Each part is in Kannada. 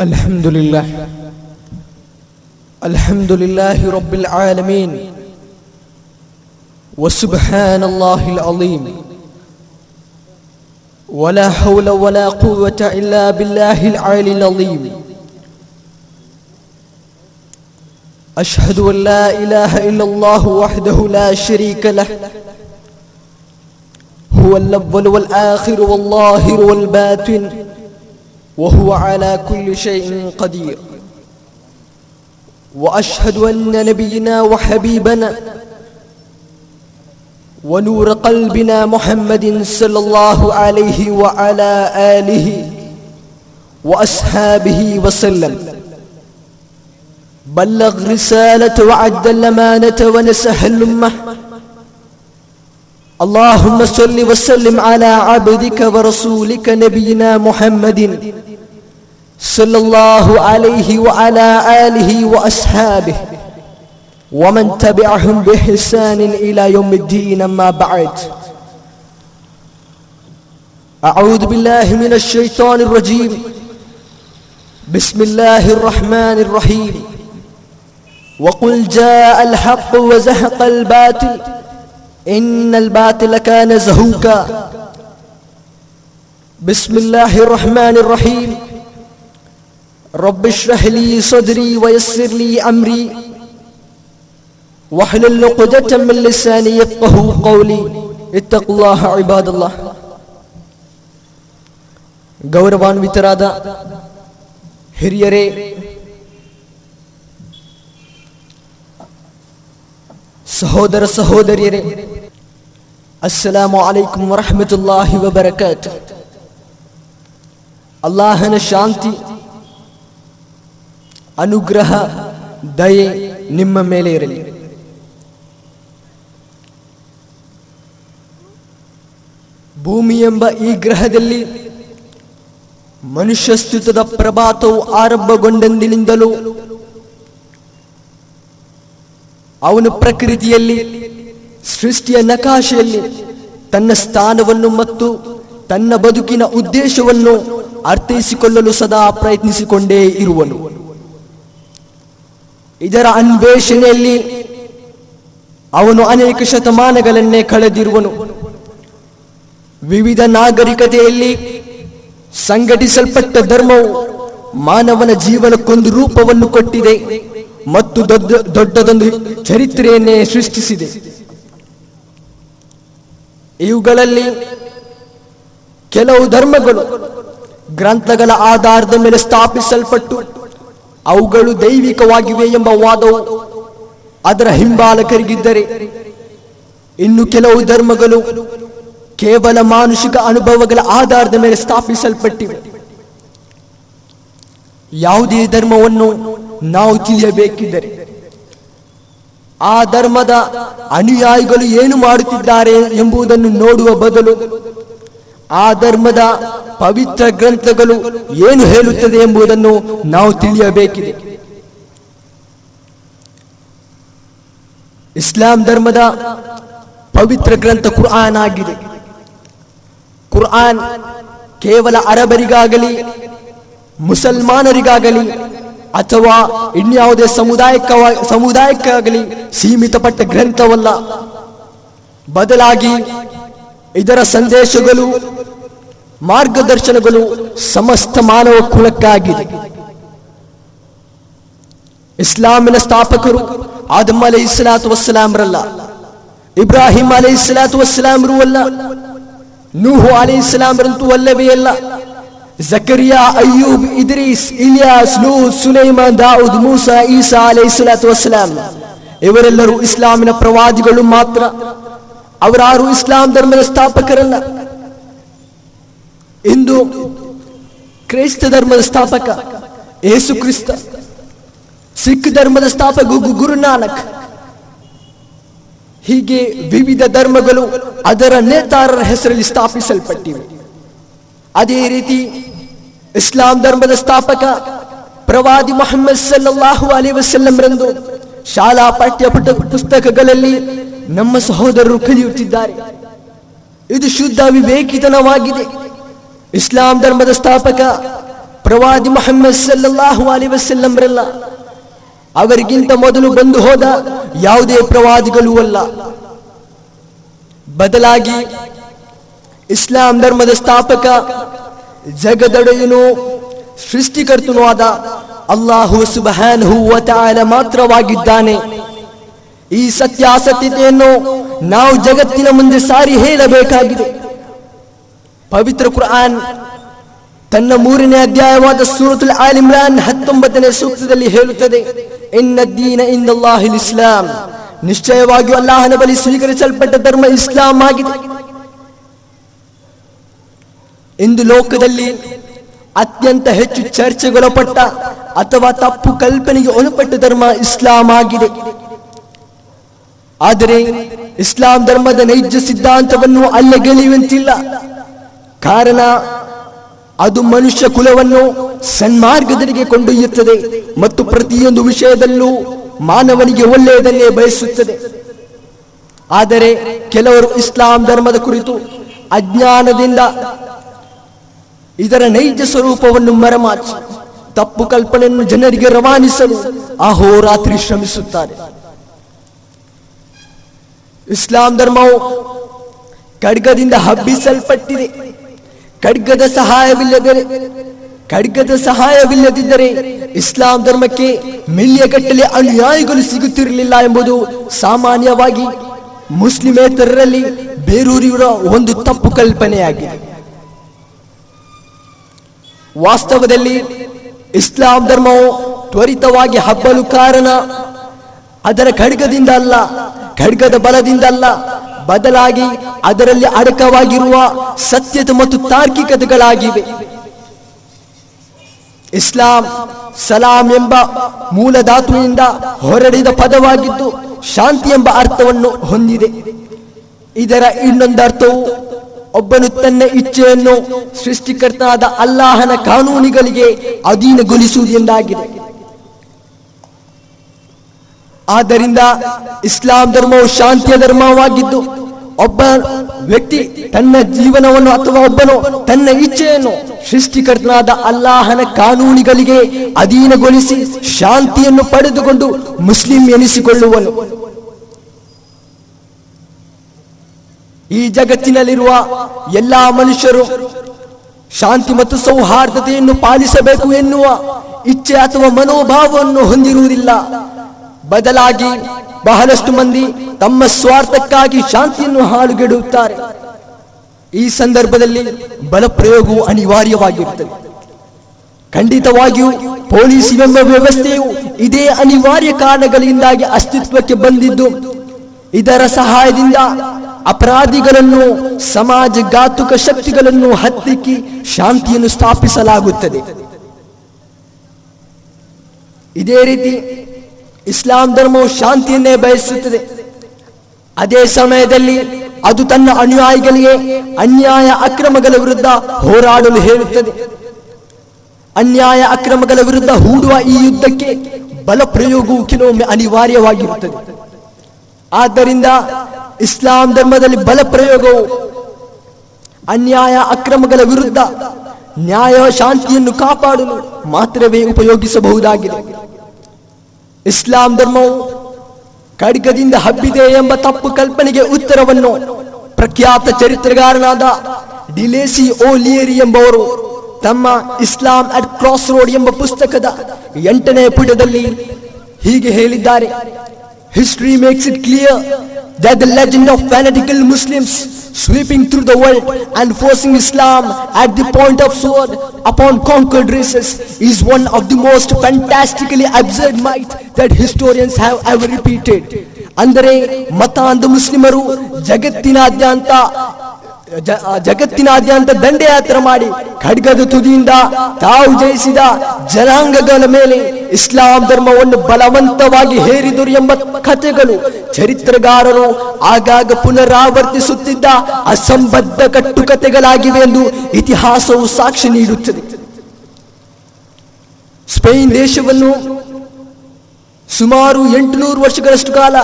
الحمد لله الحمد لله رب العالمين. وسبحان الله العظيم. ولا حول ولا قوة إلا بالله العلي العظيم. أشهد أن لا إله إلا الله وحده لا شريك له. هو الأول والآخر والظاهر والباطن. وهو على كل شيء قدير. وأشهد أن نبينا وحبيبنا ونور قلبنا محمد صلى الله عليه وعلى آله وأصحابه وسلم. بلغ رسالة وعد الأمانة ونسح الأمة. اللهم صل وسلم على عبدك ورسولك نبينا محمد صلى الله عليه وعلى آله وأصحابه ومن تبعهم بإحسان إلى يوم الدين أما بعد. أعوذ بالله من الشيطان الرجيم. بسم الله الرحمن الرحيم. وقل جاء الحق وزهق الباطل. إن الباطل كان زهوكا بسم الله الرحمن الرحيم رب اشرح لي صدري ويسر لي أمري واحلل عقدة من لساني يفقه قولي اتقوا الله عباد الله ಗೌರವಾನ್ವಿತರಾದ ಹಿರಿಯರೇ ಸಹೋದರ ಸಹೋದರಿಯರೇ ಅಸ್ಸಲಾಮು ಅಲೈಕುಂ ವರಹಮತುಲ್ಲಾಹಿ ವಬರಕಾತ್. ಅಲ್ಲಾಹನ ಶಾಂತಿ, ಅನುಗ್ರಹ, ದಯೆ ನಿಮ್ಮ ಮೇಲೆ ಇರಲಿ. ಭೂಮಿ ಎಂಬ ಈ ಗ್ರಹದಲ್ಲಿ ಮನುಷ್ಯಸ್ತಿತ್ವದ ಪ್ರಭಾತವು ಆರಂಭಗೊಂಡಂದಿನಿಂದಲೂ ಅವನು ಪ್ರಕೃತಿಯಲ್ಲಿ, ಸೃಷ್ಟಿಯ ನಕಾಶೆಯಲ್ಲಿ ತನ್ನ ಸ್ಥಾನವನ್ನು ಮತ್ತು ತನ್ನ ಬದುಕಿನ ಉದ್ದೇಶವನ್ನು ಅರ್ಥೈಸಿಕೊಳ್ಳಲು ಸದಾ ಪ್ರಯತ್ನಿಸಿಕೊಂಡೇ ಇರುವನು. ಇದರ ಅನ್ವೇಷಣೆಯಲ್ಲಿ ಅವನು ಅನೇಕ ಶತಮಾನಗಳನ್ನೇ ಕಳೆದಿರುವನು. ವಿವಿಧ ನಾಗರಿಕತೆಯಲ್ಲಿ ಸಂಘಟಿಸಲ್ಪಟ್ಟ ಧರ್ಮವು ಮಾನವನ ಜೀವನಕ್ಕೊಂದು ರೂಪವನ್ನು ಕೊಟ್ಟಿದೆ. ಮತ್ತು ದೊಡ್ಡ ದೊಡ್ಡದೊಂದು ಚರಿತ್ರೆಯನ್ನೇ ಸೃಷ್ಟಿಸಿದೆ. ಇವುಗಳಲ್ಲಿ ಕೆಲವು ಧರ್ಮಗಳು ಗ್ರಂಥಗಳ ಆಧಾರದ ಮೇಲೆ ಸ್ಥಾಪಿಸಲ್ಪಟ್ಟು ಅವುಗಳು ದೈವಿಕವಾಗಿವೆ ಎಂಬ ವಾದವು ಅದರ ಹಿಂಬಾಲಕರಿಗಿದ್ದರೆ ಇನ್ನು ಕೆಲವು ಧರ್ಮಗಳು ಕೇವಲ ಮಾನುಷಿಕ ಅನುಭವಗಳ ಆಧಾರದ ಮೇಲೆ ಸ್ಥಾಪಿಸಲ್ಪಟ್ಟಿವೆ. ಯಾವುದೇ ಧರ್ಮವನ್ನು ನಾವು ತಿಳಿಯಬೇಕಿದ್ದರೆ ಆ ಧರ್ಮದ ಅನುಯಾಯಿಗಳು ಏನು ಮಾಡುತ್ತಿದ್ದಾರೆ ಎಂಬುದನ್ನು ನೋಡುವ ಬದಲು ಆ ಧರ್ಮದ ಪವಿತ್ರ ಗ್ರಂಥಗಳು ಏನು ಹೇಳುತ್ತದೆ ಎಂಬುದನ್ನು ನಾವು ತಿಳಿಯಬೇಕಿದೆ. ಇಸ್ಲಾಂ ಧರ್ಮದ ಪವಿತ್ರ ಗ್ರಂಥ ಕುರ್ಆನ್ ಆಗಿದೆ. ಕುರ್ಆನ್ ಕೇವಲ ಅರಬರಿಗಾಗಲಿ, ಮುಸಲ್ಮಾನರಿಗಾಗಲಿ ಅಥವಾ ಇನ್ಯಾವುದೇ ಸಮುದಾಯಕ ಸಮುದಾಯಕ್ಕಾಗಲಿ ಸೀಮಿತಪಟ್ಟ ಗ್ರಂಥವಲ್ಲ. ಬದಲಾಗಿ ಇದರ ಸಂದೇಶಗಳು, ಮಾರ್ಗದರ್ಶನಗಳು ಸಮಸ್ತ ಮಾನವ ಕುಲಕ್ಕಾಗಿದೆ. ಇಸ್ಲಾಮಿನ ಸ್ಥಾಪಕರು ಆದಮ್ ಅಲೈ ಇಸ್ಲಾತ್ ವಸ್ಲಾಮ್ರಲ್ಲ ಇಬ್ರಾಹಿಂ ಅಲೈ ಇಸ್ಲಾತ್ ವಸ್ಸಲಾಮ್ರು ಅಲ್ಲ, ನೂಹು ಅಲೈ ಇಸ್ಲಾಮ್ರಂತೂ ಅಲ್ಲವೇ ಅಲ್ಲ. ಜಕರಿಯಾ, ಅಯ್ಯೂಬ್, ಇದ್ರೀಸ್, ಇಲಿಯಾಸ್ ನೂ ಸುಲೈಮಾನ್, ದಾವುದ್, ಮೂಸಾ, ಈಸಾ ಅಲೈ ವಸ್ಲಾಂ ಇವರೆಲ್ಲರೂ ಇಸ್ಲಾಮಿನ ಪ್ರವಾದಿಗಳು ಮಾತ್ರ. ಅವರಾರು ಇಸ್ಲಾಂ ಧರ್ಮದ ಸ್ಥಾಪಕರಲ್ಲ. ಇಂದು ಕ್ರೈಸ್ತ ಧರ್ಮದ ಸ್ಥಾಪಕ ಏಸು ಕ್ರಿಸ್ತ. ಸಿಖ್ ಧರ್ಮದ ಸ್ಥಾಪಕ ಗುರುನಾನಕ್. ಹೀಗೆ ವಿವಿಧ ಧರ್ಮಗಳು ಅದರ ನೇತಾರರ ಹೆಸರಲ್ಲಿ ಸ್ಥಾಪಿಸಲ್ಪಟ್ಟಿವೆ. ಅದೇ ರೀತಿ ಇಸ್ಲಾಂ ಧರ್ಮದ ಸ್ಥಾಪಕ ಪ್ರವಾದಿ ಮೊಹಮ್ಮದ್ ಸಲ್ಲಾಹು ಅಲಿ ವಸಲ್ಲಂರಂದು ಶಾಲಾ ಪಠ್ಯ ಪುಸ್ತಕಗಳಲ್ಲಿ ನಮ್ಮ ಸಹೋದರರು ಕಲಿಯುತ್ತಿದ್ದಾರೆ. ಇದು ಶುದ್ಧ ವಿವೇಕಿತನವಾಗಿದೆ. ಇಸ್ಲಾಂ ಧರ್ಮದ ಸ್ಥಾಪಕ ಪ್ರವಾದಿ ಮೊಹಮ್ಮದ್ ಸಲ್ಲಾಹು ಅಲಿ ವಸಲ್ಲಂರಲ್ಲ ಅವರಿಗಿಂತ ಮೊದಲು ಬಂದು ಹೋದ ಯಾವುದೇ ಪ್ರವಾದಿಗಳು ಅಲ್ಲ. ಬದಲಾಗಿ ಇಸ್ಲಾಂ ಧರ್ಮದ ಸ್ಥಾಪಕ, ಜಗದೊಡೆಯನು, ಸೃಷ್ಟಿಕರ್ತನೂ ಆದ ಅಲ್ಲಾಹು ಸುಬಹಾನಹು ವತಾಲ ಮಾತ್ರವಾಗಿದ್ದಾನೆ. ಈ ಸತ್ಯಾಸತ್ಯತೆಯನ್ನು ನಾವು ಜಗತ್ತಿನ ಮುಂದೆ ಸಾರಿ ಹೇಳಬೇಕಾಗಿದೆ. ಪವಿತ್ರ ಕುರ್ಆನ್ ತನ್ನ ಮೂರನೇ ಅಧ್ಯಾಯವಾದ ಸೂರತುಲ್ ಆಲ್ ಇಮ್ರಾನ್ ಹತ್ತೊಂಬತ್ತನೇ ಸೂಕ್ತದಲ್ಲಿ ಹೇಳುತ್ತದೆ, ಇನ್ನ ದೀನ ಇಂದಲ್ಲಾಹಿಲ್ ಇಸ್ಲಾಂ. ನಿಶ್ಚಯವಾಗಿಯೂ ಅಲ್ಲಾಹನ ಬಳಿ ಸ್ವೀಕರಿಸಲ್ಪಟ್ಟ ಧರ್ಮ ಇಸ್ಲಾಂ ಆಗಿದೆ. ಇಂದು ಲೋಕದಲ್ಲಿ ಅತ್ಯಂತ ಹೆಚ್ಚು ಚರ್ಚೆಗೊಳಪಟ್ಟ ಅಥವಾ ತಪ್ಪು ಕಲ್ಪನೆಗೆ ಒಳಪಟ್ಟ ಧರ್ಮ ಇಸ್ಲಾಂ ಆಗಿದೆ. ಆದರೆ ಇಸ್ಲಾಂ ಧರ್ಮದ ನೈಜ ಸಿದ್ಧಾಂತವನ್ನು ಅಲ್ಲಗೆಳೆಯುವಂತಿಲ್ಲ ಕಾರಣ ಅದು ಮನುಷ್ಯ ಕುಲವನ್ನು ಸನ್ಮಾರ್ಗದರಿಗೆ ಕೊಂಡೊಯ್ಯುತ್ತದೆ ಮತ್ತು ಪ್ರತಿಯೊಂದು ವಿಷಯದಲ್ಲೂ ಮಾನವನಿಗೆ ಒಳ್ಳೆಯದನ್ನೇ ಬಯಸುತ್ತದೆ. ಆದರೆ ಕೆಲವರು ಇಸ್ಲಾಂ ಧರ್ಮದ ಕುರಿತು ಅಜ್ಞಾನದಿಂದ ಇದರ ನೈಜ ಸ್ವರೂಪವನ್ನು ಮರೆಮಾಚಿ, ತಪ್ಪು ಕಲ್ಪನೆಯನ್ನು ಜನರಿಗೆ ರವಾನಿಸಲು ಅಹೋರಾತ್ರಿ ಶ್ರಮಿಸುತ್ತಾರೆ. ಇಸ್ಲಾಂ ಧರ್ಮವು ಖಡ್ಗದಿಂದ ಹಬ್ಬಿಸಲ್ಪಟ್ಟಿದೆ. ಖಡ್ಗದ ಸಹಾಯವಿಲ್ಲದರೆ ಖಡ್ಗದ ಸಹಾಯವಿಲ್ಲದಿದ್ದರೆ ಇಸ್ಲಾಂ ಧರ್ಮಕ್ಕೆ ಮಿಲಿಯಗಟ್ಟಲೆ ಅನುಯಾಯಿಗಳು ಸಿಗುತ್ತಿರಲಿಲ್ಲ ಎಂಬುದು ಸಾಮಾನ್ಯವಾಗಿ ಮುಸ್ಲಿಮೇತರರಲ್ಲಿ ಬೇರೂರಿರುವ ಒಂದು ತಪ್ಪು ಕಲ್ಪನೆಯಾಗಿದೆ. ವಾಸ್ತವದಲ್ಲಿ ಇಸ್ಲಾಂ ಧರ್ಮವು ತ್ವರಿತವಾಗಿ ಹಬ್ಬಲು ಕಾರಣ. ಅದರ ಖಡ್ಗದಿಂದ ಅಲ್ಲ, ಖಡ್ಗದ ಬಲದಿಂದ ಅಲ್ಲ, ಬದಲಾಗಿ ಅದರಲ್ಲಿ ಅಡಕವಾಗಿರುವ ಸತ್ಯತೆ ಮತ್ತು ತಾರ್ಕಿಕತೆಗಳಾಗಿವೆ. ಇಸ್ಲಾಂ ಸಲಾಂ ಎಂಬ ಮೂಲ ಧಾತುವಿನಿಂದ ಹೊರಡಿದ ಪದವಾಗಿದ್ದು ಶಾಂತಿ ಎಂಬ ಅರ್ಥವನ್ನು ಹೊಂದಿದೆ. ಇದರ ಇನ್ನೊಂದು ಅರ್ಥವು ಒಬ್ಬನು ತನ್ನ ಇಚ್ಛೆಯನ್ನು ಸೃಷ್ಟಿಕರ್ತನಾದ ಅಲ್ಲಾಹನ ಕಾನೂನುಗಳಿಗೆ ಅಧೀನಗೊಳಿಸುವುದು ಎಂದಾಗಿದೆ ಆದ್ದರಿಂದ ಇಸ್ಲಾಂ ಧರ್ಮವು ಶಾಂತಿಯ ಧರ್ಮವಾಗಿದ್ದು, ಒಬ್ಬ ವ್ಯಕ್ತಿ ತನ್ನ ಜೀವನವನ್ನು ಅಥವಾ ಒಬ್ಬನು ತನ್ನ ಇಚ್ಛೆಯನ್ನು ಸೃಷ್ಟಿಕರ್ತನಾದ ಅಲ್ಲಾಹನ ಕಾನೂನುಗಳಿಗೆ ಅಧೀನಗೊಳಿಸಿ ಶಾಂತಿಯನ್ನು ಪಡೆದುಕೊಂಡು ಮುಸ್ಲಿಂ ಎನಿಸಿಕೊಳ್ಳುವನು. ಈ ಜಗತ್ತಿನಲ್ಲಿರುವ ಎಲ್ಲಾ ಮನುಷ್ಯರು ಶಾಂತಿ ಮತ್ತು ಸೌಹಾರ್ದತೆಯನ್ನು ಪಾಲಿಸಬೇಕು ಎನ್ನುವ ಇಚ್ಛೆ ಅಥವಾ ಮನೋಭಾವವನ್ನು ಹೊಂದಿರುವುದಿಲ್ಲ. ಬದಲಾಗಿ ಬಹಳಷ್ಟು ಮಂದಿ ತಮ್ಮ ಸ್ವಾರ್ಥಕ್ಕಾಗಿ ಶಾಂತಿಯನ್ನು ಹಾಳುಗೆಡುತ್ತಾರೆ. ಈ ಸಂದರ್ಭದಲ್ಲಿ ಬಲಪ್ರಯೋಗವು ಅನಿವಾರ್ಯವಾಗಿರುತ್ತದೆ. ಖಂಡಿತವಾಗಿಯೂ ಪೊಲೀಸ್ ಎಂಬ ವ್ಯವಸ್ಥೆಯು ಇದೇ ಅನಿವಾರ್ಯ ಕಾರಣಗಳಿಂದಾಗಿ ಅಸ್ತಿತ್ವಕ್ಕೆ ಬಂದಿದ್ದು, ಇದರ ಸಹಾಯದಿಂದ ಅಪರಾಧಿಗಳನ್ನು, ಸಮಾಜ ಘಾತುಕ ಶಕ್ತಿಗಳನ್ನು ಹತ್ತಿಕ್ಕಿ ಶಾಂತಿಯನ್ನು ಸ್ಥಾಪಿಸಲಾಗುತ್ತದೆ. ಇದೇ ರೀತಿ ಇಸ್ಲಾಂ ಧರ್ಮವು ಶಾಂತಿಯನ್ನೇ ಬಯಸುತ್ತದೆ. ಅದೇ ಸಮಯದಲ್ಲಿ ಅದು ತನ್ನ ಅನುಯಾಯಿಗಳಿಗೆ ಅನ್ಯಾಯ ಅಕ್ರಮಗಳ ವಿರುದ್ಧ ಹೋರಾಡಲು ಹೇಳುತ್ತದೆ. ಅನ್ಯಾಯ ಅಕ್ರಮಗಳ ವಿರುದ್ಧ ಹೂಡುವ ಈ ಯುದ್ಧಕ್ಕೆ ಬಲ ಪ್ರಯೋಗವು ಕೆಲವೊಮ್ಮೆ ಅನಿವಾರ್ಯವಾಗಿರುತ್ತದೆ. ಆದ್ದರಿಂದ ಇಸ್ಲಾಂ ಧರ್ಮದಲ್ಲಿ ಬಲ ಪ್ರಯೋಗವು ಅನ್ಯಾಯ ಅಕ್ರಮಗಳ ವಿರುದ್ಧ ನ್ಯಾಯ ಶಾಂತಿಯನ್ನು ಕಾಪಾಡಲು ಮಾತ್ರವೇ ಉಪಯೋಗಿಸಬಹುದಾಗಿದೆ. ಇಸ್ಲಾಂ ಧರ್ಮವು ಖಡ್ಗದಿಂದ ಹಬ್ಬಿದೆ ಎಂಬ ತಪ್ಪು ಕಲ್ಪನೆಗೆ ಉತ್ತರವನ್ನು ಪ್ರಖ್ಯಾತ ಚರಿತ್ರೆಗಾರನಾದ ಡಿಲೇಸಿ ಓ ಲಿಯರಿ ಎಂಬವರು ತಮ್ಮ ಇಸ್ಲಾಂ ಅಟ್ ಕ್ರಾಸ್ ರೋಡ್ ಎಂಬ ಪುಸ್ತಕದ ಎಂಟನೇ ಪುಟದಲ್ಲಿ ಹೀಗೆ ಹೇಳಿದ್ದಾರೆ. History makes it clear that the legend of fanatical Muslims sweeping through the world and forcing Islam at the point of sword upon conquered races is one of the most fantastically absurd myth that historians have ever repeated. ಅಂದರೆ ಮತಾಂಧ ಮುಸ್ಲಿಮರು ಜಗತ್ತಿನಾದ್ಯಂತ ಜ- ಜಗತ್ತಿನಾದ್ಯಂತ ದಂಡಯಾತ್ರೆ ಮಾಡಿ ಖಡ್ಗದ ತುದಿಯಿಂದ ತಾವು ಜಯಿಸಿದ ಜನಾಂಗಗಳ ಮೇಲೆ ಇಸ್ಲಾಂ ಧರ್ಮವನ್ನು ಬಲವಂತವಾಗಿ ಹೇರಿದರು ಎಂಬ ಕಥೆಗಳು ಚರಿತ್ರಗಾರರು ಆಗಾಗ ಪುನರಾವರ್ತಿಸುತ್ತಿದ್ದ ಅಸಂಬದ್ಧ ಕಟ್ಟುಕತೆಗಳಾಗಿವೆ ಎಂದು ಇತಿಹಾಸವು ಸಾಕ್ಷಿ ನೀಡುತ್ತದೆ. ಸ್ಪೇನ್ ದೇಶವನ್ನು ಸುಮಾರು ಎಂಟುನೂರು ವರ್ಷಗಳಷ್ಟು ಕಾಲ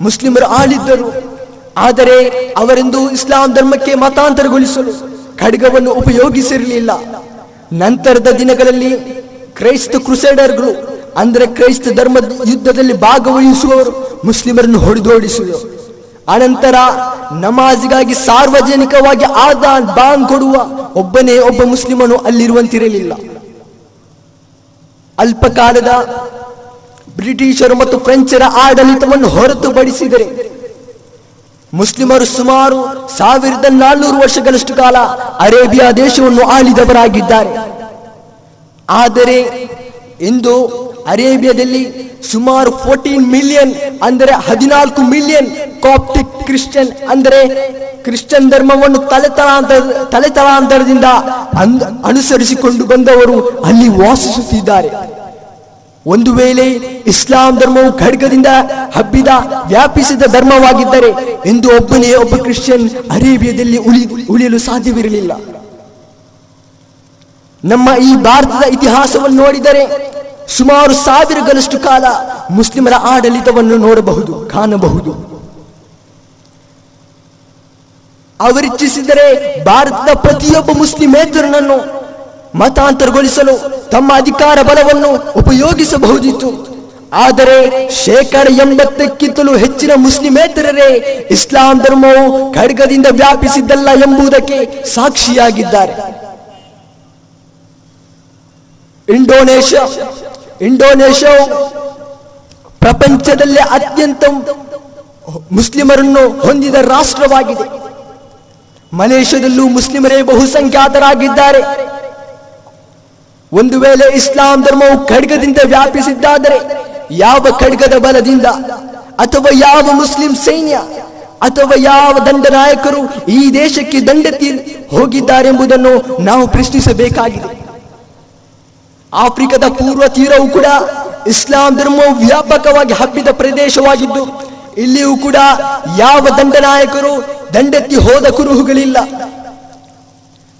ಮುಸ್ಲಿಮರು ಆಳಿದ್ದರು. ಆದರೆ ಅವರೆಂದು ಇಸ್ಲಾಂ ಧರ್ಮಕ್ಕೆ ಮತಾಂತರಗೊಳಿಸಲು ಖಡ್ಗವನ್ನು ಉಪಯೋಗಿಸಿರಲಿಲ್ಲ. ನಂತರದ ದಿನಗಳಲ್ಲಿ ಕ್ರೈಸ್ತ ಕ್ರುಸೇಡರ್ಗಳು, ಅಂದರೆ ಕ್ರೈಸ್ತ ಧರ್ಮದ ಯುದ್ಧದಲ್ಲಿ ಭಾಗವಹಿಸುವವರು ಮುಸ್ಲಿಮರನ್ನು ಹೊಡೆದೋಡಿಸುವರು ಅನಂತರ ನಮಾಜ್ಗಾಗಿ ಸಾರ್ವಜನಿಕವಾಗಿ ಆದಾನ್ ಬಾಂಗ್ ಕೊಡುವ ಒಬ್ಬನೇ ಒಬ್ಬ ಮುಸ್ಲಿಮನು ಅಲ್ಲಿರುವಂತಿರಲಿಲ್ಲ. ಅಲ್ಪಕಾಲದ ಬ್ರಿಟಿಷರು ಮತ್ತು ಫ್ರೆಂಚರ ಆಡಳಿತವನ್ನು ಹೊರತುಪಡಿಸಿದರೆ ಮುಸ್ಲಿಮರು ಸುಮಾರು ಸಾವಿರದ ನಾಲ್ನೂರು ವರ್ಷಗಳಷ್ಟು ಕಾಲ ಅರೇಬಿಯಾ ದೇಶವನ್ನು ಆಳಿದವರಾಗಿದ್ದಾರೆ. ಆದರೆ ಇಂದು ಅರೇಬಿಯಾದಲ್ಲಿ ಸುಮಾರು ಫೋರ್ಟೀನ್ ಮಿಲಿಯನ್ ಅಂದರೆ ಹದಿನಾಲ್ಕು ಮಿಲಿಯನ್ ಕಾಪ್ಟಿಕ್ ಕ್ರಿಶ್ಚಿಯನ್ ಅಂದರೆ ಕ್ರಿಶ್ಚಿಯನ್ ಧರ್ಮವನ್ನು ತಲೆತಲಾಂತರ ತಲೆತಲಾಂತರದಿಂದ ಅನುಸರಿಸಿಕೊಂಡು ಬಂದವರು ಅಲ್ಲಿ ವಾಸಿಸುತ್ತಿದ್ದಾರೆ. ಒಂದು ವೇಳೆ ಇಸ್ಲಾಂ ಧರ್ಮವು ಖಡ್ಗದಿಂದ ಹಬ್ಬಿದ, ವ್ಯಾಪಿಸಿದ ಧರ್ಮವಾಗಿದ್ದರೆ ಎಂದು ಒಬ್ಬನೇ ಒಬ್ಬ ಕ್ರಿಶ್ಚಿಯನ್ ಅರೇಬಿಯಾದಲ್ಲಿ ಉಳಿ, ಉಳಿಯಲು ಸಾಧ್ಯವಿರಲಿಲ್ಲ. ನಮ್ಮ ಈ ಭಾರತದ ಇತಿಹಾಸವನ್ನು ನೋಡಿದರೆ ಸುಮಾರು ಸಾವಿರಗಳಷ್ಟು ಕಾಲ ಮುಸ್ಲಿಮರ ಆಡಳಿತವನ್ನು ನೋಡಬಹುದು, ಕಾಣಬಹುದು. ಅವರಿಚ್ಛಿಸಿದರೆ ಭಾರತದ ಪ್ರತಿಯೊಬ್ಬ ಮುಸ್ಲಿಮೇತರನನ್ನು ಮತಾಂತರಗೊಳಿಸಲು ತಮ್ಮ ಅಧಿಕಾರ ಬಲವನ್ನು ಉಪಯೋಗಿಸಬಹುದಿತ್ತು. ಆದರೆ ಶೇಕಡ ಎಂಬತ್ತಕ್ಕಿಂತಲೂ ಹೆಚ್ಚಿನ ಮುಸ್ಲಿಮೇತರರೇ ಇಸ್ಲಾಂ ಧರ್ಮವು ಖಡ್ಗದಿಂದ ವ್ಯಾಪಿಸಿದ್ದಲ್ಲ ಎಂಬುದಕ್ಕೆ ಸಾಕ್ಷಿಯಾಗಿದ್ದಾರೆ. ಇಂಡೋನೇಷ್ಯಾ, ಇಂಡೋನೇಷ್ಯಾವು ಪ್ರಪಂಚದಲ್ಲೇ ಅತ್ಯಂತ ಮುಸ್ಲಿಮರನ್ನು ಹೊಂದಿದ ರಾಷ್ಟ್ರವಾಗಿದೆ. ಮಲೇಷ್ಯಾದಲ್ಲೂ ಮುಸ್ಲಿಮರೇ ಬಹುಸಂಖ್ಯಾತರಾಗಿದ್ದಾರೆ. ಒಂದು ವೇಳೆ ಇಸ್ಲಾಂ ಧರ್ಮವು ಖಡ್ಗದಿಂದ ವ್ಯಾಪಿಸಿದ್ದಾದರೆ, ಯಾವ ಖಡ್ಗದ ಬಲದಿಂದ? ಅಥವಾ ಯಾವ ಮುಸ್ಲಿಂ ಸೈನ್ಯ? ಅಥವಾ ಯಾವ ದಂಡನಾಯಕರು ಈ ದೇಶಕ್ಕೆ ದಂಡೆತ್ತಿ ಹೋಗಿದ್ದಾರೆಂಬುದನ್ನು ನಾವು ಪ್ರಶ್ನಿಸಬೇಕಾಗಿದೆ. ಆಫ್ರಿಕಾದ ಪೂರ್ವ ತೀರವು ಕೂಡ ಇಸ್ಲಾಂ ಧರ್ಮವು ವ್ಯಾಪಕವಾಗಿ ಹಬ್ಬಿದ ಪ್ರದೇಶವಾಗಿದ್ದು, ಇಲ್ಲಿಯೂ ಕೂಡ ಯಾವ ದಂಡನಾಯಕರು ದಂಡೆತ್ತಿ ಹೋದ ಕುರುಹುಗಳಿಲ್ಲ.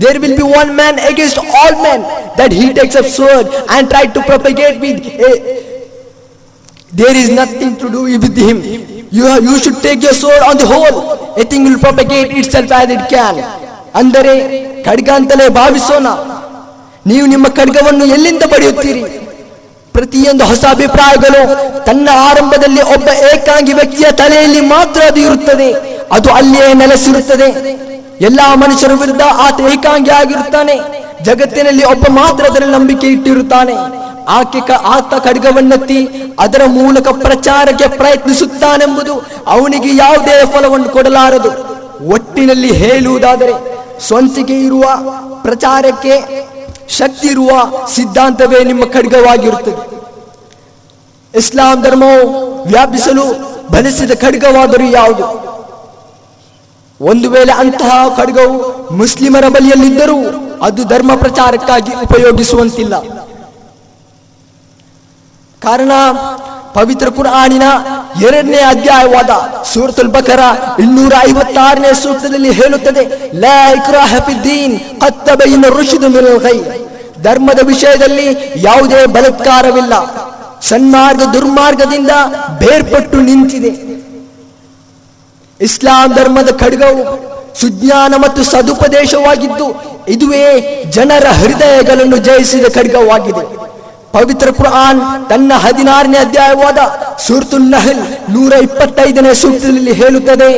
There will be one man against all men that he takes a sword and try to propagate with a, there is nothing to do with him. You, have, you should take your sword on the whole. A thing will propagate itself as it can. ಅಂದರೆ ಖಡ್ಗ ಅಂತಲೇ ಭಾವಿಸೋಣ ನೀವು ನಿಮ್ಮ ಖಡ್ಗವನ್ನು ಎಲ್ಲಿಂದ ಪಡೆಯುತ್ತೀರಿ ಪ್ರತಿಯೊಂದು ಹೊಸ ಅಭಿಪ್ರಾಯಗಳು ತನ್ನ ಆರಂಭದಲ್ಲಿ ಒಬ್ಬ ಏಕಾಂಗಿ ವ್ಯಕ್ತಿಯ ತಲೆಯಲ್ಲಿ ಮಾತ್ರ ಅದು ಇರುತ್ತದೆ ಅದು ಅಲ್ಲಿಯೇ ನೆಲೆಸಿರುತ್ತದೆ ಎಲ್ಲಾ ಮನುಷ್ಯರ ವಿರುದ್ಧ ಆತ ಏಕಾಂಗಿ ಆಗಿರುತ್ತಾನೆ. ಜಗತ್ತಿನಲ್ಲಿ ಒಬ್ಬ ಮಾತ್ರ ಅದರಲ್ಲಿ ನಂಬಿಕೆ ಇಟ್ಟಿರುತ್ತಾನೆ. ಆಕೆ ಆತ ಖಡ್ಗವನ್ನೆತ್ತಿ ಅದರ ಮೂಲಕ ಪ್ರಚಾರಕ್ಕೆ ಪ್ರಯತ್ನಿಸುತ್ತಾನೆಂಬುದು ಅವನಿಗೆ ಯಾವುದೇ ಫಲವನ್ನು ಕೊಡಲಾರದು. ಒಟ್ಟಿನಲ್ಲಿ ಹೇಳುವುದಾದರೆ, ಸ್ವಂತಿಕೆ ಇರುವ, ಪ್ರಚಾರಕ್ಕೆ ಶಕ್ತಿ ಇರುವ ಸಿದ್ಧಾಂತವೇ ನಿಮ್ಮ ಖಡ್ಗವಾಗಿರುತ್ತದೆ. ಇಸ್ಲಾಂ ಧರ್ಮವು ವ್ಯಾಪಿಸಲು ಬಳಸಿದ ಖಡ್ಗವಾದರೂ ಯಾವುದು? ಒಂದು ವೇಳೆ ಅಂತಹ ಖಡ್ಗವು ಮುಸ್ಲಿಮರ ಬಳಿಯಲ್ಲಿದ್ದರೂ ಅದು ಧರ್ಮ ಪ್ರಚಾರಕ್ಕಾಗಿ ಉಪಯೋಗಿಸುವಂತಿಲ್ಲ. ಕಾರಣ ಪವಿತ್ರ ಕುರಾಣಿನ ಎರಡನೇ ಅಧ್ಯಾಯವಾದ ಸೂರತುಲ್ ಬಕರ ಇನ್ನೂರ ಐವತ್ತಾರನೇ ಸೂತ್ರದಲ್ಲಿ ಹೇಳುತ್ತದೆ. ಧರ್ಮದ ವಿಷಯದಲ್ಲಿ ಯಾವುದೇ ಬಲತ್ಕಾರವಿಲ್ಲ. ಸನ್ಮಾರ್ಗ ದುರ್ಮಾರ್ಗದಿಂದ ಬೇರ್ಪಟ್ಟು ನಿಂತಿದೆ. ಇಸ್ಲಾಂ ಧರ್ಮದ ಖಡ್ಗವು ಸುಜ್ಞಾನ ಮತ್ತು ಸದುಪದೇಶವಾಗಿದ್ದು, ಇದುವೇ ಜನರ ಹೃದಯಗಳನ್ನು ಜಯಿಸಿದ ಖಡ್ಗವಾಗಿದೆ. ಪವಿತ್ರ ಕುರ್ಆನ್ ತನ್ನ ಹದಿನಾರನೇ ಅಧ್ಯಾಯವಾದ ಸೂರ್ತುಲ್ ನಹಲ್ ನೂರ ಇಪ್ಪತ್ತೈದನೇ ಸೂಕ್ತದಲ್ಲಿ ಹೇಳುತ್ತದೆ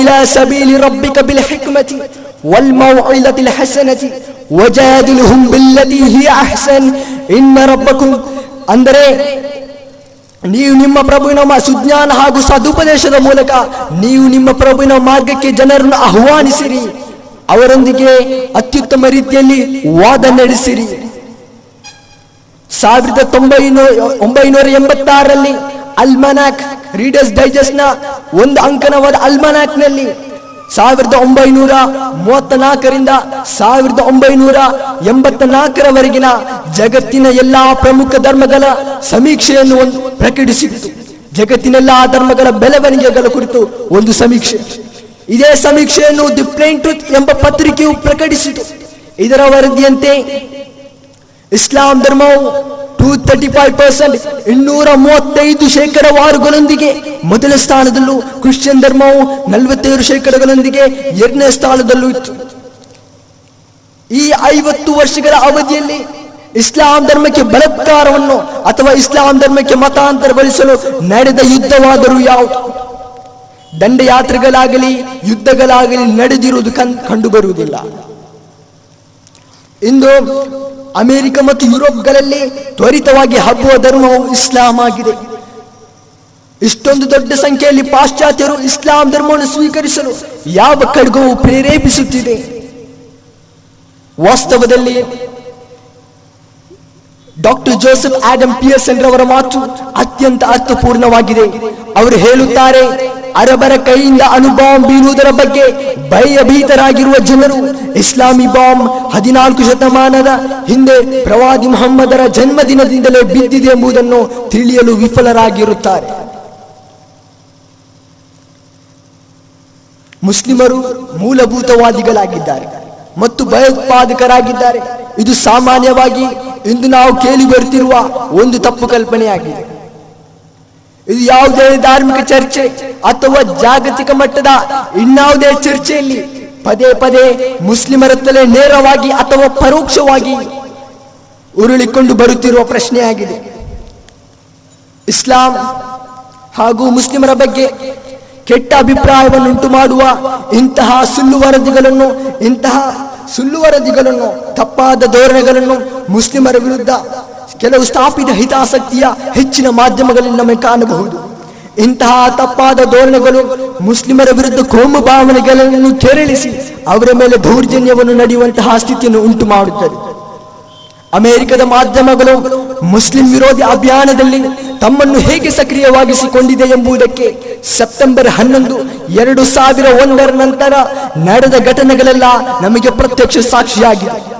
ಇಲಾ ಸಬೀಲಿ ರಬ್ಬಿಕ ಬಿಲ್ ಹಿಕ್ಮತಿ ವಲ್ ಮೌಇಲತಿಲ್ ಹಸನತಿ ಅಹ್ಸನ್ ಅಂದರೆ ನೀವು ನಿಮ್ಮ ಪ್ರಭುವಿನ ಸುಜ್ಞಾನ ಹಾಗೂ ಸದುಪದೇಶದ ಮೂಲಕ ನೀವು ನಿಮ್ಮ ಪ್ರಭುವಿನ ಮಾರ್ಗಕ್ಕೆ ಜನರನ್ನು ಆಹ್ವಾನಿಸಿರಿ. ಅವರೊಂದಿಗೆ ಅತ್ಯುತ್ತಮ ರೀತಿಯಲ್ಲಿ ವಾದ ನಡೆಸಿರಿ. ಸಾವಿರದ ಒಂಬೈನೂರ ಎಂಬತ್ತಾರರಲ್ಲಿ ಅಲ್ಮನಾಕ್ ರೀಡರ್ಸ್ ಡೈಜೆಸ್ಟ್ನ ಒಂದು ಅಂಕನವಾದ ಅಲ್ಮನಾಕ್ನಲ್ಲಿ ಸಾವಿರದ ಒಂಬೈನೂರ ಮೂವತ್ತ ನಾಲ್ಕರಿಂದ ಸಾವಿರದ ಒಂಬೈನೂರ ಎಂಬತ್ತ ನಾಲ್ಕರವರೆಗಿನ ಜಗತ್ತಿನ ಎಲ್ಲಾ ಪ್ರಮುಖ ಧರ್ಮಗಳ ಸಮೀಕ್ಷೆಯನ್ನು ಒಂದು ಪ್ರಕಟಿಸಿತ್ತು. ಜಗತ್ತಿನೆಲ್ಲಾ ಧರ್ಮಗಳ ಬೆಳವಣಿಗೆಗಳ ಕುರಿತು ಒಂದು ಸಮೀಕ್ಷೆ. ಇದೇ ಸಮೀಕ್ಷೆಯನ್ನು ದಿ ಪ್ಲೇನ್ ಟ್ರೂತ್ ಎಂಬ ಪತ್ರಿಕೆಯು ಪ್ರಕಟಿಸಿತು. ಇದರ ವರದಿಯಂತೆ ಇಸ್ಲಾಂ ಧರ್ಮವು ಟೂ ತರ್ಟಿ ಫೈವ್ ಪರ್ಸೆಂಟ್ ಇನ್ನೂರ ಮೂವತ್ತೈದು ಶೇಕಡವಾರುಗಳೊಂದಿಗೆ ಮೊದಲ ಸ್ಥಾನದಲ್ಲೂ ಕ್ರಿಶ್ಚಿಯನ್ ಧರ್ಮವು ನಲವತ್ತೇಳು ಶೇಕಡಗಳೊಂದಿಗೆ ಎರಡನೇ ಸ್ಥಾನದಲ್ಲೂ ಇತ್ತು. ಈ ಐವತ್ತು ವರ್ಷಗಳ ಅವಧಿಯಲ್ಲಿ ಇಸ್ಲಾಂ ಧರ್ಮಕ್ಕೆ ಬಲತ್ಕಾರವನ್ನು ಅಥವಾ ಇಸ್ಲಾಂ ಧರ್ಮಕ್ಕೆ ಮತಾಂತರಗೊಳಿಸಲು ನಡೆದ ಯುದ್ಧವಾದರೂ ಯಾವುದು? ದಂಡಯಾತ್ರೆಗಳಾಗಲಿ, ಯುದ್ಧಗಳಾಗಲಿ ನಡೆದಿರುವುದು ಕಂಡು ಕಂಡುಬರುವುದಿಲ್ಲ. ಇಂದು ಅಮೆರಿಕ ಮತ್ತು ಯುರೋಪ್ಗಳಲ್ಲಿ ತ್ವರಿತವಾಗಿ ಹಬ್ಬುವ ಧರ್ಮವು ಇಸ್ಲಾಂ ಆಗಿದೆ. ಇಷ್ಟೊಂದು ದೊಡ್ಡ ಸಂಖ್ಯೆಯಲ್ಲಿ ಪಾಶ್ಚಾತ್ಯರು ಇಸ್ಲಾಂ ಧರ್ಮವನ್ನು ಸ್ವೀಕರಿಸಲು ಯಾವ ಖಡ್ಗವು ಪ್ರೇರೇಪಿಸುತ್ತಿದೆ. ವಾಸ್ತವದಲ್ಲಿ ಡಾಕ್ಟರ್ ಜೋಸೆಫ್ ಆಡಮ್ ಪಿಯರ್ಸನ್ ರವರ ಮಾತು ಅತ್ಯಂತ ಅರ್ಥಪೂರ್ಣವಾಗಿದೆ. ಅವರು ಹೇಳುತ್ತಾರೆ ಅರಬರ ಕೈಯಿಂದ ಅಣುಬಾಂಬ್ ಬೀರುವುದರ ಬಗ್ಗೆ ಭಯಭೀತರಾಗಿರುವ ಜನರು ಇಸ್ಲಾಮಿ ಬಾಂಬ್ ಹದಿನಾಲ್ಕು ಶತಮಾನದ ಹಿಂದೆ ಪ್ರವಾದಿ ಮೊಹಮ್ಮದರ ಜನ್ಮದಿನದಿಂದಲೇ ಬಿದ್ದಿದೆ ಎಂಬುದನ್ನು ತಿಳಿಯಲು ವಿಫಲರಾಗಿರುತ್ತಾರೆ. ಮುಸ್ಲಿಮರು ಮೂಲಭೂತವಾದಿಗಳಾಗಿದ್ದಾರೆ ಮತ್ತು ಭಯೋತ್ಪಾದಕರಾಗಿದ್ದಾರೆ. ಇದು ಸಾಮಾನ್ಯವಾಗಿ ಇಂದು ನಾವು ಕೇಳಿ ಬರುತ್ತಿರುವ ಒಂದು ತಪ್ಪು ಕಲ್ಪನೆಯಾಗಿದೆ. ಇದು ಯಾವುದೇ ಧಾರ್ಮಿಕ ಚರ್ಚೆ ಅಥವಾ ಜಾಗತಿಕ ಮಟ್ಟದ ಇನ್ನಾವುದೇ ಚರ್ಚೆಯಲ್ಲಿ ಪದೇ ಪದೇ ಮುಸ್ಲಿಮರತ್ತಲೇ ನೇರವಾಗಿ ಅಥವಾ ಪರೋಕ್ಷವಾಗಿ ಉರುಳಿಕೊಂಡು ಬರುತ್ತಿರುವ ಪ್ರಶ್ನೆಯಾಗಿದೆ. ಇಸ್ಲಾಂ ಹಾಗೂ ಮುಸ್ಲಿಮರ ಬಗ್ಗೆ ಕೆಟ್ಟ ಅಭಿಪ್ರಾಯವನ್ನುಂಟು ಮಾಡುವ ಇಂತಹ ಸುಳ್ಳು ವರದಿಗಳನ್ನು, ಇಂತಹ ಸುಳ್ಳು ವರದಿಗಳನ್ನು, ತಪ್ಪಾದ ಧೋರಣೆಗಳನ್ನು ಮುಸ್ಲಿಮರ ವಿರುದ್ಧ ಕೆಲವು ಸ್ಥಾಪಿತ ಹಿತಾಸಕ್ತಿಯ ಹೆಚ್ಚಿನ ಮಾಧ್ಯಮಗಳಲ್ಲಿ ನಮಗೆ ಕಾಣಬಹುದು. ಇಂತಹ ತಪ್ಪಾದ ಧೋರಣೆಗಳು ಮುಸ್ಲಿಮರ ವಿರುದ್ಧ ಕೋಮು ಭಾವನೆಗಳನ್ನು ಕೆರಳಿಸಿ ಅವರ ಮೇಲೆ ದೌರ್ಜನ್ಯವನ್ನು ನಡೆಯುವಂತಹ ಸ್ಥಿತಿಯನ್ನು ಉಂಟು ಮಾಡುತ್ತದೆ. ಅಮೆರಿಕದ ಮಾಧ್ಯಮಗಳು ಮುಸ್ಲಿಂ ವಿರೋಧಿ ಅಭಿಯಾನದಲ್ಲಿ ತಮ್ಮನ್ನು ಹೇಗೆ ಸಕ್ರಿಯವಾಗಿಸಿಕೊಂಡಿದೆ ಎಂಬುದಕ್ಕೆ ಸೆಪ್ಟೆಂಬರ್ ಹನ್ನೊಂದು, ಎರಡು ಸಾವಿರ ಒಂದರ ನಂತರ ನಡೆದ ಘಟನೆಗಳೆಲ್ಲ ನಮಗೆ ಪ್ರತ್ಯಕ್ಷ ಸಾಕ್ಷಿಯಾಗಿದೆ.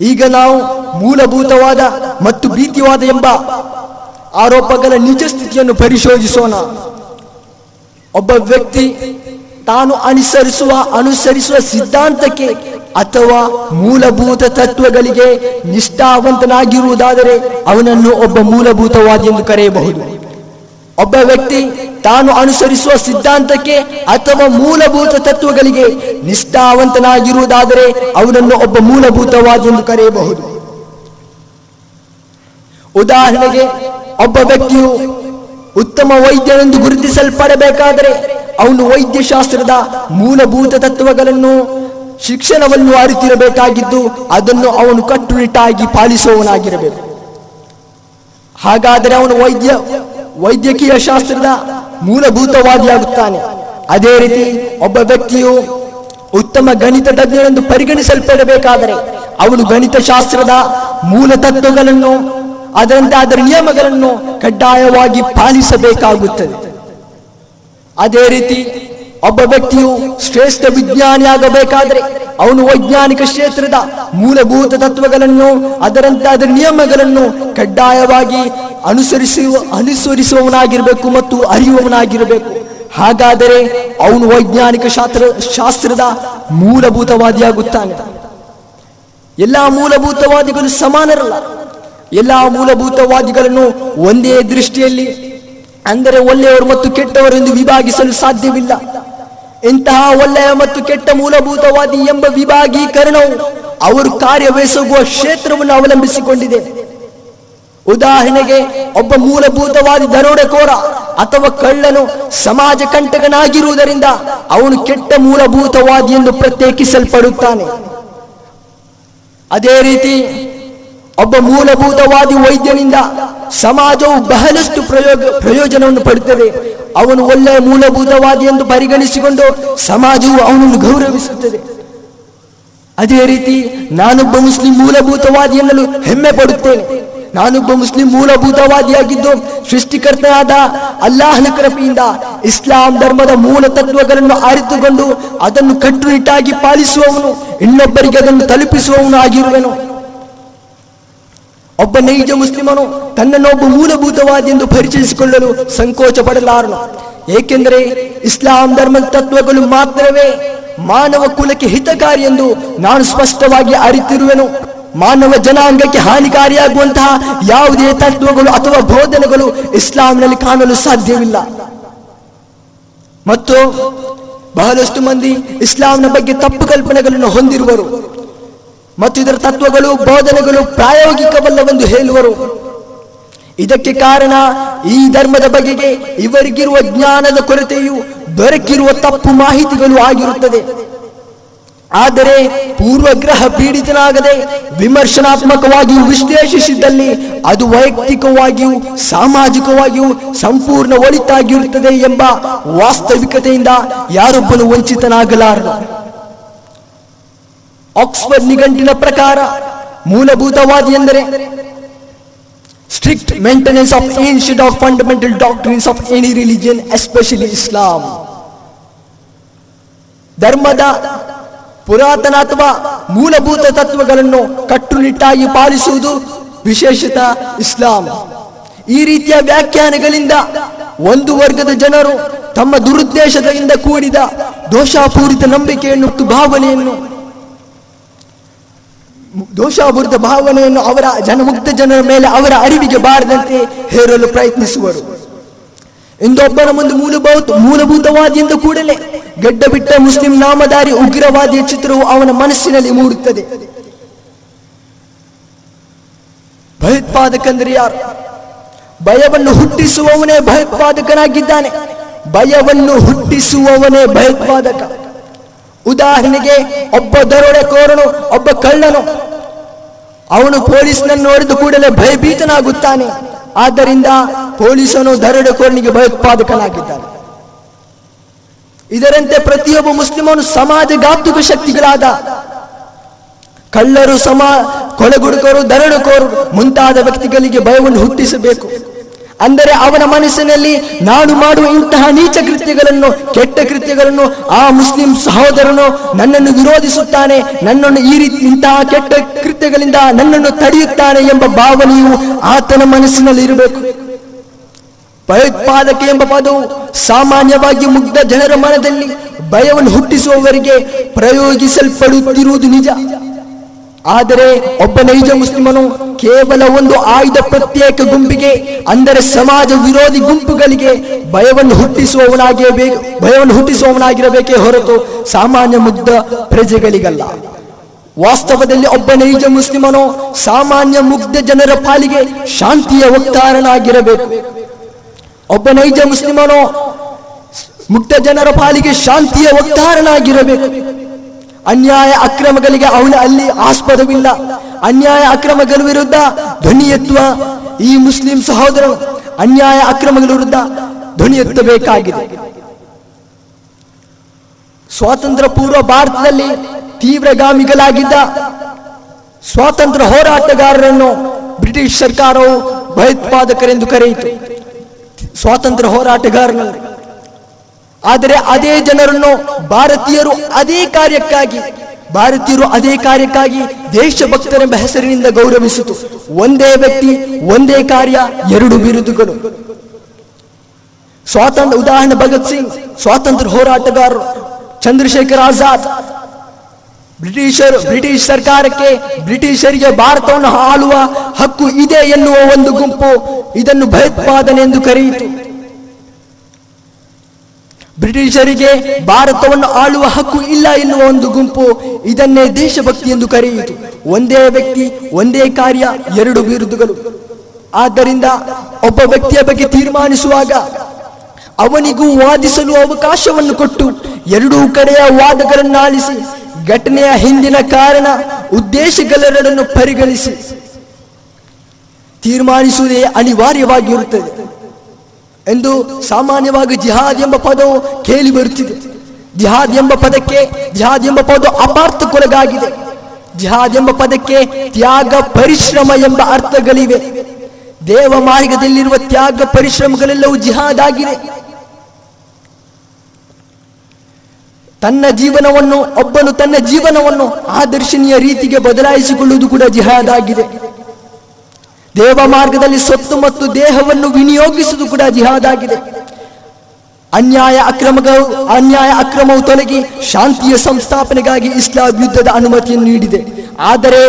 ಈಗ ನಾವು ಮೂಲಭೂತವಾದ ಮತ್ತು ಭೀತಿವಾದ ಎಂಬ ಆರೋಪಗಳ ನಿಜ ಸ್ಥಿತಿಯನ್ನು ಪರಿಶೋಧಿಸೋಣ. ಒಬ್ಬ ವ್ಯಕ್ತಿ ತಾನು ಅನುಸರಿಸುವ ಅನುಸರಿಸುವ ಸಿದ್ಧಾಂತಕ್ಕೆ ಅಥವಾ ಮೂಲಭೂತ ತತ್ವಗಳಿಗೆ ನಿಷ್ಠಾವಂತನಾಗಿರುವುದಾದರೆ ಅವನನ್ನು ಒಬ್ಬ ಮೂಲಭೂತವಾದಿ ಎಂದು ಕರೆಯಬಹುದು. ಒಬ್ಬ ವ್ಯಕ್ತಿ ತಾನು ಅನುಸರಿಸುವ ಸಿದ್ಧಾಂತಕ್ಕೆ ಅಥವಾ ಮೂಲಭೂತ ತತ್ವಗಳಿಗೆ ನಿಷ್ಠಾವಂತನಾಗಿರುವುದಾದರೆ ಅವನನ್ನು ಒಬ್ಬ ಮೂಲಭೂತವಾದಿ ಎಂದು ಕರೆಯಬಹುದು. ಉದಾಹರಣೆಗೆ, ಒಬ್ಬ ವ್ಯಕ್ತಿಯು ಉತ್ತಮ ವೈದ್ಯನೆಂದು ಗುರುತಿಸಲ್ಪಡಬೇಕಾದರೆ ಅವನು ವೈದ್ಯಶಾಸ್ತ್ರದ ಮೂಲಭೂತ ತತ್ವಗಳನ್ನು, ಶಿಕ್ಷಣವನ್ನು ಅರಿತಿರಬೇಕಾಗಿದ್ದು ಅದನ್ನು ಅವನು ಕಟ್ಟುನಿಟ್ಟಾಗಿ ಪಾಲಿಸುವವನಾಗಿರಬೇಕು. ಹಾಗಾದರೆ ಅವನು ವೈದ್ಯ ವೈದ್ಯಕೀಯ ಶಾಸ್ತ್ರದ ಮೂಲಭೂತವಾದಿಯಾಗುತ್ತಾನೆ. ಅದೇ ರೀತಿ ಒಬ್ಬ ವ್ಯಕ್ತಿಯು ಉತ್ತಮ ಗಣಿತ ತಜ್ಞರೆಂದು ಪರಿಗಣಿಸಲ್ಪಡಬೇಕಾದರೆ ಅವನು ಗಣಿತ ಶಾಸ್ತ್ರದ ಮೂಲ ತತ್ವಗಳನ್ನು, ಅದರಂತೆ ಅದರ ನಿಯಮಗಳನ್ನು ಕಡ್ಡಾಯವಾಗಿ ಪಾಲಿಸಬೇಕಾಗುತ್ತದೆ. ಅದೇ ರೀತಿ ಒಬ್ಬ ವ್ಯಕ್ತಿಯು ಶ್ರೇಷ್ಠ ವಿಜ್ಞಾನಿಯಾಗಬೇಕಾದರೆ ಅವನು ವೈಜ್ಞಾನಿಕ ಕ್ಷೇತ್ರದ ಮೂಲಭೂತ ತತ್ವಗಳನ್ನು ಅದರಂತಾದ ಅದರ ನಿಯಮಗಳನ್ನು ಕಡ್ಡಾಯವಾಗಿ ಅನುಸರಿಸುವ, ಅನುಸರಿಸುವವನಾಗಿರಬೇಕು ಮತ್ತು ಅರಿಯುವವನಾಗಿರಬೇಕು. ಹಾಗಾದರೆ ಅವನು ವೈಜ್ಞಾನಿಕ ಶಾಸ್ತ್ರ, ಶಾಸ್ತ್ರದ ಮೂಲಭೂತವಾದಿಯಾಗುತ್ತಾನೆ. ಎಲ್ಲ ಮೂಲಭೂತವಾದಿಗಳು ಸಮಾನರಲ್ಲ. ಎಲ್ಲ ಮೂಲಭೂತವಾದಿಗಳನ್ನು ಒಂದೇ ದೃಷ್ಟಿಯಲ್ಲಿ, ಅಂದರೆ ಒಳ್ಳೆಯವರು ಮತ್ತು ಕೆಟ್ಟವರು ಎಂದು ವಿಭಾಗಿಸಲು ಸಾಧ್ಯವಿಲ್ಲ. ಇಂತಹ ಒಳ್ಳೆಯ ಮತ್ತು ಕೆಟ್ಟ ಮೂಲಭೂತವಾದಿ ಎಂಬ ವಿಭಾಗೀಕರಣವು ಅವರು ಕಾರ್ಯವೆಸಗುವ ಕ್ಷೇತ್ರವನ್ನು ಅವಲಂಬಿಸಿಕೊಂಡಿದೆ. ಉದಾಹರಣೆಗೆ, ಒಬ್ಬ ಮೂಲಭೂತವಾದಿ ದರೋಡೆಕೋರ ಅಥವಾ ಕಳ್ಳನು ಸಮಾಜ ಕಂಟಕನಾಗಿರುವುದರಿಂದ ಅವನು ಕೆಟ್ಟ ಮೂಲಭೂತವಾದಿ ಎಂದು ಪ್ರತ್ಯೇಕಿಸಲ್ಪಡುತ್ತಾನೆ. ಅದೇ ರೀತಿ, ಒಬ್ಬ ಮೂಲಭೂತವಾದಿ ವೈದ್ಯನಿಂದ ಸಮಾಜವು ಬಹಳಷ್ಟು ಪ್ರಯೋಗ, ಪ್ರಯೋಜನವನ್ನು ಪಡುತ್ತದೆ ಅವನು ಒಳ್ಳೆಯ ಮೂಲಭೂತವಾದಿ ಎಂದು ಪರಿಗಣಿಸಿಕೊಂಡು ಸಮಾಜವು ಅವನನ್ನು ಗೌರವಿಸುತ್ತದೆ. ಅದೇ ರೀತಿ ನಾನೊಬ್ಬ ಮುಸ್ಲಿಂ ಮೂಲಭೂತವಾದಿ ಎನ್ನಲು ಹೆಮ್ಮೆ ಪಡುತ್ತೇನೆ. ನಾನೊಬ್ಬ ಮುಸ್ಲಿಂ ಮೂಲಭೂತವಾದಿಯಾಗಿದ್ದು ಸೃಷ್ಟಿಕರ್ತನಾದ ಅಲ್ಲಾಹನ ಕೃಪೆಯಿಂದ ಇಸ್ಲಾಂ ಧರ್ಮದ ಮೂಲ ತತ್ವಗಳನ್ನು ಅರಿತುಕೊಂಡು ಅದನ್ನು ಕಟ್ಟುನಿಟ್ಟಾಗಿ ಪಾಲಿಸುವವನು, ಇನ್ನೊಬ್ಬರಿಗೆ ಅದನ್ನು ತಲುಪಿಸುವವನು ಆಗಿರುವೆನು. ಒಬ್ಬ ನೈಜ ಮುಸ್ಲಿಮನು ತನ್ನನ್ನು ಒಬ್ಬ ಮೂಲಭೂತವಾದಿ ಎಂದು ಪರಿಚಯಿಸಿಕೊಳ್ಳಲು ಸಂಕೋಚ ಪಡಲಾರನು. ಏಕೆಂದರೆ ಇಸ್ಲಾಂ ಧರ್ಮದ ತತ್ವಗಳು ಮಾತ್ರವೇ ಮಾನವ ಕುಲಕ್ಕೆ ಹಿತಕಾರಿ ಎಂದು ನಾನು ಸ್ಪಷ್ಟವಾಗಿ ಅರಿತಿರುವೆನು. ಮಾನವ ಜನಾಂಗಕ್ಕೆ ಹಾನಿಕಾರಿಯಾಗುವಂತಹ ಯಾವುದೇ ತತ್ವಗಳು ಅಥವಾ ಬೋಧನೆಗಳು ಇಸ್ಲಾಂನಲ್ಲಿ ಕಾಣಲು ಸಾಧ್ಯವಿಲ್ಲ. ಮತ್ತು ಬಹಳಷ್ಟು ಮಂದಿ ಇಸ್ಲಾಂನ ಬಗ್ಗೆ ತಪ್ಪು ಕಲ್ಪನೆಗಳನ್ನು ಹೊಂದಿರುವರು. ಮತ್ತು ಇದರ ತತ್ವಗಳು, ಬೋಧನೆಗಳು ಪ್ರಾಯೋಗಿಕವಲ್ಲವೆಂದು ಹೇಳುವರು. ಇದಕ್ಕೆ ಕಾರಣ ಈ ಧರ್ಮದ ಬಗೆಗೆ ಇವರಿಗಿರುವ ಜ್ಞಾನದ ಕೊರತೆಯು ದೊರಕಿರುವ ತಪ್ಪು ಮಾಹಿತಿಗಳು ಆಗಿರುತ್ತದೆ. ಆದರೆ ಪೂರ್ವಗ್ರಹ ಪೀಡಿತನಾಗದೆ ವಿಮರ್ಶನಾತ್ಮಕವಾಗಿಯೂ ವಿಶ್ಲೇಷಿಸಿದ್ದಲ್ಲಿ ಅದು ವೈಯಕ್ತಿಕವಾಗಿಯೂ ಸಾಮಾಜಿಕವಾಗಿಯೂ ಸಂಪೂರ್ಣ ಒಳಿತಾಗಿರುತ್ತದೆ ಎಂಬ ವಾಸ್ತವಿಕತೆಯಿಂದ ಯಾರೊಬ್ಬನು ವಂಚಿತನಾಗಲಾರನು. ಆಕ್ಸ್ಫರ್ಡ್ ನಿಘಂಟಿನ ಪ್ರಕಾರ ಮೂಲಭೂತವಾದಿ ಎಂದರೆ strict maintenance of ancient of fundamental doctrines of any religion especially ಇಸ್ಲಾಂ ಧರ್ಮದ ಪುರಾತನ ಅಥವಾ ಮೂಲಭೂತ ತತ್ವಗಳನ್ನು ಕಟ್ಟುನಿಟ್ಟಾಗಿ ಪಾಲಿಸುವುದು ವಿಶೇಷತ ಇಸ್ಲಾಂ ಈ ರೀತಿಯ ವ್ಯಾಖ್ಯಾನಗಳಿಂದ ಒಂದು ವರ್ಗದ ಜನರು ತಮ್ಮ ದುರುದ್ದೇಶದಿಂದ ಕೂಡಿದ ದೋಷಾಪೂರಿತ ನಂಬಿಕೆಯನ್ನು ಮತ್ತು ಭಾವನೆಯನ್ನು ದೋಷಾಪೂರಿತ ಭಾವನೆಯನ್ನು ಅವರ ಜನಮುಕ್ತ ಜನರ ಮೇಲೆ ಅವರ ಅರಿವಿಗೆ ಬಾರದಂತೆ ಹೇರಲು ಪ್ರಯತ್ನಿಸುವರು. ಇಂದೊಬ್ಬನ ಮುಂದೆ ಮೂಲಭೂತ ಮೂಲಭೂತವಾದಿ ಎಂದು ಕೂಡಲೇ ಗಡ್ಡ ಬಿಟ್ಟ ಮುಸ್ಲಿಂ ನಾಮಧಾರಿ ಉಗ್ರವಾದಿಯ ಚಿತ್ರವು ಅವನ ಮನಸ್ಸಿನಲ್ಲಿ ಮೂಡುತ್ತದೆ. ಭಯೋತ್ಪಾದಕಂದ್ರೆ ಯಾರು? ಭಯವನ್ನು ಹುಟ್ಟಿಸುವವನೇ ಭಯೋತ್ಪಾದಕನಾಗಿದ್ದಾನೆ. ಭಯವನ್ನು ಹುಟ್ಟಿಸುವವನೇ ಭಯೋತ್ಪಾದಕ. ಉದಾಹರಣೆಗೆ ಒಬ್ಬ ದರೋಡೆಕೋರನು ಒಬ್ಬ ಕಳ್ಳನು. ಅವನು ಪೊಲೀಸ್ನನ್ನು ನೋಡಿದ ಕೂಡಲೇ ಭಯಭೀತನಾಗುತ್ತಾನೆ. ಆದ್ದರಿಂದ ಪೊಲೀಸನು ದರೋಡೆಕೋರನಿಗೆ ಭಯೋತ್ಪಾದಕನಾಗಿದ್ದಾನೆ. ಇದರಂತೆ ಪ್ರತಿಯೊಬ್ಬ ಮುಸ್ಲಿಮನು ಸಮಾಜಘಾತುಕ ಶಕ್ತಿಗಳಾದ ಕಳ್ಳರು ಸಮ ಕೊಲೆಗುಡುಕರು ದರಡುಕೋರು ಮುಂತಾದ ವ್ಯಕ್ತಿಗಳಿಗೆ ಭಯವನ್ನು ಹುಟ್ಟಿಸಬೇಕು. ಅಂದರೆ ಅವನ ಮನಸ್ಸಿನಲ್ಲಿ ನಾನು ಮಾಡುವ ಇಂತಹ ನೀಚ ಕೃತ್ಯಗಳನ್ನು, ಕೆಟ್ಟ ಕೃತ್ಯಗಳನ್ನು, ಆ ಮುಸ್ಲಿಂ ಸಹೋದರನು ನನ್ನನ್ನು ವಿರೋಧಿಸುತ್ತಾನೆ, ನನ್ನನ್ನು ಈ ರೀತಿ ಇಂತಹ ಕೆಟ್ಟ ಕೃತ್ಯಗಳಿಂದ ನನ್ನನ್ನು ತಡೆಯುತ್ತಾನೆ ಎಂಬ ಭಾವನೆಯು ಆತನ ಮನಸ್ಸಿನಲ್ಲಿ ಇರಬೇಕು. ಭಯೋತ್ಪಾದಕ ಎಂಬ ಪದವು ಸಾಮಾನ್ಯವಾಗಿ ಮುಗ್ಧ ಜನರ ಮನದಲ್ಲಿ ಭಯವನ್ನು ಹುಟ್ಟಿಸುವವರಿಗೆ ಪ್ರಯೋಗಿಸಲ್ಪಡುತ್ತಿರುವುದು ನಿಜ. ಆದರೆ ಒಬ್ಬ ನೈಜ ಮುಸ್ಲಿಮನು ಕೇವಲ ಒಂದು ಆಯ್ದ ಪ್ರತ್ಯೇಕ ಗುಂಪಿಗೆ, ಅಂದರೆ ಸಮಾಜ ವಿರೋಧಿ ಗುಂಪುಗಳಿಗೆ ಭಯವನ್ನು ಹುಟ್ಟಿಸುವವನಾಗಿರಬೇಕು, ಭಯವನ್ನು ಹುಟ್ಟಿಸುವವನಾಗಿರಬೇಕೇ ಹೊರತು ಸಾಮಾನ್ಯ ಮುಗ್ಧ ಪ್ರಜೆಗಳಿಗಲ್ಲ. ವಾಸ್ತವದಲ್ಲಿ ಒಬ್ಬ ನೈಜ ಮುಸ್ಲಿಮನು ಸಾಮಾನ್ಯ ಮುಗ್ಧ ಜನರ ಪಾಲಿಗೆ ಶಾಂತಿಯ ಒತ್ತಾರನಾಗಿರಬೇಕು. ಒಬ್ಬ ನೈಜ ಮುಸ್ಲಿಮನು ಮುಗ್ಧ ಜನರ ಪಾಲಿಗೆ ಶಾಂತಿಯ ವಕ್ತಾರನಾಗಿರಬೇಕು ಅನ್ಯಾಯ ಅಕ್ರಮಗಳಿಗೆ ಅವನ ಅಲ್ಲಿ ಆಸ್ಪದವಿಲ್ಲ. ಅನ್ಯಾಯ ಅಕ್ರಮಗಳ ವಿರುದ್ಧ ಧ್ವನಿ ಎತ್ತುವ ಈ ಮುಸ್ಲಿಂ ಸಹೋದರರು ಅನ್ಯಾಯ ಅಕ್ರಮಗಳ ವಿರುದ್ಧ ಧ್ವನಿ ಎತ್ತಬೇಕಾಗಿದೆ. ಸ್ವಾತಂತ್ರ್ಯ ಪೂರ್ವ ಭಾರತದಲ್ಲಿ ತೀವ್ರಗಾಮಿಗಳಾಗಿದ್ದ ಸ್ವಾತಂತ್ರ್ಯ ಹೋರಾಟಗಾರರನ್ನು ಬ್ರಿಟಿಷ್ ಸರ್ಕಾರವು ಭಯೋತ್ಪಾದಕರೆಂದು ಕರೆಯಿತು. ಸ್ವಾತಂತ್ರ್ಯ ಹೋರಾಟಗಾರನಲ್ಲಿ ಆದರೆ ಅದೇ ಜನರನ್ನು ಭಾರತೀಯರು ಅದೇ ಕಾರ್ಯಕ್ಕಾಗಿ, ಭಾರತೀಯರು ಅದೇ ಕಾರ್ಯಕ್ಕಾಗಿ ದೇಶಭಕ್ತರೆಂಬ ಹೆಸರಿನಿಂದ ಗೌರವಿಸಿತು. ಒಂದೇ ವ್ಯಕ್ತಿ, ಒಂದೇ ಕಾರ್ಯ, ಎರಡು ಬಿರುದುಗಳು. ಸ್ವಾತಂತ್ರ್ಯ, ಉದಾಹರಣೆ ಭಗತ್ ಸಿಂಗ್, ಸ್ವಾತಂತ್ರ್ಯ ಹೋರಾಟಗಾರರು, ಚಂದ್ರಶೇಖರ್ ಆಜಾದ್. ಬ್ರಿಟಿಷರು, ಬ್ರಿಟಿಷ್ ಸರ್ಕಾರಕ್ಕೆ ಬ್ರಿಟಿಷರಿಗೆ ಭಾರತವನ್ನು ಆಳುವ ಹಕ್ಕು ಇದೆ ಎನ್ನುವ ಒಂದು ಗುಂಪು ಇದನ್ನು ಭಯೋತ್ಪಾದನೆ ಎಂದು ಕರೆಯಿತು. ಬ್ರಿಟಿಷರಿಗೆ ಭಾರತವನ್ನು ಆಳುವ ಹಕ್ಕು ಇಲ್ಲ ಎನ್ನುವ ಒಂದು ಗುಂಪು ಇದನ್ನೇ ದೇಶಭಕ್ತಿ ಎಂದು ಕರೆಯಿತು. ಒಂದೇ ವ್ಯಕ್ತಿ, ಒಂದೇ ಕಾರ್ಯ, ಎರಡು ಬಿರುದುಗಳು. ಆದ್ದರಿಂದ ಒಬ್ಬ ವ್ಯಕ್ತಿಯ ಬಗ್ಗೆ ತೀರ್ಮಾನಿಸುವಾಗ ಅವನಿಗೂ ವಾದಿಸಲು ಅವಕಾಶವನ್ನು ಕೊಟ್ಟು ಎರಡೂ ಕಡೆಯ ವಾದಗಳನ್ನು ಆಲಿಸಿ ಘಟನೆಯ ಹಿಂದಿನ ಕಾರಣ ಉದ್ದೇಶಗಳೆರಡನ್ನು ಪರಿಗಣಿಸಿ ತೀರ್ಮಾನಿಸುವುದೇ ಅನಿವಾರ್ಯವಾಗಿರುತ್ತದೆ. ಎಂದು ಸಾಮಾನ್ಯವಾಗಿ ಜಿಹಾದ್ ಎಂಬ ಪದವು ಕೇಳಿ ಬರುತ್ತಿದೆ. ಜಿಹಾದ್ ಎಂಬ ಪದಕ್ಕೆ, ಜಿಹಾದ್ ಎಂಬ ಪದ ಅಪಾರ್ಥಕ್ಕೊಳಗಾಗಿದೆ. ಜಿಹಾದ್ ಎಂಬ ಪದಕ್ಕೆ ತ್ಯಾಗ ಪರಿಶ್ರಮ ಎಂಬ ಅರ್ಥಗಳಿವೆ. ದೇವ ಮಾರ್ಗದಲ್ಲಿರುವ ತ್ಯಾಗ ಪರಿಶ್ರಮಗಳೆಲ್ಲವೂ ಜಿಹಾದ್ ಆಗಿದೆ. ತನ್ನ ಜೀವನವನ್ನು, ಒಬ್ಬನು ತನ್ನ ಜೀವನವನ್ನು ಆದರ್ಶನೀಯ ರೀತಿಗೆ ಬದಲಾಯಿಸಿಕೊಳ್ಳುವುದು ಕೂಡ ಜಿಹಾದ್ ಆಗಿದೆ. ದೇವ ಮಾರ್ಗದಲ್ಲಿ ಸೊತ್ತು ಮತ್ತು ದೇಹವನ್ನು ವಿನಿಯೋಗಿಸುವುದು ಕೂಡ ಜಿಹಾದ್ ಆಗಿದೆ ಅನ್ಯಾಯ ಅಕ್ರಮಗಳು, ಅನ್ಯಾಯ ಅಕ್ರಮವು ತೊಲಗಿ ಶಾಂತಿಯ ಸಂಸ್ಥಾಪನೆಗಾಗಿ ಇಸ್ಲಾಂ ಯುದ್ಧದ ಅನುಮತಿಯನ್ನು ನೀಡಿದೆ. ಆದರೆ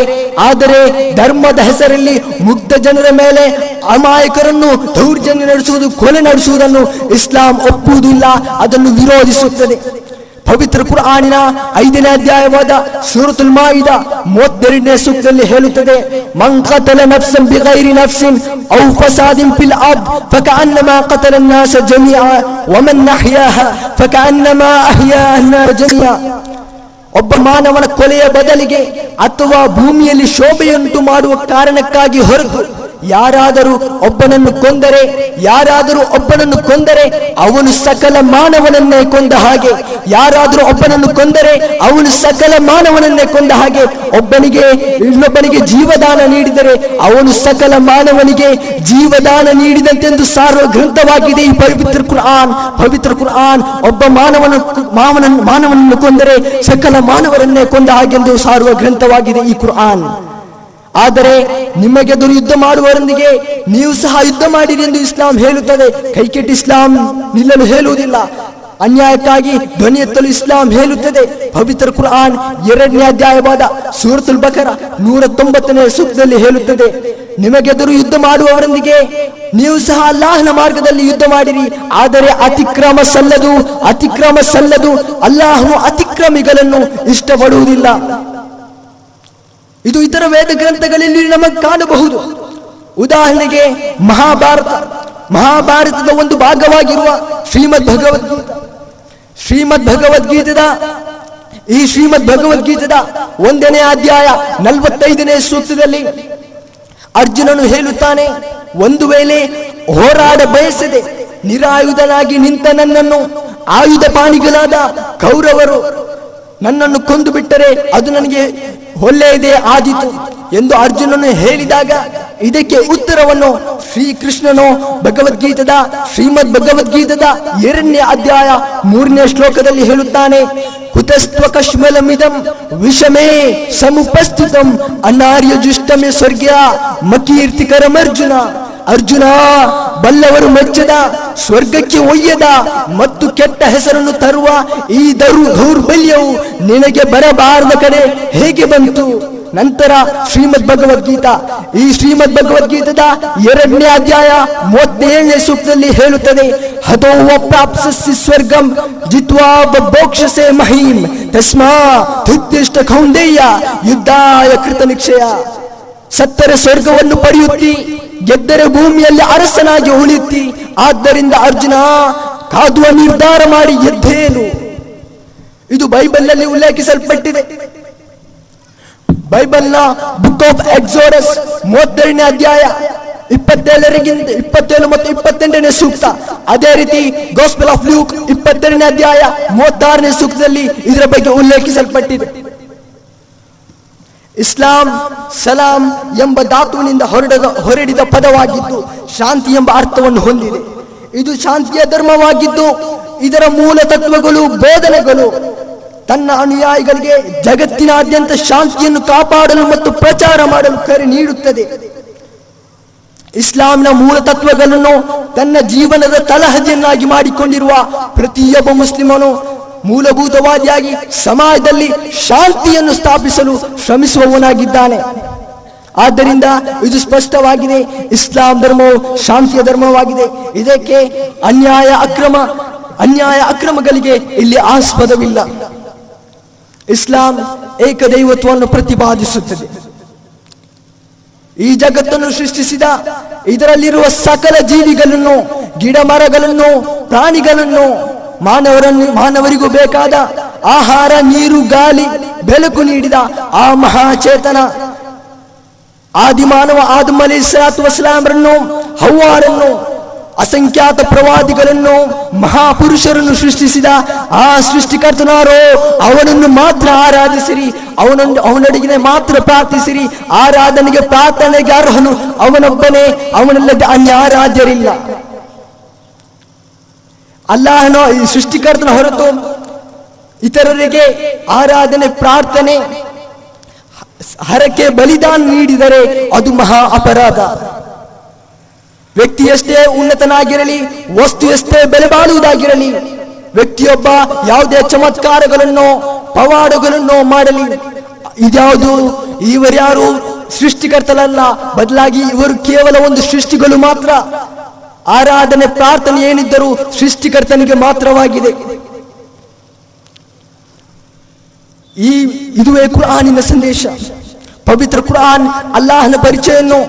ಆದರೆ ಧರ್ಮದ ಹೆಸರಲ್ಲಿ ಮುಗ್ಧ ಜನರ ಮೇಲೆ ಅಮಾಯಕರನ್ನು ದೌರ್ಜನ್ಯ ನಡೆಸುವುದು, ಕೊಲೆ ನಡೆಸುವುದನ್ನು ಇಸ್ಲಾಂ ಒಪ್ಪುವುದಿಲ್ಲ, ಅದನ್ನು ವಿರೋಧಿಸುತ್ತದೆ. ಪವಿತ್ರ ಕುರ್ಆನಿನ ಐದನೇ ಅಧ್ಯಾಯವಾದ ಸೂರತುಲ್ ಮಾಯಿದ ಮೂವತ್ತೆರಡನೇ ಸೂಕ್ತದಲ್ಲಿ ಹೇಳುತ್ತದೆ ಮನ್ ಕತಲ ನಫ್ಸನ್ ಬಿಗೈರಿ ನಫ್ಸಿನ್ ಔ ಫಸಾದಿನ್ ಫಿಲ್ ಅರ್ದ್ ಫಕಅನ್ನಮಾ ಕತಲ الناس ಜಮೀಆ ವಮನ್ ಅಹ್ಯಾಹ ಫಕಅನ್ನಮಾ ಅಹ್ಯಾ الناس ಜಮೀಆ ಒಬ್ಬ ಮಾನವನ ಕೊಲೆಯ ಬದಲಿಗೆ ಅಥವಾ ಭೂಮಿಯಲ್ಲಿ ಶೋಭೆಯುಂಟು ಮಾಡುವ ಕಾರಣಕ್ಕಾಗಿ ಹೊರತು ಯಾರಾದರೂ ಒಬ್ಬನನ್ನು ಕೊಂದರೆ, ಯಾರಾದರೂ ಒಬ್ಬನನ್ನು ಕೊಂದರೆ, ಅವನು ಸಕಲ ಮಾನವನನ್ನೇ ಕೊಂದ ಹಾಗೆ. ಯಾರಾದರೂ ಒಬ್ಬನನ್ನು ಕೊಂದರೆ, ಅವನು ಸಕಲ ಮಾನವನನ್ನೇ ಕೊಂದ ಹಾಗೆ. ಒಬ್ಬನಿಗೆ, ಇನ್ನೊಬ್ಬನಿಗೆ ಜೀವದಾನ ನೀಡಿದರೆ, ಅವನು ಸಕಲ ಮಾನವನಿಗೆ ಜೀವದಾನ ನೀಡಿದಂತೆಂದು ಸಾರುವ ಗ್ರಂಥವಾಗಿದೆ ಈ ಪವಿತ್ರ ಕುರ್ಆನ್. ಪವಿತ್ರ ಕುರ್ಆನ್, ಒಬ್ಬ ಮಾನವನ, ಮಾವನನ್ನು, ಮಾನವನನ್ನು ಕೊಂದರೆ ಸಕಲ ಮಾನವರನ್ನೇ ಕೊಂದ ಹಾಗೆಂದು ಸಾರುವ ಗ್ರಂಥವಾಗಿದೆ ಈ ಕುರ್ಆನ್. ಆದರೆ ನಿಮಗೆದುರು ಯುದ್ಧ ಮಾಡುವವರೊಂದಿಗೆ ನೀವು ಸಹ ಯುದ್ಧ ಮಾಡಿರಿ ಎಂದು ಇಸ್ಲಾಂ ಹೇಳುತ್ತದೆ. ಕೈಕೆಟ್ಟಿ ಇಸ್ಲಾಂ ನಿಲ್ಲಲು ಹೇಳುವುದಿಲ್ಲ. ಅನ್ಯಾಯಕ್ಕಾಗಿ ಧ್ವನಿ ಎತ್ತಲು ಇಸ್ಲಾಂ ಹೇಳುತ್ತದೆ. ಪವಿತ್ರ ಕುರಾನ್ ಎರಡನೇ ಅಧ್ಯಾಯವಾದ ಸೂರತುಲ್ ಬಕರ ನೂರ ತೊಂಬತ್ತನೇ ಸೂಕ್ತದಲ್ಲಿ ಹೇಳುತ್ತದೆ. ನಿಮಗೆದುರು ಯುದ್ಧ ಮಾಡುವವರೊಂದಿಗೆ ನೀವು ಸಹ ಅಲ್ಲಾಹನ ಮಾರ್ಗದಲ್ಲಿ ಯುದ್ಧ ಮಾಡಿರಿ. ಆದರೆ ಅತಿಕ್ರಮ ಸಲ್ಲದು ಅತಿಕ್ರಮ ಸಲ್ಲದು ಅಲ್ಲಾಹನು ಅತಿಕ್ರಮಿಗಳನ್ನು ಇಷ್ಟಪಡುವುದಿಲ್ಲ. ಇದು ಇತರ ವೇದ ಗ್ರಂಥಗಳಲ್ಲಿ ನಮಗೆ ಕಾಣಬಹುದು. ಉದಾಹರಣೆಗೆ ಮಹಾಭಾರತ. ಮಹಾಭಾರತದ ಒಂದು ಭಾಗವಾಗಿರುವ ಶ್ರೀಮದ್ ಭಗವದ್ಗೀತ. ಶ್ರೀಮದ್ ಭಗವದ್ಗೀತದ, ಈ ಶ್ರೀಮದ್ ಭಗವದ್ಗೀತದ ಒಂದನೇ ಅಧ್ಯಾಯ ನಲವತ್ತೈದನೇ ಸೂತ್ರದಲ್ಲಿ ಅರ್ಜುನನು ಹೇಳುತ್ತಾನೆ, ಒಂದು ವೇಳೆ ಹೋರಾಡ ಬಯಸದೆ ನಿರಾಯುಧನಾಗಿ ನಿಂತ ನನ್ನನ್ನು ಆಯುಧ ಪಾಣಿಗಳಾದ ಕೌರವರು ನನ್ನನ್ನು ಕೊಂದು ಬಿಟ್ಟರೆ ಅದು ನನಗೆ ಒಳ್ಳೆಯದೇ ಆದಿತು ಎಂದು ಅರ್ಜುನನು ಹೇಳಿದಾಗ ಇದಕ್ಕೆ ಉತ್ತರವನ್ನು ಶ್ರೀಕೃಷ್ಣನು ಭಗವದ್ಗೀತದ, ಶ್ರೀಮದ್ ಭಗವದ್ಗೀತದ ಎರಡನೇ ಅಧ್ಯಾಯ ಮೂರನೇ ಶ್ಲೋಕದಲ್ಲಿ ಹೇಳುತ್ತಾನೆ ಕುತಸ್ತ್ವ ಕಶ್ಮಲಮಿದಂ ವಿಷಮೇ ಸಮುಪಸ್ಥಿತಂ ಅನಾರ್ಯ ಜುಷ್ಟಮೆ ಸ್ವರ್ಗ್ಯ ಮಕೀರ್ತಿಕರಮರ್ಜುನ ಅರ್ಜುನ, ಬಲ್ಲವರು ಮೆಚ್ಚದ, ಸ್ವರ್ಗಕ್ಕೆ ಒಯ್ಯದ ಮತ್ತು ಕೆಟ್ಟ ಹೆಸರನ್ನು ತರುವ ಈ ದರು ದೌರ್ಬಲ್ಯವು ನಿನಗೆ ಬರಬಾರದ ಕಡೆ ಹೇಗೆ ಬಂತು? ನಂತರ ಶ್ರೀಮದ್ ಭಗವದ್ಗೀತಾ ಈ ಶ್ರೀಮದ್ ಭಗವದ್ಗೀತದ ಎರಡನೇ ಅಧ್ಯಾಯ ಮೂವತ್ತೇಳನೇ ಸೂಕ್ತದಲ್ಲಿ ಹೇಳುತ್ತದೆ, ಹತೋವ ಪ್ರಾಪ್ಸಸ್ಸಿ ಸ್ವರ್ಗಂ ಜಿತ್ವಾ ಬೋಕ್ಷಸೆ ಮಹೀಂ, ತಸ್ಮಾ ಧುದ್ದಿಷ್ಟ ಕೌಂದೇಯ ಯುದ್ಧಾಯ ಕೃತ ನಿಕ್ಷಯ ಸತ್ತರೆ ಸ್ವರ್ಗವನ್ನು ಪಡೆಯುತ್ತಿ, ಗೆದ್ದರೆ ಭೂಮಿಯಲ್ಲಿ ಅರಸನಾಗಿ ಉಳಿಯುತ್ತಿ. ಆದ್ದರಿಂದ ಅರ್ಜುನ, ಕಾದುವ ನಿರ್ಧಾರ ಮಾಡಿ ಗೆದ್ದೇನು ಇದು ಬೈಬಲ್ನಲ್ಲಿ ಉಲ್ಲೇಖಿಸಲ್ಪಟ್ಟಿದೆ. ಬೈಬಲ್ನ ಬುಕ್ ಆಫ್ ಎಕ್ಸೋಡಸ್ ಮೂವತ್ತೆರಡನೇ ಅಧ್ಯಾಯ ಇಪ್ಪತ್ತೇಳರಿಗಿಂತ ಇಪ್ಪತ್ತೇಳು ಮತ್ತು ಇಪ್ಪತ್ತೆಂಟನೇ ಸೂಕ್ತ. ಅದೇ ರೀತಿ ಗೋಸ್ಪಲ್ ಆಫ್ ಲ್ಯೂಕ್ ಇಪ್ಪತ್ತೆರಡನೇ ಅಧ್ಯಾಯ ಮೂವತ್ತಾರನೇ ಸೂಕ್ತದಲ್ಲಿ ಇದರ ಬಗ್ಗೆ ಉಲ್ಲೇಖಿಸಲ್ಪಟ್ಟಿದೆ. ಇಸ್ಲಾಂ ಸಲಾಂ ಎಂಬ ಧಾತುವಿನಿಂದ ಹೊರಡದ, ಹೊರಡಿದ ಪದವಾಗಿದ್ದು ಶಾಂತಿ ಎಂಬ ಅರ್ಥವನ್ನು ಹೊಂದಿದೆ. ಇದು ಶಾಂತಿಯ ಧರ್ಮವಾಗಿದ್ದು ಇದರ ಮೂಲ ತತ್ವಗಳು, ಬೋಧನೆಗಳು ತನ್ನ ಅನುಯಾಯಿಗಳಿಗೆ ಜಗತ್ತಿನಾದ್ಯಂತ ಶಾಂತಿಯನ್ನು ಕಾಪಾಡಲು ಮತ್ತು ಪ್ರಚಾರ ಮಾಡಲು ಕರೆ ನೀಡುತ್ತದೆ. ಇಸ್ಲಾಂನ ಮೂಲ ತತ್ವಗಳನ್ನು ತನ್ನ ಜೀವನದ ತಲಹದಿಯನ್ನಾಗಿ ಮಾಡಿಕೊಂಡಿರುವ ಪ್ರತಿಯೊಬ್ಬ ಮುಸ್ಲಿಮನು ಮೂಲಭೂತವಾದಿಯಾಗಿ ಸಮಾಜದಲ್ಲಿ ಶಾಂತಿಯನ್ನು ಸ್ಥಾಪಿಸಲು ಶ್ರಮಿಸುವವನಾಗಿದ್ದಾನೆ. ಆದ್ದರಿಂದ ಇದು ಸ್ಪಷ್ಟವಾಗಿದೆ. ಇಸ್ಲಾಂ ಧರ್ಮವು ಶಾಂತಿಯ ಧರ್ಮವಾಗಿದೆ. ಇದಕ್ಕೆ ಅನ್ಯಾಯ ಅಕ್ರಮ, ಅನ್ಯಾಯ ಅಕ್ರಮಗಳಿಗೆ ಇಲ್ಲಿ ಆಸ್ಪದವಿಲ್ಲ. ಇಸ್ಲಾಂ ಏಕದೈವತ್ವವನ್ನು ಪ್ರತಿಪಾದಿಸುತ್ತದೆ. ಈ ಜಗತ್ತನ್ನು ಸೃಷ್ಟಿಸಿದ ಇದರಲ್ಲಿರುವ ಸಕಲ ಜೀವಿಗಳನ್ನು ಗಿಡ ಮರಗಳನ್ನು ಪ್ರಾಣಿಗಳನ್ನು ಮಾನವರನ್ನು ಮಾನವರಿಗೂ ಬೇಕಾದ ಆಹಾರ, ನೀರು, ಗಾಳಿ, ಬೆಳಕು ನೀಡಿದ ಆ ಮಹಾಚೇತನ ಆದಿಮಾನವ ಆದಮ್ ಅಲಿ ಸಲಾತು ವಸ್ಲಾಮರನ್ನು ಹವ್ವಾರನ್ನು, ಅಸಂಖ್ಯಾತ ಪ್ರವಾದಿಗಳನ್ನು, ಮಹಾಪುರುಷರನ್ನು ಸೃಷ್ಟಿಸಿದ ಆ ಸೃಷ್ಟಿಕರ್ತನಾರೋ, ಅವನನ್ನು ಮಾತ್ರ ಆರಾಧಿಸಿರಿ, ಅವನನ್ನು ಅವನಡಿಗೆ ಮಾತ್ರ ಪ್ರಾರ್ಥಿಸಿರಿ, ಆರಾಧನೆಗೆ ಪ್ರಾರ್ಥನೆಗೆ ಅರ್ಹನು ಅವನೊಬ್ಬನೇ, ಅವನಲ್ಲದೆ ಅನ್ಯ ಆರಾಧ್ಯರಿಲ್ಲ ಅಲ್ಲಾಹನ ಈ ಸೃಷ್ಟಿಕರ್ತನ ಹೊರತು ಇತರರಿಗೆ ಆರಾಧನೆ, ಪ್ರಾರ್ಥನೆ, ಹರಕೆ, ಬಲಿದಾನ ನೀಡಿದರೆ ಅದು ಮಹಾ ಅಪರಾಧ. ವ್ಯಕ್ತಿ ಎಷ್ಟೇ ಉನ್ನತನಾಗಿರಲಿ ವಸ್ತು ಎಷ್ಟೇ ಬೆಲೆ ಬಾಳುವುದಾಗಿರಲಿ ವ್ಯಕ್ತಿಯೊಬ್ಬ ಯಾವುದೇ ಚಮತ್ಕಾರಗಳನ್ನು, ಪವಾಡಗಳನ್ನು ಮಾಡಲಿ, ಇದ್ಯಾವುದು ಇವರ್ಯಾರು ಸೃಷ್ಟಿಕರ್ತರಲ್ಲ ಬದಲಾಗಿ ಇವರು ಕೇವಲ ಒಂದು ಸೃಷ್ಟಿಗಳು ಮಾತ್ರ. ಆರಾಧನೆ ಪ್ರಾರ್ಥನೆ ಏನಿದ್ದರೂ ಸೃಷ್ಟಿಕರ್ತನಿಗೆ ಮಾತ್ರವಾಗಿದೆ. ಈ ಇದುವೇ ಕುರಾನಿನ ಸಂದೇಶ. ಪವಿತ್ರ ಕುರಾನ್ ಅಲ್ಲಾಹನ ಪರಿಚಯನ್ನು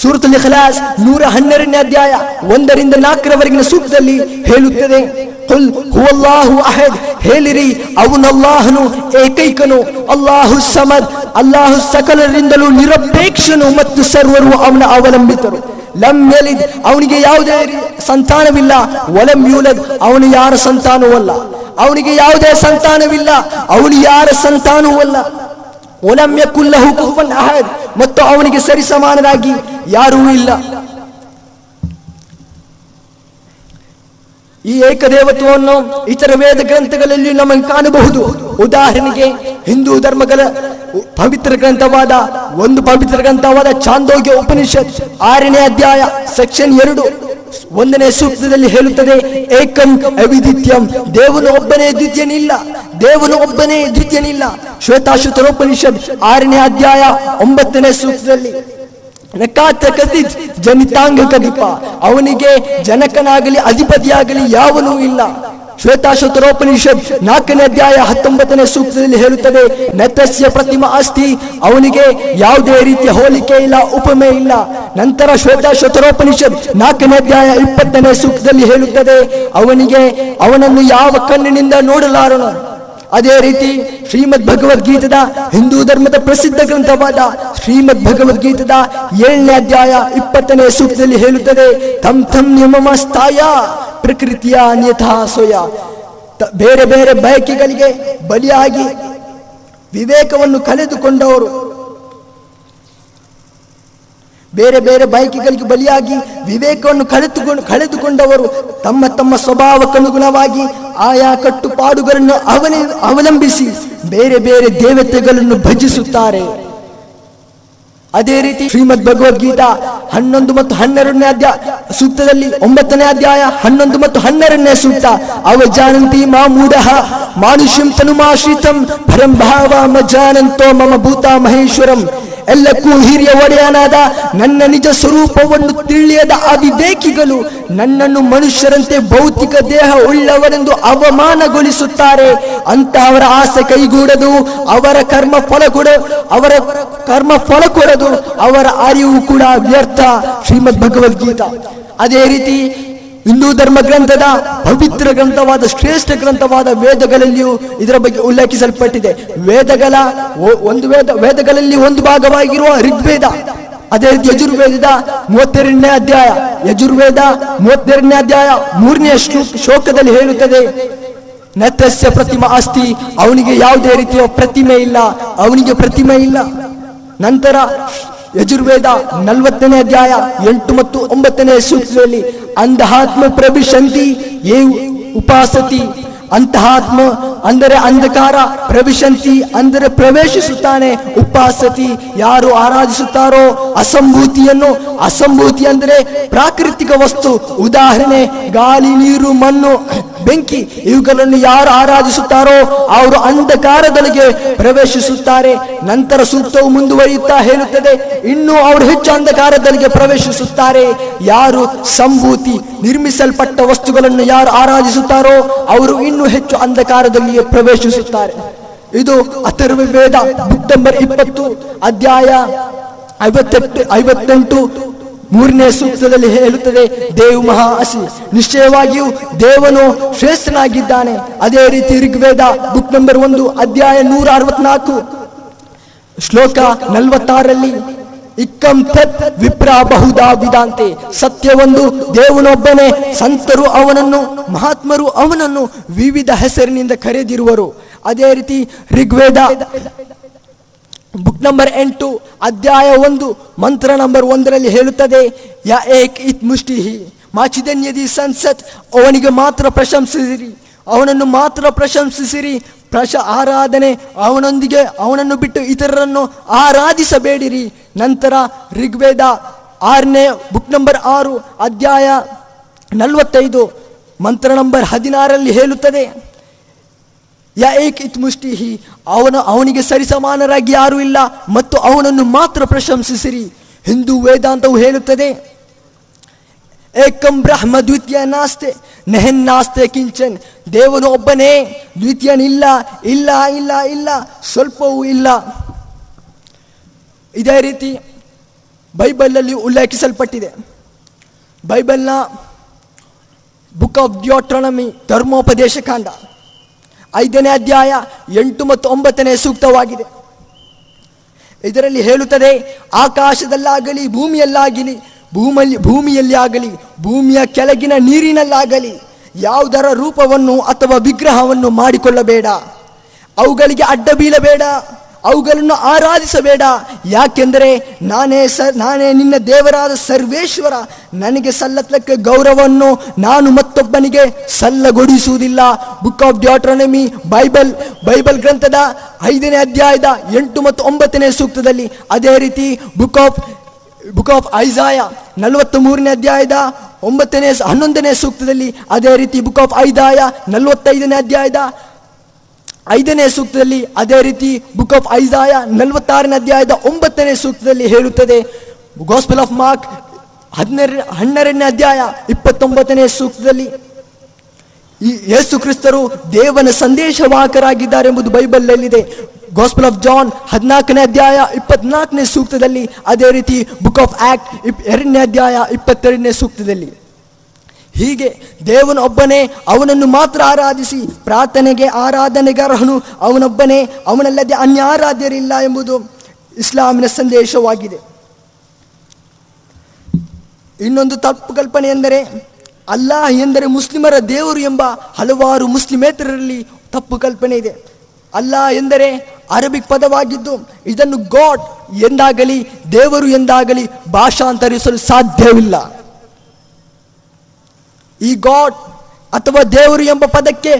ಸೂರತ್ ಇಖ್ಲಾಸ್ ನೂರ ಹನ್ನೆರಡನೇ ಅಧ್ಯಾಯ ಒಂದರಿಂದ ನಾಲ್ಕರವರೆಗಿನ ಸೂಕ್ತದಲ್ಲಿ ಹೇಳುತ್ತದೆ. ಕುಲ್ ಹೇಳಿರಿ ಅವನಲ್ಲಾಹನು ಏಕೈಕನು, ಅಲ್ಲಾಹು ಸಮದ್, ಅಲ್ಲಾಹು ಸಕಲರಿಂದಲೂ ನಿರಪೇಕ್ಷನು ಮತ್ತು ಸರ್ವರು ಅವನ ಅವಲಂಬಿತರು. ಲಂ ಯಲಿದ್, ಅವನಿಗೆ ಯಾವುದೇ ಸಂತಾನವಿಲ್ಲ. ಒಲಂ ಯೂಲದ್, ಅವನು ಯಾರ ಸಂತಾನವಲ್ಲ ಅವನಿಗೆ ಯಾವುದೇ ಸಂತಾನವಿಲ್ಲ. ಅವನು ಯಾರ ಸಂತಾನವಲ್ಲ ಒಲಂ ಯಕುಲ್ಲಹು ಕುಫುವನ್ ಅಹದ್, ಮತ್ತು ಅವನಿಗೆ ಸರಿಸಮಾನರಾಗಿ ಯಾರೂ ಇಲ್ಲ. ಈ ಏಕದೇವತ್ವವನ್ನು ಇತರ ವೇದ ಗ್ರಂಥಗಳಲ್ಲಿ ನಮಗೆ ಕಾಣಬಹುದು. ಉದಾಹರಣೆಗೆ ಹಿಂದೂ ಧರ್ಮಗಳ ಪವಿತ್ರ ಗ್ರಂಥವಾದ, ಒಂದು ಪವಿತ್ರ ಗ್ರಂಥವಾದ ಚಾಂದೋಗ್ಯ ಉಪನಿಷತ್ ಆರನೇ ಅಧ್ಯಾಯ ಸೆಕ್ಷನ್ ಎರಡು ಒಂದನೇ ಸೂಕ್ತದಲ್ಲಿ ಹೇಳುತ್ತದೆ, ಏಕಂ ಅವಿದಿತ್ಯಂ, ದೇವನು ಒಬ್ಬನೇ ದ್ವಿತೀಯನಿಲ್ಲ, ದೇವನು ಒಬ್ಬನೇ ದ್ವಿತೀಯನಿಲ್ಲ. ಶ್ವೇತಾಶ್ವತರೋಪನಿಷತ್ ಆರನೇ ಅಧ್ಯಾಯ ಒಂಬತ್ತನೇ ಸೂಕ್ತದಲ್ಲಿ ನಕಾತ ಕದಿತ್ ಜನಿತಾಂಗ ಕದಿಪ ಅವನಿಗೆ ಜನಕನಾಗಲಿ, ಅಧಿಪತಿಯಾಗಲಿ ಯಾವನೂ ಇಲ್ಲ. ಶ್ವೇತಾಶ್ವತರೋಪನಿಷತ್ ನಾಲ್ಕನೇ ಅಧ್ಯಾಯ ಹತ್ತೊಂಬತ್ತನೇ ಸೂಕ್ತದಲ್ಲಿ ಹೇಳುತ್ತದೆ, ನೆತಸ್ಯ ಪ್ರತಿಮಾ ಅಸ್ತಿ, ಅವನಿಗೆ ಯಾವುದೇ ರೀತಿಯ ಹೋಲಿಕೆ ಇಲ್ಲ, ಉಪಮೆ ಇಲ್ಲ. ನಂತರ ಶ್ವೇತಾಶ್ವತರೋಪನಿಷತ್ ನಾಲ್ಕನೇ ಅಧ್ಯಾಯ ಇಪ್ಪತ್ತನೇ ಸೂಕ್ತದಲ್ಲಿ ಹೇಳುತ್ತದೆ, ಅವನಿಗೆ ಅವನನ್ನು ಯಾವ ಕಣ್ಣಿನಿಂದ ನೋಡಲಾರನು? ಅದೇ ರೀತಿ ಶ್ರೀಮದ್ ಭಗವದ್ಗೀತದ ಹಿಂದೂ ಧರ್ಮದ ಪ್ರಸಿದ್ಧ ಗ್ರಂಥವಾದ ಶ್ರೀಮದ್ ಭಗವದ್ಗೀತದ ಏಳನೇ ಅಧ್ಯಾಯ ಇಪ್ಪತ್ತನೇ ಸೂಕ್ತದಲ್ಲಿ ಹೇಳುತ್ತದೆ ತಮ್ ತಮ್ ನಿಮಸ್ತಾಯ ಪ್ರಕೃತಿಯ ಅನ್ಯಥಾ ಸೋಯ. ತ- ಬೇರೆ ಬೇರೆ ಬಯಕೆಗಳಿಗೆ ಬಲಿಯಾಗಿ ವಿವೇಕವನ್ನು ಕಳೆದುಕೊಂಡವರು ಬೇರೆ ಬೇರೆ ಬಯಕೆಗಳಿಗೆ ಬಲಿಯಾಗಿ ವಿವೇಕವನ್ನು ಕಳೆದುಕೊಂಡು ಕಳೆದುಕೊಂಡವರು ತಮ್ಮ ತಮ್ಮ ಸ್ವಭಾವಕ್ಕನುಗುಣವಾಗಿ ಆಯಾ ಕಟ್ಟುಪಾಡುಗಳನ್ನು ಅವನೇ ಅವಲಂಬಿಸಿ ಬೇರೆ ಬೇರೆ ದೇವತೆಗಳನ್ನು ಭಜಿಸುತ್ತಾರೆ. ಅದೇ ರೀತಿ ಶ್ರೀಮದ್ ಭಗವದ್ಗೀತಾ ಹನ್ನೊಂದು ಮತ್ತು ಹನ್ನೆರಡನೇ ಅಧ್ಯಾಯ ಸೂಕ್ತದಲ್ಲಿ ಒಂಬತ್ತನೇ ಅಧ್ಯಾಯ ಹನ್ನೊಂದು ಮತ್ತು ಹನ್ನೆರಡನೇ ಸೂಕ್ತ, ಅವ ಜಾನಂತಿ ಮಾ ಮೂಢಃ ಮಾನುಷ್ಯಂ ತನುಮಾಶ್ರಿತಂ ಪರಂ ಭಾವ ಮ ಜಾನಂತೋ ಮಮ ಭೂತ ಮಹೇಶ್ವರಂ ಎಲ್ಲಕ್ಕೂ ಹಿರಿಯ ಒಡೆಯನಾದ ನನ್ನ ನಿಜ ಸ್ವರೂಪವನ್ನು ತಿಳಿಯದ ಅವಿವೇಕಿಗಳು ನನ್ನನ್ನು ಮನುಷ್ಯರಂತೆ ಭೌತಿಕ ದೇಹ ಉಳ್ಳವರೆಂದು ಅವಮಾನಗೊಳಿಸುತ್ತಾರೆ. ಅಂತಹವರ ಆಸೆ ಕೈಗೂಡದು, ಅವರ ಕರ್ಮ ಫಲ ಕೊಡ ಅವರ ಕರ್ಮ ಫಲ ಕೊಡದು ಅವರ ಅರಿವು ಕೂಡ ವ್ಯರ್ಥ ಶ್ರೀಮದ್ ಭಗವದ್ಗೀತಾ ಅದೇ ರೀತಿ ಹಿಂದೂ ಧರ್ಮ ಗ್ರಂಥದ ಪವಿತ್ರ ಗ್ರಂಥವಾದ, ಶ್ರೇಷ್ಠ ಗ್ರಂಥವಾದ ವೇದಗಳಲ್ಲಿಯೂ ಇದರ ಬಗ್ಗೆ ಉಲ್ಲೇಖಿಸಲ್ಪಟ್ಟಿದೆ. ವೇದಗಳ ಒಂದು ವೇದ, ವೇದಗಳಲ್ಲಿ ಒಂದು ಭಾಗವಾಗಿರುವ ಋಗ್ವೇದ, ಅದೇ ರೀತಿ ಯಜುರ್ವೇದದ ಮೂವತ್ತೆರಡನೇ ಅಧ್ಯಾಯ. ಯಜುರ್ವೇದ ಮೂವತ್ತೆರಡನೇ ಅಧ್ಯಾಯ ಮೂರನೇ ಶ್ಲೋಕ ಶ್ಲೋಕದಲ್ಲಿ ಹೇಳುತ್ತದೆ ನತಸ್ಯ ಪ್ರತಿಮಾ ಆಸ್ತಿ ಅವನಿಗೆ ಯಾವುದೇ ರೀತಿಯ ಪ್ರತಿಮೆ ಇಲ್ಲ, ಅವನಿಗೆ ಪ್ರತಿಮೆ ಇಲ್ಲ. ನಂತರ ಯಜುರ್ವೇದ ನಲವತ್ತನೇ ಅಧ್ಯಾಯ ಎಂಟು ಮತ್ತು ಒಂಬತ್ತನೇ ಸೂಕ್ತದಲ್ಲಿ ಅಂಧಾತ್ಮ ಪ್ರವಿಶಂತಿ ಏ ಉಪಾಸತಿ ಅಂತಹಾತ್ಮ ಅಂದರೆ ಅಂಧಕಾರ, ಪ್ರವಿಶಂತಿ ಅಂದರೆ ಪ್ರವೇಶಿಸುತ್ತಾನೆ, ಉಪಾಸತಿ ಯಾರು ಆರಾಧಿಸುತ್ತಾರೋ ಅಸಂಭೂತಿಯನ್ನು, ಅಸಂಭೂತಿ ಅಂದರೆ ಪ್ರಾಕೃತಿಕ ವಸ್ತು, ಉದಾಹರಣೆ, ಗಾಳಿ, ನೀರು, ಮಣ್ಣು, ಬೆಂಕಿ, ಇವುಗಳನ್ನು ಯಾರು ಆರಾಧಿಸುತ್ತಾರೋ ಅವರು ಅಂಧಕಾರದೊಳಗೆ ಪ್ರವೇಶಿಸುತ್ತಾರೆ. ನಂತರ ಸೂಕ್ತವು ಮುಂದುವರಿಯುತ್ತಾ ಹೇಳುತ್ತದೆ, ಇನ್ನು ಅವರು ಹೆಚ್ಚು ಅಂಧಕಾರದೊಳಗೆ ಪ್ರವೇಶಿಸುತ್ತಾರೆ. ಯಾರು ಸಂಭೂತಿ ನಿರ್ಮಿಸಲ್ಪಟ್ಟ ವಸ್ತುಗಳನ್ನು ಯಾರು ಆರಾಧಿಸುತ್ತಾರೋ ಅವರು ಇನ್ನೂ ಹೆಚ್ಚು ಅಂಧಕಾರದಲ್ಲಿಯೇ ಪ್ರವೇಶಿಸುತ್ತಾರೆ. ಇದು ಅಥರ್ವ ವೇದ ನಂಬರ್ ಇಪ್ಪತ್ತು ಅಧ್ಯಾಯ ಐವತ್ತೆಂಟು ಐವತ್ತೆಂಟು ಮೂರನೇ ಸೂಕ್ತದಲ್ಲಿ ಹೇಳುತ್ತದೆ, ದೇವ್ ಮಹಾ ಅಸಿ ನಿಶ್ಚಯವಾಗಿಯೂ ದೇವನು ಶ್ರೇಷ್ಠನಾಗಿದ್ದಾನೆ. ಅದೇ ರೀತಿ ಋಗ್ವೇದ ಬುಕ್ ನಂಬರ್ ಒಂದು ಅಧ್ಯಾಯ ನೂರ ಅರವತ್ನಾಲ್ಕು ಶ್ಲೋಕ ನಲವತ್ತಾರರಲ್ಲಿ ಇಕ್ಕಂ ತತ್ ವಿಪ್ರ ಬಹುದಾ ವಿದಾಂತೆ ಸತ್ಯವೊಂದು ದೇವನೊಬ್ಬನೇ, ಸಂತರು ಅವನನ್ನು, ಮಹಾತ್ಮರು ಅವನನ್ನು ವಿವಿಧ ಹೆಸರಿನಿಂದ ಕರೆದಿರುವರು. ಅದೇ ರೀತಿ ಋಗ್ವೇದ ಬುಕ್ ನಂಬರ್ ಎಂಟು, ಅಧ್ಯಾಯ ಒಂದು, ಮಂತ್ರ ನಂಬರ್ ಒಂದರಲ್ಲಿ ಹೇಳುತ್ತದೆ, ಯ ಏಕ್ ಇತ್ ಮುಷ್ಟಿಹಿ, ಮಾಚಿದನ್ಯದಿ ಸಂಸತ್, ಅವನಿಗೆ ಮಾತ್ರ ಪ್ರಶಂಸಿಸಿರಿ. ಅವನನ್ನು ಮಾತ್ರ ಪ್ರಶಂಸಿಸಿರಿ, ಪ್ರಶ ಆರಾಧನೆ ಅವನೊಂದಿಗೆ ಅವನನ್ನು ಬಿಟ್ಟು ಇತರರನ್ನು ಆರಾಧಿಸಬೇಡಿರಿ. ನಂತರ ಋಗ್ವೇದ ಆರನೇ ಬುಕ್ ನಂಬರ್ ಆರು, ಅಧ್ಯಾಯ ನಲವತ್ತೈದು, ಮಂತ್ರ ನಂಬರ್ ಹದಿನಾರಲ್ಲಿ ಹೇಳುತ್ತದೆ, ಯ ಏಕ್ ಇತ್ ಮುಷ್ಟಿಹಿ, ಅವನ ಅವನಿಗೆ ಸರಿಸಮಾನರಾಗಿ ಯಾರೂ ಇಲ್ಲ, ಮತ್ತು ಅವನನ್ನು ಮಾತ್ರ ಪ್ರಶಂಸಿಸಿರಿ. ಹಿಂದೂ ವೇದಾಂತವು ಹೇಳುತ್ತದೆ, ಏಕಂ ಬ್ರಹ್ಮ ದ್ವಿತೀಯ ನಾಸ್ತೆ, ನೆಹನ್ ನಾಸ್ತೆ ಕಿಂಚನ್, ದೇವನು ಒಬ್ಬನೇ, ದ್ವಿತೀಯನಿಲ್ಲ, ಇಲ್ಲ ಇಲ್ಲ ಇಲ್ಲ, ಸ್ವಲ್ಪವೂ ಇಲ್ಲ. ಇದೇ ರೀತಿ ಬೈಬಲಲ್ಲಿ ಉಲ್ಲೇಖಿಸಲ್ಪಟ್ಟಿದೆ. ಬೈಬಲ್ನ ಬುಕ್ ಆಫ್ ಡಿಯೋಟ್ರಾನಮಿ ಧರ್ಮೋಪದೇಶ ಕಾಂಡ ಐದನೇ ಅಧ್ಯಾಯ ಎಂಟು ಮತ್ತು ಒಂಬತ್ತನೇ ಸೂಕ್ತವಾಗಿದೆ. ಇದರಲ್ಲಿ ಹೇಳುತ್ತದೆ, ಆಕಾಶದಲ್ಲಾಗಲಿ, ಭೂಮಿಯಲ್ಲಾಗಲಿ, ಭೂಮಲ್ಲಿ ಭೂಮಿಯಲ್ಲಿ ಆಗಲಿ ಭೂಮಿಯ ಕೆಳಗಿನ ನೀರಿನಲ್ಲಾಗಲಿ ಯಾವುದರ ರೂಪವನ್ನು ಅಥವಾ ವಿಗ್ರಹವನ್ನು ಮಾಡಿಕೊಳ್ಳಬೇಡ. ಅವುಗಳಿಗೆ ಅಡ್ಡ ಬೀಳಬೇಡ ಅವುಗಳನ್ನು ಆರಾಧಿಸಬೇಡ. ಯಾಕೆಂದರೆ ನಾನೇ ಸ, ನಾನೇ ನಿನ್ನ ದೇವರಾದ ಸರ್ವೇಶ್ವರ. ನನಗೆ ಸಲ್ಲತ್ಲಕ್ಕೆ ಗೌರವವನ್ನು ನಾನು ಮತ್ತೊಬ್ಬನಿಗೆ ಸಲ್ಲಗೊಡಿಸುವುದಿಲ್ಲ. Book of Deuteronomy Bible Bible ಗ್ರಂಥದ ಐದನೇ ಅಧ್ಯಾಯದ ಎಂಟು ಮತ್ತು ಒಂಬತ್ತನೇ ಸೂಕ್ತದಲ್ಲಿ ಅದೇ ರೀತಿ book of book of Isaiah ನಲವತ್ತ್ ಮೂರನೇ ಅಧ್ಯಾಯದ ಒಂಬತ್ತನೇ, ಹನ್ನೊಂದನೇ ಸೂಕ್ತದಲ್ಲಿ ಅದೇ ರೀತಿ ಬುಕ್ ಆಫ್ ಐದಾಯ ನಲವತ್ತೈದನೇ ಅಧ್ಯಾಯದ ಐದನೇ ಸೂಕ್ತದಲ್ಲಿ ಅದೇ ರೀತಿ ಬುಕ್ ಆಫ್ ಐಸಾಯ ನಲವತ್ತಾರನೇ ಅಧ್ಯಾಯದ ಒಂಬತ್ತನೇ ಸೂಕ್ತದಲ್ಲಿ ಹೇಳುತ್ತದೆ. ಗೋಸ್ಪಲ್ ಆಫ್ ಮಾರ್ಕ್ ಹದಿನೆರ, ಹನ್ನೆರಡನೇ ಅಧ್ಯಾಯ ಇಪ್ಪತ್ತೊಂಬತ್ತನೇ ಸೂಕ್ತದಲ್ಲಿ ಈ ಯೇಸು ಕ್ರಿಸ್ತರು ದೇವನ ಸಂದೇಶವಾಹಕರಾಗಿದ್ದಾರೆ ಎಂಬುದು ಬೈಬಲ್ನಲ್ಲಿದೆ ಗಾಸ್ಪಲ್ ಆಫ್ ಜಾನ್ ಹದಿನಾಲ್ಕನೇ ಅಧ್ಯಾಯ ಇಪ್ಪತ್ನಾಲ್ಕನೇ ಸೂಕ್ತದಲ್ಲಿ ಅದೇ ರೀತಿ ಬುಕ್ ಆಫ್ ಆಕ್ಟ್ ಎರಡನೇ ಅಧ್ಯಾಯ ಇಪ್ಪತ್ತೆರಡನೇ ಸೂಕ್ತದಲ್ಲಿ. ಹೀಗೆ ದೇವನೊಬ್ಬನೇ ಅವನನ್ನು ಮಾತ್ರ ಆರಾಧಿಸಿ ಪ್ರಾರ್ಥನೆಗೆ ಆರಾಧನೆಗಾರನು ಅವನೊಬ್ಬನೇ, ಅವನಲ್ಲದೆ ಅನ್ಯ ಆರಾಧ್ಯರಿಲ್ಲ ಎಂಬುದು ಇಸ್ಲಾಮಿನ ಸಂದೇಶವಾಗಿದೆ. ಇನ್ನೊಂದು ತಪ್ಪು ಕಲ್ಪನೆ ಎಂದರೆ ಅಲ್ಲಾಹ್ ಎಂದರೆ ಮುಸ್ಲಿಮರ ದೇವರು ಎಂಬ ಹಲವಾರು ಮುಸ್ಲಿಮೇತರರಲ್ಲಿ ತಪ್ಪು ಕಲ್ಪನೆ ಇದೆ. ಅಲ್ಲಾಹ್ ಎಂದರೆ ಅರಬಿಕ್ ಪದವಾಗಿದ್ದು ಇದನ್ನು ಗಾಡ್ ಎಂದಾಗಲಿ ದೇವರು ಎಂದಾಗಲಿ ಭಾಷಾಂತರಿಸಲು ಸಾಧ್ಯವಿಲ್ಲ. ಈ ಗಾಡ್ ಅಥವಾ ದೇವರು ಎಂಬ ಪದಕ್ಕೆ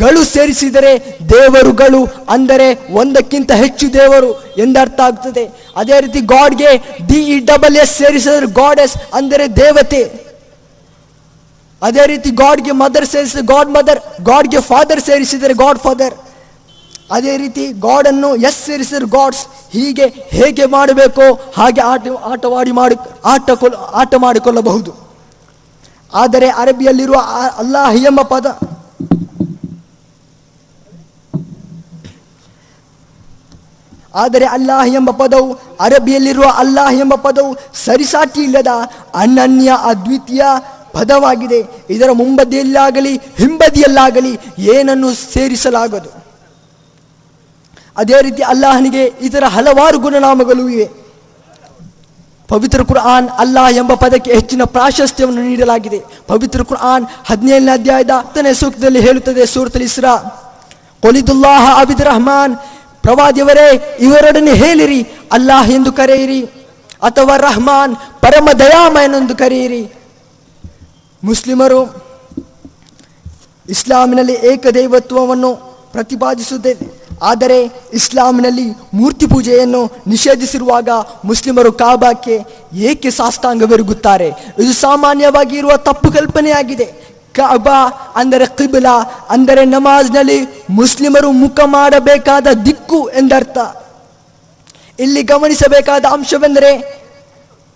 ಗಳು ಸೇರಿಸಿದರೆ ದೇವರುಗಳು ಅಂದರೆ ಒಂದಕ್ಕಿಂತ ಹೆಚ್ಚು ದೇವರು ಎಂದರ್ಥ ಆಗ್ತದೆ. ಅದೇ ರೀತಿ ಗಾಡ್ಗೆ ಡಿ ಇ ಡಬಲ್ ಎಸ್ ಸೇರಿಸಿದರೆ ಗಾಡ್ ಎಸ್ ಅಂದರೆ ದೇವತೆ. ಅದೇ ರೀತಿ ಗಾಡ್ಗೆ ಮದರ್ ಸೇರಿಸಿದರೆ ಗಾಡ್ ಮದರ್ ಗಾಡ್ಗೆ ಫಾದರ್ ಸೇರಿಸಿದರೆ ಗಾಡ್ ಫಾದರ್ ಅದೇ ರೀತಿ ಗಾಡನ್ನು ಎಸ್ ಸೇರಿಸಿದರೆ ಗಾಡ್ಸ್ ಹೀಗೆ ಹೇಗೆ ಮಾಡಬೇಕೋ ಹಾಗೆ ಆಟ, ಆಟವಾಡಿ ಮಾಡಿ, ಆಟ ಆಟ ಮಾಡಿಕೊಳ್ಳಬಹುದು. ಆದರೆ ಅರಬಿಯಲ್ಲಿರುವ ಅಲ್ಲಾಹ್ ಎಂಬ ಪದ. ಆದರೆ ಅಲ್ಲಾಹ್ ಎಂಬ ಪದವು ಅರಬಿಯಲ್ಲಿರುವ ಅಲ್ಲಾಹ್ ಎಂಬ ಪದವು ಸರಿಸಾಟಿ ಇಲ್ಲದ ಅನನ್ಯ ಅದ್ವಿತೀಯ ಪದವಾಗಿದೆ. ಇದರ ಮುಂಬದಿಯಲ್ಲಾಗಲಿ ಹಿಂಬದಿಯಲ್ಲಾಗಲಿ ಏನನ್ನು ಸೇರಿಸಲಾಗದು? ಅದೇ ರೀತಿ ಅಲ್ಲಾಹನಿಗೆ ಇದರ ಹಲವಾರು ಗುಣನಾಮಗಳು ಇವೆ. ಪವಿತ್ರ ಕುರ್ಆನ್ ಅಲ್ಲಾ ಎಂಬ ಪದಕ್ಕೆ ಹೆಚ್ಚಿನ ಪ್ರಾಶಸ್ತ್ಯವನ್ನು ನೀಡಲಾಗಿದೆ. ಪವಿತ್ರ ಕುರ್ಆನ್ ಹದಿನೇಳನೇ ಅಧ್ಯಾಯದ ಹತ್ತನೇ ಸೂಕ್ತದಲ್ಲಿ ಹೇಳುತ್ತದೆ ಸೂರತಲ್ ಇಸ್ರಾ. ಕೊಲಿದುಲ್ಲಾಹ ಅಬಿದ್ ರಹಮಾನ್, ಪ್ರವಾದಿಯವರೇ ಇವರೊಡನೆ ಹೇಳಿರಿ. ಅಲ್ಲಾಹ್ ಎಂದು ಕರೆಯಿರಿ, ಅಥವಾ ರಹಮಾನ್, ಪರಮ ದಯಾಮಯನೆಂದು ಕರೆಯಿರಿ. ಮುಸ್ಲಿಮರು ಇಸ್ಲಾಮಿನಲ್ಲಿ ಏಕದೈವತ್ವವನ್ನು ಪ್ರತಿಪಾದಿಸುತ್ತದೆ ಆದರೆ ಇಸ್ಲಾಂನಲ್ಲಿ ಮೂರ್ತಿ ಪೂಜೆಯನ್ನು ನಿಷೇಧಿಸಿರುವಾಗ ಮುಸ್ಲಿಮರು ಕಾಬಾಕ್ಕೆ ಏಕೆ ಸಾಷ್ಟಾಂಗವೆರಗುತ್ತಾರೆ? ಇದು ಸಾಮಾನ್ಯವಾಗಿ ಇರುವ ತಪ್ಪು ಕಲ್ಪನೆಯಾಗಿದೆ. ಕಾಬಾ ಅಂದರೆ ಕಿಬಿಲಾ, ಅಂದರೆ ನಮಾಜ್ನಲ್ಲಿ ಮುಸ್ಲಿಮರು ಮುಖ ಮಾಡಬೇಕಾದ ದಿಕ್ಕು ಎಂದರ್ಥ. ಇಲ್ಲಿ ಗಮನಿಸಬೇಕಾದ ಅಂಶವೆಂದರೆ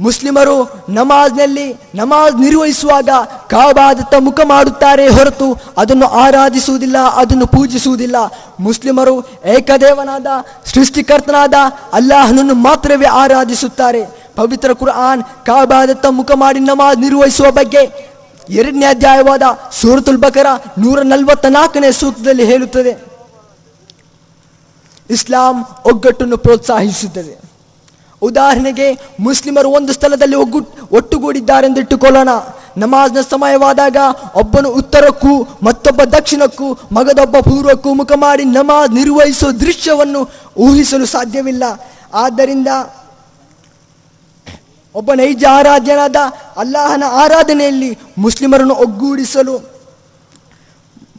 ಮುಸ್ಲಿಮರು ನಮಾಜ್ನಲ್ಲಿ ನಮಾಜ್ ನಿರ್ವಹಿಸುವಾಗ ಕಾಬಾದತ್ತ ಮುಖ ಮಾಡುತ್ತಾರೆ ಹೊರತು ಅದನ್ನು ಆರಾಧಿಸುವುದಿಲ್ಲ, ಅದನ್ನು ಪೂಜಿಸುವುದಿಲ್ಲ. ಮುಸ್ಲಿಮರು ಏಕದೇವನಾದ, ಸೃಷ್ಟಿಕರ್ತನಾದ ಅಲ್ಲಾಹನನ್ನು ಮಾತ್ರವೇ ಆರಾಧಿಸುತ್ತಾರೆ. ಪವಿತ್ರ ಕುರ್ಆನ್ ಕಾಬಾದತ್ತ ಮುಖ ಮಾಡಿ ನಮಾಜ್ ನಿರ್ವಹಿಸುವ ಬಗ್ಗೆ ಎರಡನೇ ಅಧ್ಯಾಯವಾದ ಸೂರತುಲ್ ಬಕರ ನೂರ ನಲವತ್ತ ನಾಲ್ಕನೇ ಸೂತ್ರದಲ್ಲಿ ಹೇಳುತ್ತದೆ. ಇಸ್ಲಾಂ ಒಗ್ಗಟ್ಟನ್ನು ಪ್ರೋತ್ಸಾಹಿಸುತ್ತದೆ. ಉದಾಹರಣೆಗೆ ಮುಸ್ಲಿಮರು ಒಂದು ಸ್ಥಳದಲ್ಲಿ ಒಗ್ಗು ಒಟ್ಟುಗೂಡಿದ್ದಾರೆಂದಿಟ್ಟುಕೊಳ್ಳೋಣ ನಮಾಜ್ನ ಸಮಯವಾದಾಗ ಒಬ್ಬನು ಉತ್ತರಕ್ಕೂ ಮತ್ತೊಬ್ಬ ದಕ್ಷಿಣಕ್ಕೂ, ಮಗದೊಬ್ಬ ಪೂರ್ವಕ್ಕೂ ಮುಖ ಮಾಡಿ ನಮಾಜ್ ನಿರ್ವಹಿಸುವ ದೃಶ್ಯವನ್ನು ಊಹಿಸಲು ಸಾಧ್ಯವಿಲ್ಲ. ಆದ್ದರಿಂದ ಒಬ್ಬ ನೈಜ ಆರಾಧ್ಯನಾದ ಅಲ್ಲಾಹನ ಆರಾಧನೆಯಲ್ಲಿ ಮುಸ್ಲಿಮರನ್ನು ಒಗ್ಗೂಡಿಸಲು,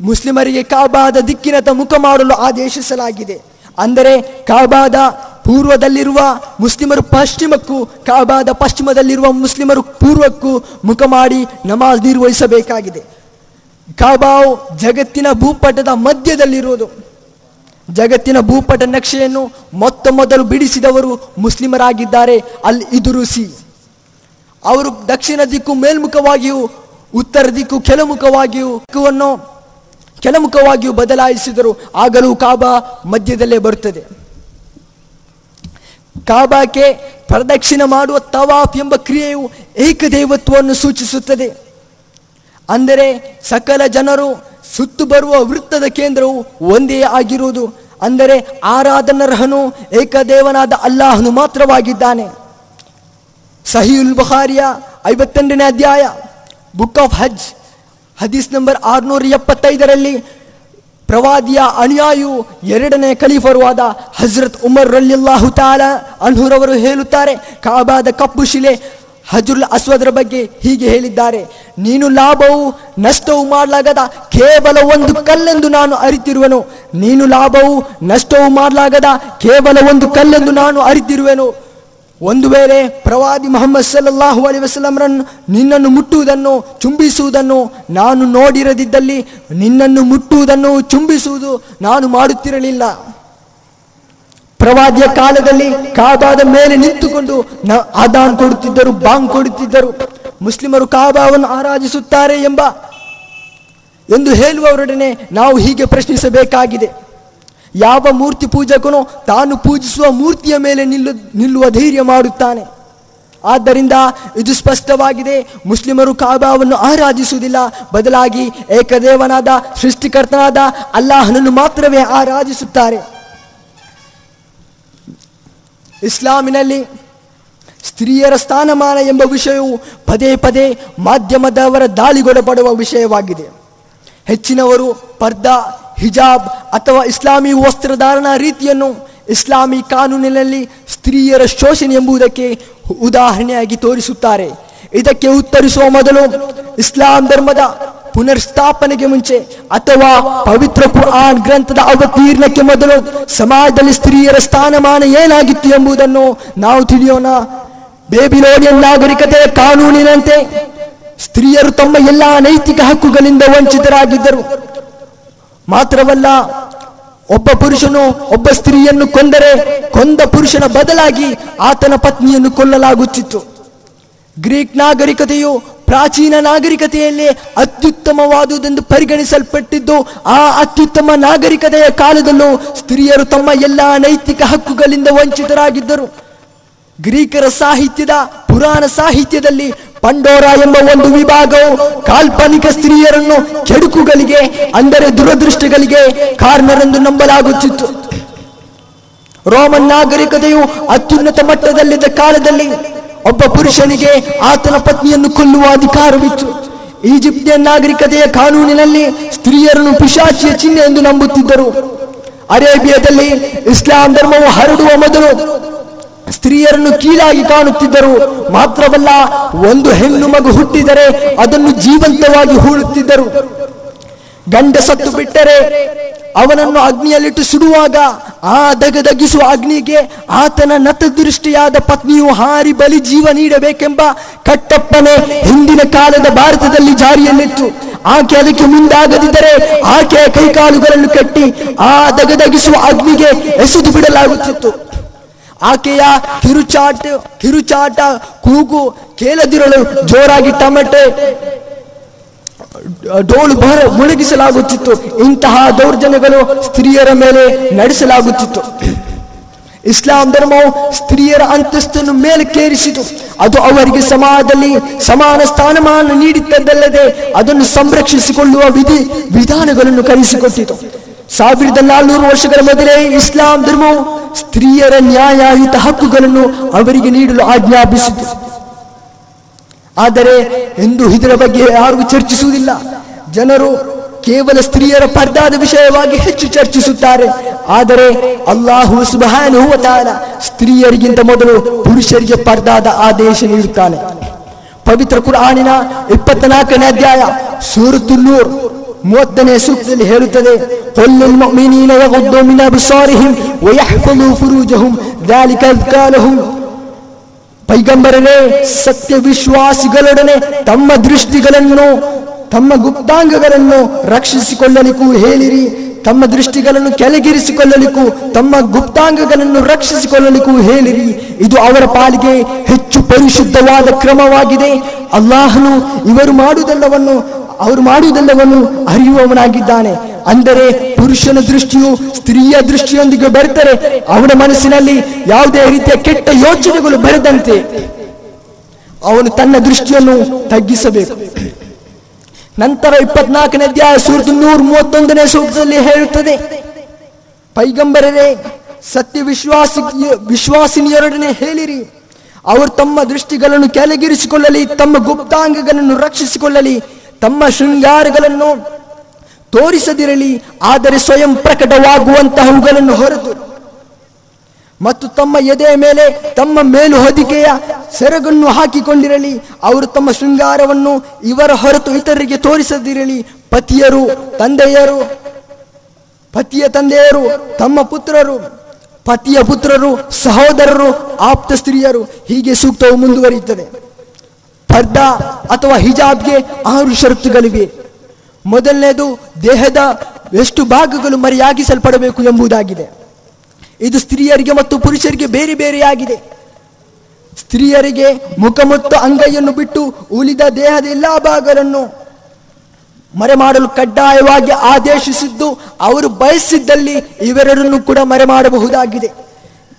ಮುಸ್ಲಿಮರಿಗೆ ಕಾಬಾದ ದಿಕ್ಕಿನತ್ತ ಮುಖ ಮಾಡಲು ಆದೇಶಿಸಲಾಗಿದೆ. ಅಂದರೆ ಕಾಬಾದ ಪೂರ್ವದಲ್ಲಿರುವ ಮುಸ್ಲಿಮರು ಪಶ್ಚಿಮಕ್ಕೂ, ಕಾಬಾದ ಪಶ್ಚಿಮದಲ್ಲಿರುವ ಮುಸ್ಲಿಮರು ಪೂರ್ವಕ್ಕೂ ಮುಖ ಮಾಡಿ ನಮಾಜ್ ನಿರ್ವಹಿಸಬೇಕಾಗಿದೆ. ಕಾಬಾವು ಜಗತ್ತಿನ ಭೂಪಟದ ಮಧ್ಯದಲ್ಲಿರುವುದು. ಜಗತ್ತಿನ ಭೂಪಟ ನಕ್ಷೆಯನ್ನು ಮೊತ್ತ ಮೊದಲು ಬಿಡಿಸಿದವರು ಮುಸ್ಲಿಮರಾಗಿದ್ದಾರೆ ಅಲ್ ಇದುರುಸಿ. ಅವರು ದಕ್ಷಿಣ ದಿಕ್ಕು ಮೇಲ್ಮುಖವಾಗಿಯೂ, ಉತ್ತರ ದಿಕ್ಕು ಕೆಳಮುಖವಾಗಿಯೂ ದಿಕ್ಕನ್ನು ಕೆಳಮುಖವಾಗಿಯೂ ಬದಲಾಯಿಸಿದರು. ಆಗಲೂ ಕಾಬಾ ಮಧ್ಯದಲ್ಲೇ ಬರುತ್ತದೆ. ಕಾಬಾಕ್ಕೆ ಪ್ರದಕ್ಷಿಣೆ ಮಾಡುವ ತವಾಫ್ ಎಂಬ ಕ್ರಿಯೆಯು ಏಕದೇವತ್ವವನ್ನು ಸೂಚಿಸುತ್ತದೆ. ಅಂದರೆ ಸಕಲ ಜನರು ಸುತ್ತು ಬರುವ ವೃತ್ತದ ಕೇಂದ್ರವು ಒಂದೇ ಆಗಿರುವುದು. ಅಂದರೆ ಆರಾಧನರ್ಹನು ಏಕದೇವನಾದ ಅಲ್ಲಾಹನು ಮಾತ್ರವಾಗಿದ್ದಾನೆ. ಸಹಿಯುಲ್ ಬುಖಾರಿಯ ಐವತ್ತೆಂಟನೇ ಅಧ್ಯಾಯ, ಬುಕ್ ಆಫ್ ಹಜ್, ಹದೀಸ್ ನಂಬರ್ ಆರುನೂರ ಎಪ್ಪತ್ತೈದರಲ್ಲಿ ಪ್ರವಾದಿಯ ಅನುಯಾಯು ಎರಡನೇ ಖಲೀಫರುವಾದ ಹಜರತ್ ಉಮರ್ ರಲ್ಲಿಲ್ಲಾಹು ತಾಲ ಅನ್ಹುರವರು ಹೇಳುತ್ತಾರೆ, ಕಾಬಾದ ಕಪ್ಪು ಶಿಲೆ ಹಜುಲ್ ಅಸ್ವದರ ಬಗ್ಗೆ ಹೀಗೆ ಹೇಳಿದ್ದಾರೆ, ನೀನು ಲಾಭವು ನಷ್ಟವು ಮಾಡಲಾಗದ ಕೇವಲ ಒಂದು ಕಲ್ಲೆಂದು ನಾನು ಅರಿತಿರುವೆನು, ನೀನು ಲಾಭವು ನಷ್ಟವು ಮಾಡಲಾಗದ ಕೇವಲ ಒಂದು ಕಲ್ಲೆಂದು ನಾನು ಅರಿತಿರುವೆನು. ಒಂದು ವೇಳೆ ಪ್ರವಾದಿ ಮೊಹಮ್ಮದ್ ಸಲ್ಲಲ್ಲಾಹು ಅಲಿ ವಸಲಂರನ್ ನಿನ್ನನ್ನು ಮುಟ್ಟುವುದನ್ನು ಚುಂಬಿಸುವುದನ್ನು ನಾನು ನೋಡಿರದಿದ್ದಲ್ಲಿ ನಿನ್ನನ್ನು ಮುಟ್ಟುವುದನ್ನು ಚುಂಬಿಸುವುದು ನಾನು ಮಾಡುತ್ತಿರಲಿಲ್ಲ. ಪ್ರವಾದಿಯ ಕಾಲದಲ್ಲಿ ಕಾಬಾದ ಮೇಲೆ ನಿಂತುಕೊಂಡು ಆದಾನ್ ಕೊಡುತ್ತಿದ್ದರು, ಬಾಂಗ್ ಕೊಡುತ್ತಿದ್ದರು. ಮುಸ್ಲಿಮರು ಕಾಬಾವನ್ನು ಆರಾಧಿಸುತ್ತಾರೆ ಎಂಬ, ಎಂದು ಹೇಳುವವರೊಡನೆ ನಾವು ಹೀಗೆ ಪ್ರಶ್ನಿಸಬೇಕಾಗಿದೆ. ಯಾವ ಮೂರ್ತಿ ಪೂಜಕನು ತಾನು ಪೂಜಿಸುವ ಮೂರ್ತಿಯ ಮೇಲೆ ನಿಲ್ಲು, ನಿಲ್ಲುವ ಧೈರ್ಯ ಮಾಡುತ್ತಾನೆ. ಆದ್ದರಿಂದ ಇದು ಸ್ಪಷ್ಟವಾಗಿದೆ. ಮುಸ್ಲಿಮರು ಕಾಬಾವನ್ನು ಆರಾಧಿಸುವುದಿಲ್ಲ. ಬದಲಾಗಿ ಏಕದೇವನಾದ, ಸೃಷ್ಟಿಕರ್ತನಾದ ಅಲ್ಲಾಹನನ್ನು ಮಾತ್ರವೇ ಆರಾಧಿಸುತ್ತಾರೆ. ಇಸ್ಲಾಮಿನಲ್ಲಿ ಸ್ತ್ರೀಯರ ಸ್ಥಾನಮಾನ ಎಂಬ ವಿಷಯವು ಪದೇ ಪದೇ ಮಾಧ್ಯಮದವರ ದಾಳಿಗೊಳಪಡುವ ವಿಷಯವಾಗಿದೆ. ಹೆಚ್ಚಿನವರು ಪರ್ದಾ ಹಿಜಾಬ್ ಅಥವಾ ಇಸ್ಲಾಮಿ ವಸ್ತ್ರಧಾರಣ ರೀತಿಯನ್ನು ಇಸ್ಲಾಮಿ ಕಾನೂನಿನಲ್ಲಿ ಸ್ತ್ರೀಯರ ಶೋಷಣೆ ಎಂಬುದಕ್ಕೆ ಉದಾಹರಣೆಯಾಗಿ ತೋರಿಸುತ್ತಾರೆ. ಇದಕ್ಕೆ ಉತ್ತರಿಸುವ ಮೊದಲು ಇಸ್ಲಾಂ ಧರ್ಮದ ಪುನರ್ಸ್ಥಾಪನೆಗೆ ಮುಂಚೆ ಅಥವಾ ಪವಿತ್ರ ಕುರ್ಆನ್ ಗ್ರಂಥದ ಅವತೀರ್ಣಕ್ಕೆ ಮೊದಲು ಸಮಾಜದಲ್ಲಿ ಸ್ತ್ರೀಯರ ಸ್ಥಾನಮಾನ ಏನಾಗಿತ್ತು ಎಂಬುದನ್ನು ನಾವು ತಿಳಿಯೋಣ. ಬೇಬಿಲೋನಿಯನ್ ನಾಗರಿಕತೆಯ ಕಾನೂನಿನಂತೆ ಸ್ತ್ರೀಯರು ತಮ್ಮ ಎಲ್ಲಾ ನೈತಿಕ ಹಕ್ಕುಗಳಿಂದ ವಂಚಿತರಾಗಿದ್ದರು. ಮಾತ್ರವಲ್ಲ, ಒಬ್ಬ ಪುರುಷನು ಒಬ್ಬ ಸ್ತ್ರೀಯನ್ನು ಕೊಂದರೆ ಕೊಂದ ಪುರುಷನ ಬದಲಾಗಿ ಆತನ ಪತ್ನಿಯನ್ನು ಕೊಲ್ಲಲಾಗುತ್ತಿತ್ತು. ಗ್ರೀಕ್ ನಾಗರಿಕತೆಯು ಪ್ರಾಚೀನ ನಾಗರಿಕತೆಯಲ್ಲೇ ಅತ್ಯುತ್ತಮವಾದುದೆಂದು ಪರಿಗಣಿಸಲ್ಪಟ್ಟಿದ್ದು, ಆ ಅತ್ಯುತ್ತಮ ನಾಗರಿಕತೆಯ ಕಾಲದಲ್ಲೂ ಸ್ತ್ರೀಯರು ತಮ್ಮ ಎಲ್ಲಾ ನೈತಿಕ ಹಕ್ಕುಗಳಿಂದ ವಂಚಿತರಾಗಿದ್ದರು. ಗ್ರೀಕರ ಸಾಹಿತ್ಯದ, ಪುರಾಣ ಸಾಹಿತ್ಯದಲ್ಲಿ ಪಂಡೋರ ಎಂಬ ಒಂದು ವಿಭಾಗವು ಕಾಲ್ಪನಿಕ ಸ್ತ್ರೀಯರನ್ನು ಕೆಡುಕುಗಳಿಗೆ, ಅಂದರೆ ದುರದೃಷ್ಟಗಳಿಗೆ ಕಾರಣರೆಂದು ನಂಬಲಾಗುತ್ತಿತ್ತು. ರೋಮನ್ ನಾಗರಿಕತೆಯು ಅತ್ಯುನ್ನತ ಮಟ್ಟದಲ್ಲಿದ್ದ ಕಾಲದಲ್ಲಿ ಒಬ್ಬ ಪುರುಷನಿಗೆ ಆತನ ಪತ್ನಿಯನ್ನು ಕೊಲ್ಲುವ ಅಧಿಕಾರವಿತ್ತು. ಈಜಿಪ್ಟಿಯನ್ ನಾಗರಿಕತೆಯ ಕಾನೂನಿನಲ್ಲಿ ಸ್ತ್ರೀಯರನ್ನು ಪಿಶಾಚಿಯ ಚಿಹ್ನೆ ಎಂದು ನಂಬುತ್ತಿದ್ದರು. ಅರೇಬಿಯಾದಲ್ಲಿ ಇಸ್ಲಾಂ ಧರ್ಮವು ಹರಡುವ ಮೊದಲು ಸ್ತ್ರೀಯರನ್ನು ಕೀಳಾಗಿ ಕಾಣುತ್ತಿದ್ದರು ಮಾತ್ರವಲ್ಲ, ಒಂದು ಹೆಣ್ಣು ಮಗು ಹುಟ್ಟಿದರೆ ಅದನ್ನು ಜೀವಂತವಾಗಿ ಹೂಳುತ್ತಿದ್ದರು. ಗಂಡ ಸತ್ತು ಬಿಟ್ಟರೆ ಅವನನ್ನು ಅಗ್ನಿಯಲ್ಲಿಟ್ಟು ಸುಡುವಾಗ ಆ ದಗದಗಿಸುವ ಅಗ್ನಿಗೆ ಆತನ ನತದೃಷ್ಟಿಯಾದ ಪತ್ನಿಯು ಹಾರಿ ಬಲಿ ಜೀವ ನೀಡಬೇಕೆಂಬ ಕಟ್ಟಪ್ಪನೆ ಹಿಂದಿನ ಕಾಲದ ಭಾರತದಲ್ಲಿ ಜಾರಿಯಲ್ಲಿತ್ತು. ಆಕೆ ಅದಕ್ಕೆ ಮುಂದಾಗದಿದ್ದರೆ ಆಕೆಯ ಕೈಕಾಲುಗಳನ್ನು ಕಟ್ಟಿ ಆ ದಗದಗಿಸುವ ಅಗ್ನಿಗೆ ಎಸೆದು ಬಿಡಲಾಗುತ್ತಿತ್ತು. ಆಕೆಯ ಕಿರುಚಾಟ ಕಿರುಚಾಟ ಕೂಗು ಕೇಳದಿರಲು ಜೋರಾಗಿ ಟಮಟೆ ಡೋಲು ಬಹಳ ಮುಳುಗಿಸಲಾಗುತ್ತಿತ್ತು. ಇಂತಹ ದೌರ್ಜನ್ಯಗಳು ಸ್ತ್ರೀಯರ ಮೇಲೆ ನಡೆಸಲಾಗುತ್ತಿತ್ತು. ಇಸ್ಲಾಂ ಧರ್ಮವು ಸ್ತ್ರೀಯರ ಅಂತಸ್ತನ್ನು ಮೇಲಕ್ಕೇರಿಸಿತು. ಅದು ಅವರಿಗೆ ಸಮಾಜದಲ್ಲಿ ಸಮಾನ ಸ್ಥಾನಮಾನ ನೀಡಿದ್ದಲ್ಲದೆ ಅದನ್ನು ಸಂರಕ್ಷಿಸಿಕೊಳ್ಳುವ ವಿಧಿ, ವಿಧಾನಗಳನ್ನು ಕಲಿಸಿಕೊಟ್ಟಿತು. ಸಾವಿರದ ನಾಲ್ನೂರು ವರ್ಷಗಳ ಮೊದಲೇ ಇಸ್ಲಾಂ ಧರ್ಮವು ಸ್ತ್ರೀಯರ ನ್ಯಾಯಯುತ ಹಕ್ಕುಗಳನ್ನು ಅವರಿಗೆ ನೀಡಲು ಆಜ್ಞಾಪಿಸಿತು. ಆದರೆ ಎಂದು ಇದರ ಬಗ್ಗೆ ಯಾರಿಗೂ ಚರ್ಚಿಸುವುದಿಲ್ಲ. ಜನರು ಕೇವಲ ಸ್ತ್ರೀಯರ ಪರ್ದಾದ ವಿಷಯವಾಗಿ ಹೆಚ್ಚು ಚರ್ಚಿಸುತ್ತಾರೆ. ಆದರೆ ಅಲ್ಲಾಹು ತಾಲ ಸ್ತ್ರೀಯರಿಗಿಂತ ಮೊದಲು ಪುರುಷರಿಗೆ ಪರ್ದಾದ ಆದೇಶ ನೀಡುತ್ತಾನೆ. ಪವಿತ್ರ ಕುರಾನಿನ ಇಪ್ಪತ್ನಾಲ್ಕನೇ ಅಧ್ಯಾಯ ಸೂರತು ನೂರ್. ಮೂವತ್ತನೇ ಸೂಕ್ತದಲ್ಲಿ ಹೇಳುತ್ತದೆ قل للمؤمنين يغضوا من أبصارهم ويحفظوا فروجهم ذلك أزكى لهم ಪೈಗಂಬರನೇ ಸತ್ಯ ವಿಶ್ವಾಸಿಗಳೊಡನೆ ತಮ್ಮ ದೃಷ್ಟಿಗಳನ್ನು ತಮ್ಮ ಗುಪ್ತಾಂಗಗಳನ್ನು ರಕ್ಷಿಸಿಕೊಳ್ಳಲಿಕ್ಕೂ ಹೇಳಿರಿ ತಮ್ಮ ದೃಷ್ಟಿಗಳನ್ನು ಕೆಳಗಿರಿಸಿಕೊಳ್ಳಲಿಕ್ಕೂ ತಮ್ಮ ಗುಪ್ತಾಂಗಗಳನ್ನು ರಕ್ಷಿಸಿಕೊಳ್ಳಲಿಕ್ಕೂ ಹೇಳಿರಿ ಇದು ಅವರ ಪಾಲಿಗೆ ಹೆಚ್ಚು ಪರಿಶುದ್ಧವಾದ ಕ್ರಮವಾಗಿದೆ ಅಲ್ಲಾಹನು ಇವರು ಮಾಡುವುದೆಲ್ಲವನ್ನು ಅವರು ಮಾಡುವುದೆಲ್ಲವನ್ನು ಅರಿಯುವವನಾಗಿದ್ದಾನೆ. ಅಂದರೆ ಪುರುಷನ ದೃಷ್ಟಿಯು ಸ್ತ್ರೀಯ ದೃಷ್ಟಿಯೊಂದಿಗೆ ಬರೆತರೆ ಅವನ ಮನಸ್ಸಿನಲ್ಲಿ ಯಾವುದೇ ರೀತಿಯ ಕೆಟ್ಟ ಯೋಚನೆಗಳು ಬರದಂತೆ ಅವನು ತನ್ನ ದೃಷ್ಟಿಯನ್ನು ತಗ್ಗಿಸಬೇಕು. ನಂತರ ಇಪ್ಪತ್ನಾಲ್ಕನೇ ಅಧ್ಯಾಯ ಸೂರತ್ ನೂರ ಮೂವತ್ತೊಂದನೇ ಸೂಕ್ತದಲ್ಲಿ ಹೇಳುತ್ತದೆ. ಪೈಗಂಬರರೇ ಸತ್ಯ ವಿಶ್ವಾಸಿ ವಿಶ್ವಾಸಿನಿಯರೊಡನೆ ಹೇಳಿರಿ. ಅವರು ತಮ್ಮ ದೃಷ್ಟಿಗಳನ್ನು ಕೆಳಗಿರಿಸಿಕೊಳ್ಳಲಿ, ತಮ್ಮ ಗುಪ್ತಾಂಗಗಳನ್ನು ರಕ್ಷಿಸಿಕೊಳ್ಳಲಿ. ತಮ್ಮ ಶೃಂಗಾರಗಳನ್ನು ತೋರಿಸದಿರಲಿ, ಆದರೆ ಸ್ವಯಂ ಪ್ರಕಟವಾಗುವಂತಹವುಗಳನ್ನು ಹೊರತು. ಮತ್ತು ತಮ್ಮ ಎದೆಯ ಮೇಲೆ, ತಮ್ಮ ಮೇಲು ಹೊದಿಕೆಯ ಸೆರಗನ್ನು ಹಾಕಿಕೊಂಡಿರಲಿ, ಅವರು ತಮ್ಮ ಶೃಂಗಾರವನ್ನು ಇವರ ಹೊರತು ಇತರರಿಗೆ ತೋರಿಸದಿರಲಿ. ಪತಿಯರು, ತಂದೆಯರು, ಪತಿಯ ತಂದೆಯರು, ತಮ್ಮ ಪುತ್ರರು, ಪತಿಯ ಪುತ್ರರು, ಸಹೋದರರು, ಆಪ್ತ ಸ್ತ್ರೀಯರು, ಹೀಗೆ ಸೂಕ್ತವು ಮುಂದುವರಿಯುತ್ತದೆ. ಪರ್ದಾ ಅಥವಾ ಹಿಜಾಬ್ಗೆ ಆರು ಷರತ್ತುಗಳಿವೆ. ಮೊದಲನೇದು, ದೇಹದ ಎಷ್ಟು ಭಾಗಗಳು ಮರೆಯಾಗಿಸಲ್ಪಡಬೇಕು ಎಂಬುದಾಗಿದೆ. ಇದು ಸ್ತ್ರೀಯರಿಗೆ ಮತ್ತು ಪುರುಷರಿಗೆ ಬೇರೆ ಬೇರೆಯಾಗಿದೆ. ಸ್ತ್ರೀಯರಿಗೆ ಮುಖ ಮತ್ತು ಅಂಗೈಯನ್ನು ಬಿಟ್ಟು ಉಳಿದ ದೇಹದ ಎಲ್ಲಾ ಭಾಗಗಳನ್ನು ಮರೆ ಮಾಡಲು ಕಡ್ಡಾಯವಾಗಿ ಆದೇಶಿಸಿದ್ದು, ಅವರು ಬಯಸಿದ್ದಲ್ಲಿ ಇವೆರಡನ್ನು ಕೂಡ ಮರೆ ಮಾಡಬಹುದಾಗಿದೆ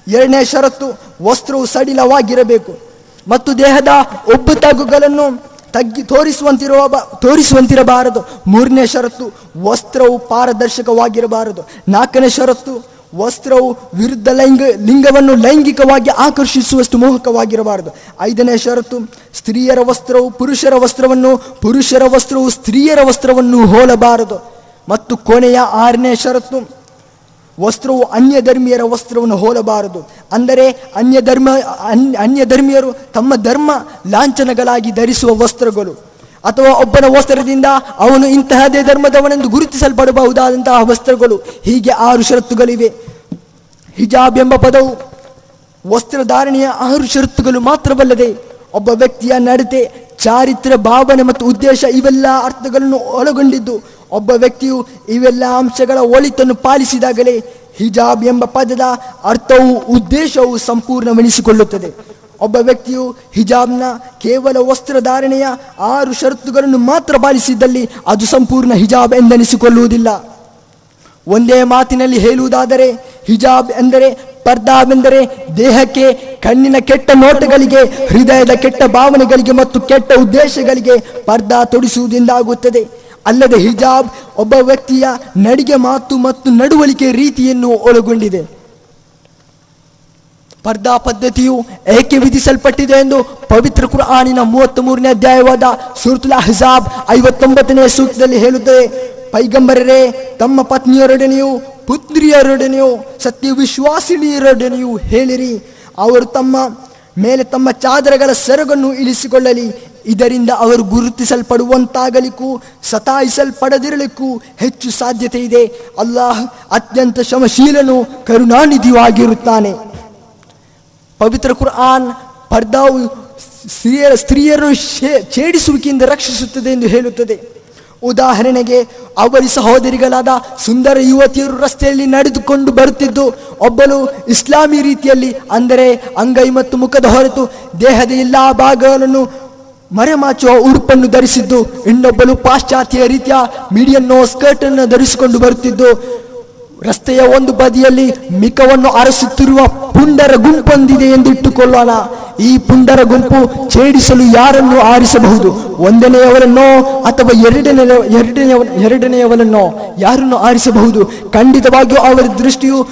ಎರಡನೇ ಷರತ್ತು, ವಸ್ತ್ರವು ಸಡಿಲವಾಗಿರಬೇಕು. ಮತ್ತು ದೇಹದ ಒಬ್ಬ ತಗ್ಗುಗಳನ್ನು ತಗ್ಗಿ ತೋರಿಸುವಂತಿರುವ ತೋರಿಸುವಂತಿರಬಾರದು. ಮೂರನೇ ಷರತ್ತು ವಸ್ತ್ರವು ಪಾರದರ್ಶಕವಾಗಿರಬಾರದು. ನಾಲ್ಕನೇ ಷರತ್ತು ವಸ್ತ್ರವು ವಿರುದ್ಧ ಲೈಂಗ ಲಿಂಗವನ್ನು ಲೈಂಗಿಕವಾಗಿ ಆಕರ್ಷಿಸುವಷ್ಟು ಮೋಹಕವಾಗಿರಬಾರದು. ಐದನೇ ಷರತ್ತು ಸ್ತ್ರೀಯರ ವಸ್ತ್ರವು ಪುರುಷರ ವಸ್ತ್ರವನ್ನು ಪುರುಷರ ವಸ್ತ್ರವು ಸ್ತ್ರೀಯರ ವಸ್ತ್ರವನ್ನು ಹೋಲಬಾರದು. ಮತ್ತು ಕೊನೆಯ ಆರನೇ ಷರತ್ತು ವಸ್ತ್ರವು ಅನ್ಯ ಧರ್ಮೀಯರ ವಸ್ತ್ರವನ್ನು ಹೋಲಬಾರದು. ಅಂದರೆ ಅನ್ಯ ಧರ್ಮ ಅನ್- ಅನ್ಯ ಧರ್ಮೀಯರು ತಮ್ಮ ಧರ್ಮ ಲಾಂಛನಗಳಾಗಿ ಧರಿಸುವ ವಸ್ತ್ರಗಳು. ಅಥವಾ ಒಬ್ಬನ ವಸ್ತ್ರದಿಂದ ಅವನು ಇಂತಹದೇ ಧರ್ಮದವನೆಂದು ಗುರುತಿಸಲ್ಪಡಬಹುದಾದಂತಹ ವಸ್ತ್ರಗಳು. ಹೀಗೆ ಆರು ಷರತ್ತುಗಳಿವೆ. ಹಿಜಾಬ್ ಎಂಬ ಪದವು ವಸ್ತ್ರಧಾರಣೆಯ ಆರು ಷರತ್ತುಗಳು ಮಾತ್ರವಲ್ಲದೆ, ಒಬ್ಬ ವ್ಯಕ್ತಿಯ ನಡತೆ ಚಾರಿತ್ರ್ಯ, ಭಾವನೆ ಮತ್ತು ಉದ್ದೇಶ ಇವೆಲ್ಲ ಅರ್ಥಗಳನ್ನು ಒಳಗೊಂಡಿದ್ದು. ಒಬ್ಬ ವ್ಯಕ್ತಿಯು ಇವೆಲ್ಲ ಅಂಶಗಳ ಒಳಿತನ್ನು ಪಾಲಿಸಿದಾಗಲೇ ಹಿಜಾಬ್ ಎಂಬ ಪದದ ಅರ್ಥವು ಉದ್ದೇಶವು ಸಂಪೂರ್ಣವೆನಿಸಿಕೊಳ್ಳುತ್ತದೆ. ಒಬ್ಬ ವ್ಯಕ್ತಿಯು ಹಿಜಾಬ್ನ ಕೇವಲ ವಸ್ತ್ರಧಾರಣೆಯ ಆರು ಷರತ್ತುಗಳನ್ನು ಮಾತ್ರ ಪಾಲಿಸಿದ್ದಲ್ಲಿ ಅದು ಸಂಪೂರ್ಣ ಹಿಜಾಬ್ ಎಂದೆನಿಸಿಕೊಳ್ಳುವುದಿಲ್ಲ. ಒಂದೇ ಮಾತಿನಲ್ಲಿ ಹೇಳುವುದಾದರೆ, ಹಿಜಾಬ್ ಎಂದರೆ ಪರ್ದಾವೆಂದರೆ ದೇಹಕ್ಕೆ ಕಣ್ಣಿನ ಕೆಟ್ಟ ನೋಟಗಳಿಗೆ, ಹೃದಯದ ಕೆಟ್ಟ ಭಾವನೆಗಳಿಗೆ ಮತ್ತು ಕೆಟ್ಟ ಉದ್ದೇಶಗಳಿಗೆ ಪರ್ದಾ ತೊಡಿಸುವುದೆಂದಾಗುತ್ತದೆ. ಅಲ್ಲದೆ ಹಿಜಾಬ್ ಒಬ್ಬ ವ್ಯಕ್ತಿಯ ನಡಿಗೆ ಮಾತು ಮತ್ತು ನಡವಳಿಕೆ ರೀತಿಯನ್ನು ಒಳಗೊಂಡಿದೆ. ಪರ್ದಾ ಪದ್ಧತಿಯು ಏಕೆ ವಿಧಿಸಲ್ಪಟ್ಟಿದೆ ಎಂದು ಪವಿತ್ರ ಕುರಾನಿನ ಮೂವತ್ತ್ ಮೂರನೇ ಅಧ್ಯಾಯವಾದ ಸುರ್ತುಲ್ ಅಹ್ಜಾಬ್ ಐವತ್ತೊಂಬತ್ತನೇ ಸೂಕ್ತದಲ್ಲಿ ಹೇಳುತ್ತದೆ ಪೈಗಂಬರರೇ, ತಮ್ಮ ಪತ್ನಿಯರೊಡನೆಯೂ ಪುತ್ರಿಯರೊಡನೆಯೂ ಸತ್ಯ ವಿಶ್ವಾಸಿನಿಯರೊಡನೆಯೂ ಹೇಳಿರಿ. ಅವರು ತಮ್ಮ ಮೇಲೆ ತಮ್ಮ ಚಾದರಗಳ ಸೆರಗನ್ನು ಇಳಿಸಿಕೊಳ್ಳಲಿ. ಇದರಿಂದ ಅವರು ಗುರುತಿಸಲ್ಪಡುವಂತಾಗಲಿಕ್ಕೂ ಸತಾಯಿಸಲ್ಪಡದಿರಲಿಕ್ಕೂ ಹೆಚ್ಚು ಸಾಧ್ಯತೆ ಇದೆ. ಅಲ್ಲಾಹ್ ಅತ್ಯಂತ ಶ್ರಮಶೀಲನು ಕರುಣಾನಿಧಿಯು ಆಗಿರುತ್ತಾನೆ. ಪವಿತ್ರ ಕುರ್ಆನ್ ಪರ್ದಾವು ಸ್ತ್ರೀಯರ ಸ್ತ್ರೀಯರು ಛೇಡಿಸುವಿಕೆಯಿಂದ ರಕ್ಷಿಸುತ್ತದೆ ಎಂದು ಹೇಳುತ್ತದೆ. ಉದಾಹರಣೆಗೆ ಅವರಿ ಸಹೋದರಿಗಳಾದ ಸುಂದರ ಯುವತಿಯರು ರಸ್ತೆಯಲ್ಲಿ ನಡೆದುಕೊಂಡು ಬರುತ್ತಿದ್ದು, ಒಬ್ಬಳು ಇಸ್ಲಾಮಿ ರೀತಿಯಲ್ಲಿ, ಅಂದರೆ ಅಂಗೈ ಮತ್ತು ಮುಖದ ಹೊರತು ದೇಹದ ಎಲ್ಲಾ ಭಾಗಗಳನ್ನು ಮರೆಮಾಚುವ ಉಡುಪನ್ನು ಧರಿಸಿದ್ದು, ಇನ್ನೊಬ್ಬಳು ಪಾಶ್ಚಾತ್ಯ ರೀತಿಯ ಮೀಡಿಯನ್ನು ಸ್ಕರ್ಟ್ ಅನ್ನು ಧರಿಸಿಕೊಂಡು ಬರುತ್ತಿದ್ದು ರಸ್ತೆಯ ಒಂದು ಬದಿಯಲ್ಲಿ ಮಿಕವನ್ನು ಅರಸುತ್ತಿರುವ ಪುಂಡರ ಗುಂಪೊಂದಿದೆ ಎಂದು ಇಟ್ಟುಕೊಳ್ಳೋಣ. ಈ ಪುಂಡರ ಗುಂಪು ಛೇಡಿಸಲು ಯಾರನ್ನು ಆರಿಸಬಹುದು? ಒಂದನೆಯವರನ್ನೋ ಅಥವಾ ಎರಡನೇ ಎರಡನೆಯ ಎರಡನೆಯವರನ್ನೋ ಯಾರನ್ನು ಆರಿಸಬಹುದು? ಖಂಡಿತವಾಗಿಯೂ ಅವರ ದೃಷ್ಟಿಯು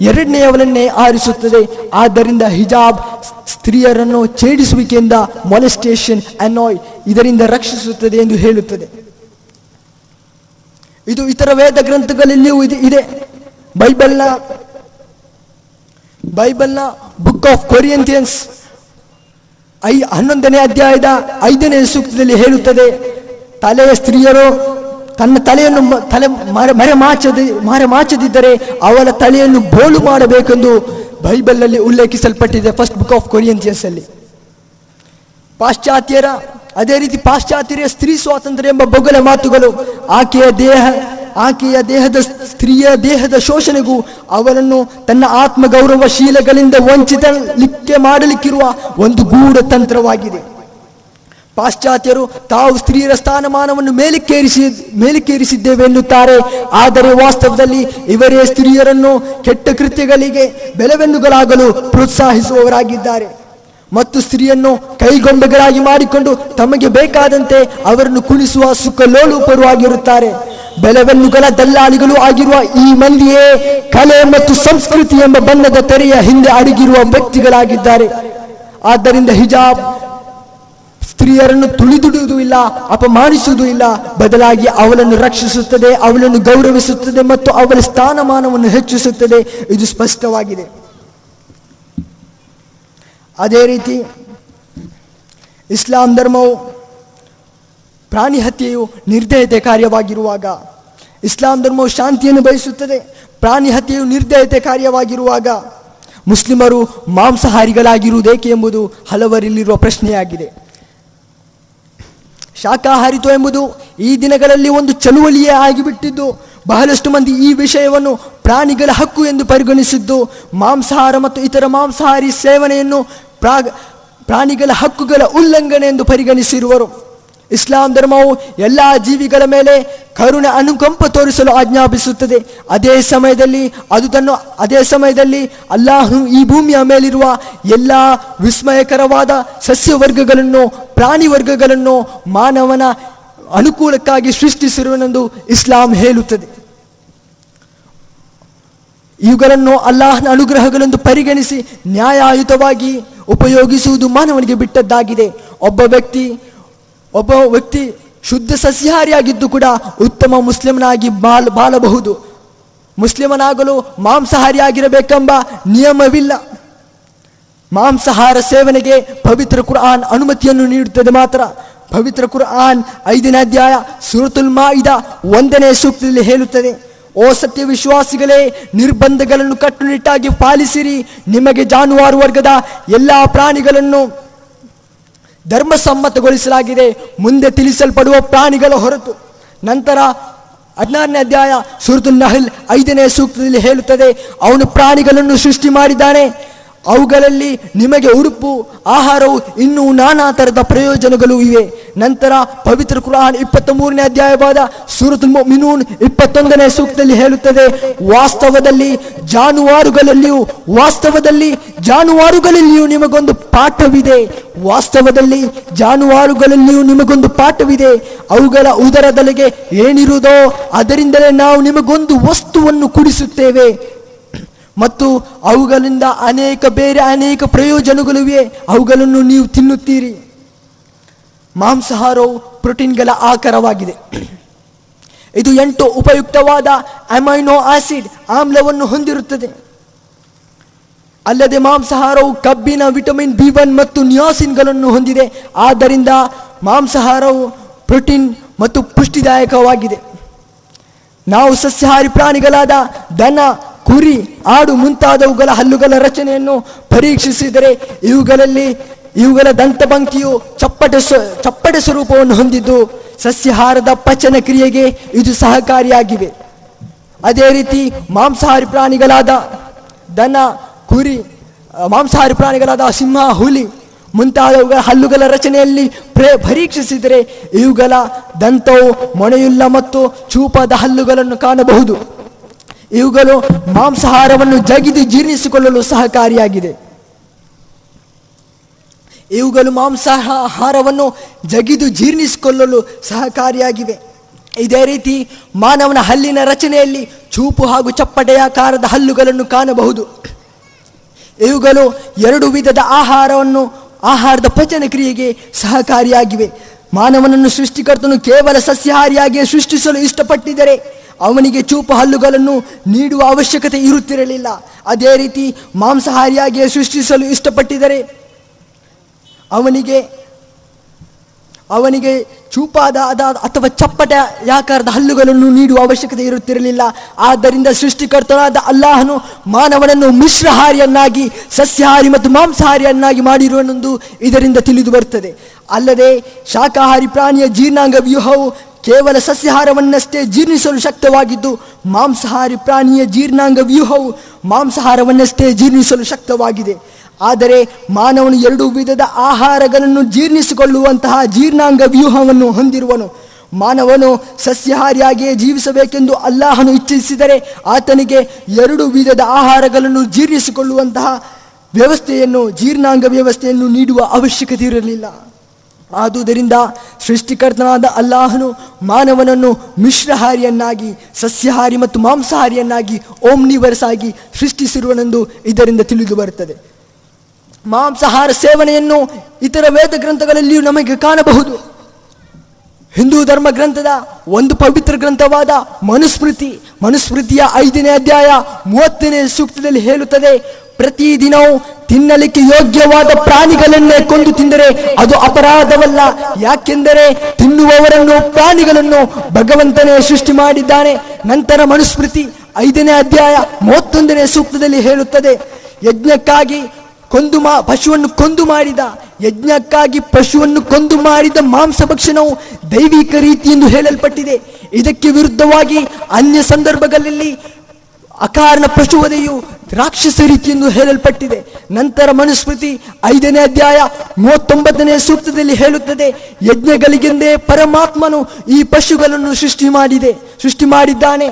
ಎರಡನೆಯವರನ್ನೇ ಆರಿಸುತ್ತದೆ. ಆದ್ದರಿಂದ ಹಿಜಾಬ್ ಸ್ತ್ರೀಯರನ್ನು ಛೇಡಿಸುವಿಕೆಯಿಂದ ಮೊಲೆಸ್ಟೇಷನ್ ಅನಾಯ್ ಇದರಿಂದ ರಕ್ಷಿಸುತ್ತದೆ ಎಂದು ಹೇಳುತ್ತದೆ. ಇದು ಇತರ ವೇದ ಗ್ರಂಥಗಳಲ್ಲಿಯೂ ಇದೆ ಇದೆ. ಬೈಬಲ್ನ ಬೈಬಲ್ನ ಬುಕ್ ಆಫ್ ಕೊರಿಯಂತಿಯನ್ಸ್ ಐ, ಹನ್ನೊಂದನೇ ಅಧ್ಯಾಯದ ಐದನೇ ಸೂಕ್ತದಲ್ಲಿ ಹೇಳುತ್ತದೆ, ತಲೆಯ ಸ್ತ್ರೀಯರು ತನ್ನ ತಲೆಯನ್ನು ತಲೆ ಮರೆ ಮರೆಮಾಚದ ಮರೆಮಾಚದಿದ್ದರೆ ಅವಳ ತಲೆಯನ್ನು ಬೋಳು ಮಾಡಬೇಕೆಂದು ಬೈಬಲ್ನಲ್ಲಿ ಉಲ್ಲೇಖಿಸಲ್ಪಟ್ಟಿದೆ ಫಸ್ಟ್ ಬುಕ್ ಆಫ್ ಕೊರಿಯಂತಿಯನ್ಸ್ ಅಲ್ಲಿ. ಪಾಶ್ಚಾತ್ಯರ, ಅದೇ ರೀತಿ ಪಾಶ್ಚಾತ್ಯರ ಸ್ತ್ರೀ ಸ್ವಾತಂತ್ರ್ಯ ಎಂಬ ಬೊಗಲ ಮಾತುಗಳು, ಆಕೆಯ ದೇಹ, ಆಕೆಯ ದೇಹದ ಸ್ತ್ರೀಯ ದೇಹದ ಶೋಷಣೆಗೂ ಅವರನ್ನು ತನ್ನ ಆತ್ಮಗೌರವಶೀಲಗಳಿಂದ ವಂಚಿತಲಿಕ್ಕೆ ಮಾಡಲಿಕ್ಕಿರುವ ಒಂದು ಗೂಢ ತಂತ್ರವಾಗಿದೆ ಪಾಶ್ಚಾತ್ಯರು ತಾವು ಸ್ತ್ರೀಯರ ಸ್ಥಾನಮಾನವನ್ನು ಮೇಲಕ್ಕೇರಿಸಿ ಮೇಲಕ್ಕೇರಿಸಿದ್ದೇವೆ ಎನ್ನುತ್ತಾರೆ. ಆದರೆ ವಾಸ್ತವದಲ್ಲಿ ಇವರೇ ಸ್ತ್ರೀಯರನ್ನು ಕೆಟ್ಟ ಕೃತ್ಯಗಳಿಗೆ ಬೆಲೆವೆನ್ನುಗಳಾಗಲು ಪ್ರೋತ್ಸಾಹಿಸುವವರಾಗಿದ್ದಾರೆ. ಮತ್ತು ಸ್ತ್ರೀಯನ್ನು ಕೈಗೊಂಬೆಗಳಾಗಿ ಮಾಡಿಕೊಂಡು ತಮಗೆ ಬೇಕಾದಂತೆ ಅವರನ್ನು ಕುಣಿಸುವ ಸುಖಲೋಲುಪರು ಆಗಿರುತ್ತಾರೆ ಬೆಲೆವೆನ್ನುಗಳ ದಲ್ಲಾಳಿಗಳು ಆಗಿರುವ ಈ ಮಂದಿಯೇ ಕಲೆ ಮತ್ತು ಸಂಸ್ಕೃತಿ ಎಂಬ ಬಣ್ಣದ ತೆರೆಯ ಹಿಂದೆ ಅಡಗಿರುವ ವ್ಯಕ್ತಿಗಳಾಗಿದ್ದಾರೆ. ಆದ್ದರಿಂದ ಹಿಜಾಬ್ ಸ್ತ್ರೀಯರನ್ನು ತುಳಿದುಡುವುದೂ ಇಲ್ಲ, ಅಪಮಾನಿಸುವುದೂ ಇಲ್ಲ, ಬದಲಾಗಿ ಅವಳನ್ನು ರಕ್ಷಿಸುತ್ತದೆ, ಅವಳನ್ನು ಗೌರವಿಸುತ್ತದೆ ಮತ್ತು ಅವಳ ಸ್ಥಾನಮಾನವನ್ನು ಹೆಚ್ಚಿಸುತ್ತದೆ. ಇದು ಸ್ಪಷ್ಟವಾಗಿದೆ. ಅದೇ ರೀತಿ ಇಸ್ಲಾಂ ಧರ್ಮವು ಪ್ರಾಣಿ ಹತ್ಯೆಯು ನಿರ್ದಯತೆ ಕಾರ್ಯವಾಗಿರುವಾಗ, ಇಸ್ಲಾಂ ಧರ್ಮವು ಶಾಂತಿಯನ್ನು ಬಯಸುತ್ತದೆ, ಪ್ರಾಣಿ ಹತ್ಯೆಯು ನಿರ್ದಯತೆ ಕಾರ್ಯವಾಗಿರುವಾಗ ಮುಸ್ಲಿಮರು ಮಾಂಸಾಹಾರಿಗಳಾಗಿರುವುದೇಕೆ ಎಂಬುದು ಹಲವರಲ್ಲಿರುವ ಪ್ರಶ್ನೆಯಾಗಿದೆ. ಶಾಖಾಹಾರಿತ್ವ ಎಂಬುದು ಈ ದಿನಗಳಲ್ಲಿ ಒಂದು ಚಳುವಳಿಯೇ ಆಗಿಬಿಟ್ಟಿದ್ದು, ಬಹಳಷ್ಟು ಮಂದಿ ಈ ವಿಷಯವನ್ನು ಪ್ರಾಣಿಗಳ ಹಕ್ಕು ಎಂದು ಪರಿಗಣಿಸಿದ್ದು, ಮಾಂಸಾಹಾರ ಮತ್ತು ಇತರ ಮಾಂಸಾಹಾರಿ ಸೇವನೆಯನ್ನು ಪ್ರಾಗ್ ಪ್ರಾಣಿಗಳ ಹಕ್ಕುಗಳ ಉಲ್ಲಂಘನೆ ಎಂದು ಪರಿಗಣಿಸಿರುವರು. ಇಸ್ಲಾಂ ಧರ್ಮವು ಎಲ್ಲ ಜೀವಿಗಳ ಮೇಲೆ ಕರುಣೆ ಅನುಕಂಪ ತೋರಿಸಲು ಆಜ್ಞಾಪಿಸುತ್ತದೆ. ಅದೇ ಸಮಯದಲ್ಲಿ ಅದು ತನ್ನ ಅದೇ ಸಮಯದಲ್ಲಿ ಅಲ್ಲಾಹು ಈ ಭೂಮಿಯ ಮೇಲಿರುವ ಎಲ್ಲ ವಿಸ್ಮಯಕರವಾದ ಸಸ್ಯವರ್ಗಗಳನ್ನು ಪ್ರಾಣಿ ವರ್ಗಗಳನ್ನು ಮಾನವನ ಅನುಕೂಲಕ್ಕಾಗಿ ಸೃಷ್ಟಿಸಿರುವನೆಂದು ಇಸ್ಲಾಂ ಹೇಳುತ್ತದೆ. ಇವುಗಳನ್ನು ಅಲ್ಲಾಹನ ಅನುಗ್ರಹಗಳೆಂದು ಪರಿಗಣಿಸಿ ನ್ಯಾಯಯುತವಾಗಿ ಉಪಯೋಗಿಸುವುದು ಮಾನವನಿಗೆ ಬಿಟ್ಟದ್ದಾಗಿದೆ. ಒಬ್ಬ ವ್ಯಕ್ತಿ ಒಬ್ಬ ವ್ಯಕ್ತಿ ಶುದ್ಧ ಸಸ್ಯಾಹಾರಿಯಾಗಿದ್ದು ಕೂಡ ಉತ್ತಮ ಮುಸ್ಲಿಮನಾಗಿ ಬಾಳ್ ಬಾಳಬಹುದು. ಮುಸ್ಲಿಮನಾಗಲು ಮಾಂಸಾಹಾರಿಯಾಗಿರಬೇಕೆಂಬ ನಿಯಮವಿಲ್ಲ. ಮಾಂಸಾಹಾರ ಸೇವನೆಗೆ ಪವಿತ್ರ ಕುರ್ಆನ್ ಅನುಮತಿಯನ್ನು ನೀಡುತ್ತದೆ ಮಾತ್ರ. ಪವಿತ್ರ ಕುರ್ಆನ್ ಐದನೇ ಅಧ್ಯಾಯ ಸುರತುಲ್ ಮಾಯಿದ ಒಂದನೇ ಸೂಕ್ತದಲ್ಲಿ ಹೇಳುತ್ತದೆ ಓ ಸತ್ಯ ವಿಶ್ವಾಸಿಗಳೇ, ನಿರ್ಬಂಧಗಳನ್ನು ಕಟ್ಟುನಿಟ್ಟಾಗಿ ಪಾಲಿಸಿರಿ. ನಿಮಗೆ ಜಾನುವಾರು ವರ್ಗದ ಎಲ್ಲ ಪ್ರಾಣಿಗಳನ್ನು ಧರ್ಮಸಮ್ಮತಗೊಳಿಸಲಾಗಿದೆ. ಮುಂದೆ ತಿಳಿಸಲ್ಪಡುವ ಪ್ರಾಣಿಗಳ ಹೊರತು. ನಂತರ ಹದಿನಾರನೇ ಅಧ್ಯಾಯ, ಸುರತು ನಹಲ್ ಐದನೇ ಸೂಕ್ತದಲ್ಲಿ ಹೇಳುತ್ತದೆ, ಅವನು ಪ್ರಾಣಿಗಳನ್ನು ಸೃಷ್ಟಿ ಮಾಡಿದ್ದಾನೆ. ಅವುಗಳಲ್ಲಿ ನಿಮಗೆ ಉಡುಪು, ಆಹಾರವು ಇನ್ನೂ ನಾನಾ ಥರದ ಪ್ರಯೋಜನಗಳು ಇವೆ. ನಂತರ ಪವಿತ್ರ ಕುರಾನ್ ಇಪ್ಪತ್ತ ಮೂರನೇ ಅಧ್ಯಾಯವಾದ ಸೂರತ್ ಮಿನೂನ್ ಇಪ್ಪತ್ತೊಂದನೇ ಸೂಕ್ತದಲ್ಲಿ ಹೇಳುತ್ತದೆ, ವಾಸ್ತವದಲ್ಲಿ ಜಾನುವಾರುಗಳಲ್ಲಿಯೂ ವಾಸ್ತವದಲ್ಲಿ ಜಾನುವಾರುಗಳಲ್ಲಿಯೂ ನಿಮಗೊಂದು ಪಾಠವಿದೆ. ವಾಸ್ತವದಲ್ಲಿ ಜಾನುವಾರುಗಳಲ್ಲಿಯೂ ನಿಮಗೊಂದು ಪಾಠವಿದೆ. ಅವುಗಳ ಉದರದಲ್ಲಿಗೆ ಏನಿರುವುದೋ ಅದರಿಂದಲೇ ನಾವು ನಿಮಗೊಂದು ವಸ್ತುವನ್ನು ಕುಡಿಸುತ್ತೇವೆ. ಮತ್ತು ಅವುಗಳಿಂದ ಅನೇಕ ಬೇರೆ ಅನೇಕ ಪ್ರಯೋಜನಗಳಿವೆ. ಅವುಗಳನ್ನು ನೀವು ತಿನ್ನುತ್ತೀರಿ. ಮಾಂಸಾಹಾರವು ಪ್ರೋಟೀನ್ಗಳ ಆಕಾರವಾಗಿದೆ. ಇದು ಎಂಟು ಉಪಯುಕ್ತವಾದ ಅಮೈನೋ ಆಸಿಡ್ ಆಮ್ಲವನ್ನು ಹೊಂದಿರುತ್ತದೆ. ಅಲ್ಲದೆ ಮಾಂಸಾಹಾರವು ಕಬ್ಬಿನ ವಿಟಮಿನ್ ಬಿ ಒನ್ ಮತ್ತು ನಿಯಾಸಿನ್ಗಳನ್ನು ಹೊಂದಿದೆ. ಆದ್ದರಿಂದ ಮಾಂಸಾಹಾರವು ಪ್ರೋಟೀನ್ ಮತ್ತು ಪುಷ್ಟಿದಾಯಕವಾಗಿದೆ. ನಾವು ಸಸ್ಯಾಹಾರಿ ಪ್ರಾಣಿಗಳಾದ ದನ ಕುರಿ ಆಡು ಮುಂತಾದವುಗಳ ಹಲ್ಲುಗಳ ರಚನೆಯನ್ನು ಪರೀಕ್ಷಿಸಿದರೆ ಇವುಗಳಲ್ಲಿ ಇವುಗಳ ದಂತಪಂಕ್ತಿಯು ಚಪ್ಪಟೆ ಚಪ್ಪಟೆ ಸ್ವರೂಪವನ್ನು ಹೊಂದಿದ್ದು ಸಸ್ಯಾಹಾರದ ಪಚನ ಕ್ರಿಯೆಗೆ ಇದು ಸಹಕಾರಿಯಾಗಿವೆ. ಅದೇ ರೀತಿ ಮಾಂಸಾಹಾರಿ ಪ್ರಾಣಿಗಳಾದ ದನ, ಕುರಿ ಮಾಂಸಾಹಾರಿ ಪ್ರಾಣಿಗಳಾದ ಸಿಂಹ, ಹುಲಿ ಮುಂತಾದವುಗಳ ಹಲ್ಲುಗಳ ರಚನೆಯಲ್ಲಿ ಪ್ರೇ, ಪರೀಕ್ಷಿಸಿದರೆ ಇವುಗಳ ದಂತವು ಮೊಣೆಯುಳ್ಳ ಮತ್ತು ಚೂಪಾದ ಹಲ್ಲುಗಳನ್ನು ಕಾಣಬಹುದು. ಇವುಗಳು ಮಾಂಸಾಹಾರವನ್ನು ಜಗಿದು ಜೀರ್ಣಿಸಿಕೊಳ್ಳಲು ಸಹಕಾರಿಯಾಗಿದೆ. ಇವುಗಳು ಮಾಂಸಾಹಾರವನ್ನು ಜಗಿದು ಜೀರ್ಣಿಸಿಕೊಳ್ಳಲು ಸಹಕಾರಿಯಾಗಿವೆ. ಇದೇ ರೀತಿ ಮಾನವನ ಹಲ್ಲಿನ ರಚನೆಯಲ್ಲಿ ಚೂಪು ಹಾಗೂ ಚಪ್ಪಟೆಯಾಕಾರದ ಹಲ್ಲುಗಳನ್ನು ಕಾಣಬಹುದು. ಇವುಗಳು ಎರಡು ವಿಧದ ಆಹಾರವನ್ನು, ಆಹಾರದ ಪಚನ ಕ್ರಿಯೆಗೆ ಸಹಕಾರಿಯಾಗಿವೆ. ಮಾನವನನ್ನು ಸೃಷ್ಟಿಕರ್ತನು ಕೇವಲ ಸಸ್ಯಾಹಾರಿಯಾಗಿ ಸೃಷ್ಟಿಸಲು ಇಷ್ಟಪಟ್ಟಿದ್ದರೆ ಅವನಿಗೆ ಚೂಪು ಹಲ್ಲುಗಳನ್ನು ನೀಡುವ ಅವಶ್ಯಕತೆ ಇರುತ್ತಿರಲಿಲ್ಲ. ಅದೇ ರೀತಿ ಮಾಂಸಾಹಾರಿಯಾಗಿ ಸೃಷ್ಟಿಸಲು ಇಷ್ಟಪಟ್ಟಿದರೆ ಅವನಿಗೆ ಅವನಿಗೆ ಚೂಪಾದ ಅಥವಾ ಚಪ್ಪಟ ಯಾಕಾರದ ಹಲ್ಲುಗಳನ್ನು ನೀಡುವ ಅವಶ್ಯಕತೆ ಇರುತ್ತಿರಲಿಲ್ಲ. ಆದ್ದರಿಂದ ಸೃಷ್ಟಿಕರ್ತನಾದ ಅಲ್ಲಾಹನು ಮಾನವನನ್ನು ಮಿಶ್ರಹಾರಿಯನ್ನಾಗಿ, ಸಸ್ಯಹಾರಿ ಮತ್ತು ಮಾಂಸಾಹಾರಿಯನ್ನಾಗಿ ಮಾಡಿರುವನೆಂದು ಇದರಿಂದ ತಿಳಿದು ಬರುತ್ತದೆ. ಅಲ್ಲದೆ ಶಾಖಾಹಾರಿ ಪ್ರಾಣಿಯ ಜೀರ್ಣಾಂಗ ವ್ಯೂಹವು ಕೇವಲ ಸಸ್ಯಾಹಾರವನ್ನಷ್ಟೇ ಜೀರ್ಣಿಸಲು ಶಕ್ತವಾಗಿದ್ದು ಮಾಂಸಾಹಾರಿ ಪ್ರಾಣಿಯ ಜೀರ್ಣಾಂಗ ವ್ಯೂಹವು ಮಾಂಸಾಹಾರವನ್ನಷ್ಟೇ ಜೀರ್ಣಿಸಲು ಶಕ್ತವಾಗಿದೆ. ಆದರೆ ಮಾನವನು ಎರಡು ವಿಧದ ಆಹಾರಗಳನ್ನು ಜೀರ್ಣಿಸಿಕೊಳ್ಳುವಂತಹ ಜೀರ್ಣಾಂಗ ವ್ಯೂಹವನ್ನು ಹೊಂದಿರುವನು. ಮಾನವನು ಸಸ್ಯಾಹಾರಿಯಾಗಿಯೇ ಜೀವಿಸಬೇಕೆಂದು ಅಲ್ಲಾಹನು ಇಚ್ಛಿಸಿದರೆ ಆತನಿಗೆ ಎರಡು ವಿಧದ ಆಹಾರಗಳನ್ನು ಜೀರ್ಣಿಸಿಕೊಳ್ಳುವಂತಹ ವ್ಯವಸ್ಥೆಯನ್ನು, ಜೀರ್ಣಾಂಗ ವ್ಯವಸ್ಥೆಯನ್ನು ನೀಡುವ ಅವಶ್ಯಕತೆ ಇರಲಿಲ್ಲ. ಆದುದರಿಂದ ಸೃಷ್ಟಿಕರ್ತನಾದ ಅಲ್ಲಾಹನು ಮಾನವನನ್ನು ಮಿಶ್ರಹಾರಿಯನ್ನಾಗಿ, ಸಸ್ಯಹಾರಿ ಮತ್ತು ಮಾಂಸಾಹಾರಿಯನ್ನಾಗಿ ಓಮ್ನಿವರ್ಸ್ ಆಗಿ ಸೃಷ್ಟಿಸಿರುವನೆಂದು ಇದರಿಂದ ತಿಳಿದು ಬರುತ್ತದೆ. ಮಾಂಸಾಹಾರ ಸೇವನೆಯನ್ನು ಇತರ ವೇದ ಗ್ರಂಥಗಳಲ್ಲಿಯೂ ನಮಗೆ ಕಾಣಬಹುದು. ಹಿಂದೂ ಧರ್ಮ ಗ್ರಂಥದ ಒಂದು ಪವಿತ್ರ ಗ್ರಂಥವಾದ ಮನುಸ್ಮೃತಿ, ಮನುಸ್ಮೃತಿಯ ಐದನೇ ಅಧ್ಯಾಯ ಮೂವತ್ತನೇ ಸೂಕ್ತದಲ್ಲಿ ಹೇಳುತ್ತದೆ ಪ್ರತಿದಿನವೂ ತಿನ್ನಲಿಕ್ಕೆ ಯೋಗ್ಯವಾದ ಪ್ರಾಣಿಗಳನ್ನೇ ಕೊಂದು ತಿಂದರೆ ಅದು ಅಪರಾಧವಲ್ಲ. ಯಾಕೆಂದರೆ ತಿನ್ನುವವರನ್ನು ಪ್ರಾಣಿಗಳನ್ನು ಭಗವಂತನೇ ಸೃಷ್ಟಿ ಮಾಡಿದ್ದಾನೆ. ನಂತರ ಮನುಸ್ಮೃತಿ ಐದನೇ ಅಧ್ಯಾಯ ಮೂವತ್ತೊಂದನೇ ಸೂಕ್ತದಲ್ಲಿ ಹೇಳುತ್ತದೆ, ಯಜ್ಞಕ್ಕಾಗಿ ಕೊಂದು ಮಾ ಪಶುವನ್ನು ಕೊಂದು ಮಾಡಿದ, ಯಜ್ಞಕ್ಕಾಗಿ ಪಶುವನ್ನು ಕೊಂದು ಮಾಡಿದ ಮಾಂಸ ಭಕ್ಷಣವು ದೈವಿಕ ರೀತಿ ಎಂದು ಹೇಳಲ್ಪಟ್ಟಿದೆ. ಇದಕ್ಕೆ ವಿರುದ್ಧವಾಗಿ ಅನ್ಯ ಸಂದರ್ಭಗಳಲ್ಲಿ ಅಕಾರಣ ಪಶುವದೆಯು ರಾಕ್ಷಸ ರೀತಿ ಎಂದು ಹೇಳಲ್ಪಟ್ಟಿದೆ. ನಂತರ ಮನುಸ್ಮೃತಿ ಐದನೇ ಅಧ್ಯಾಯ ಮೂವತ್ತೊಂಬತ್ತನೇ ಸೂಕ್ತದಲ್ಲಿ ಹೇಳುತ್ತದೆ, ಯಜ್ಞಗಳಿಗೆಂದೇ ಪರಮಾತ್ಮನು ಈ ಪಶುಗಳನ್ನು ಸೃಷ್ಟಿ ಮಾಡಿದೆ, ಸೃಷ್ಟಿ ಮಾಡಿದ್ದಾನೆ.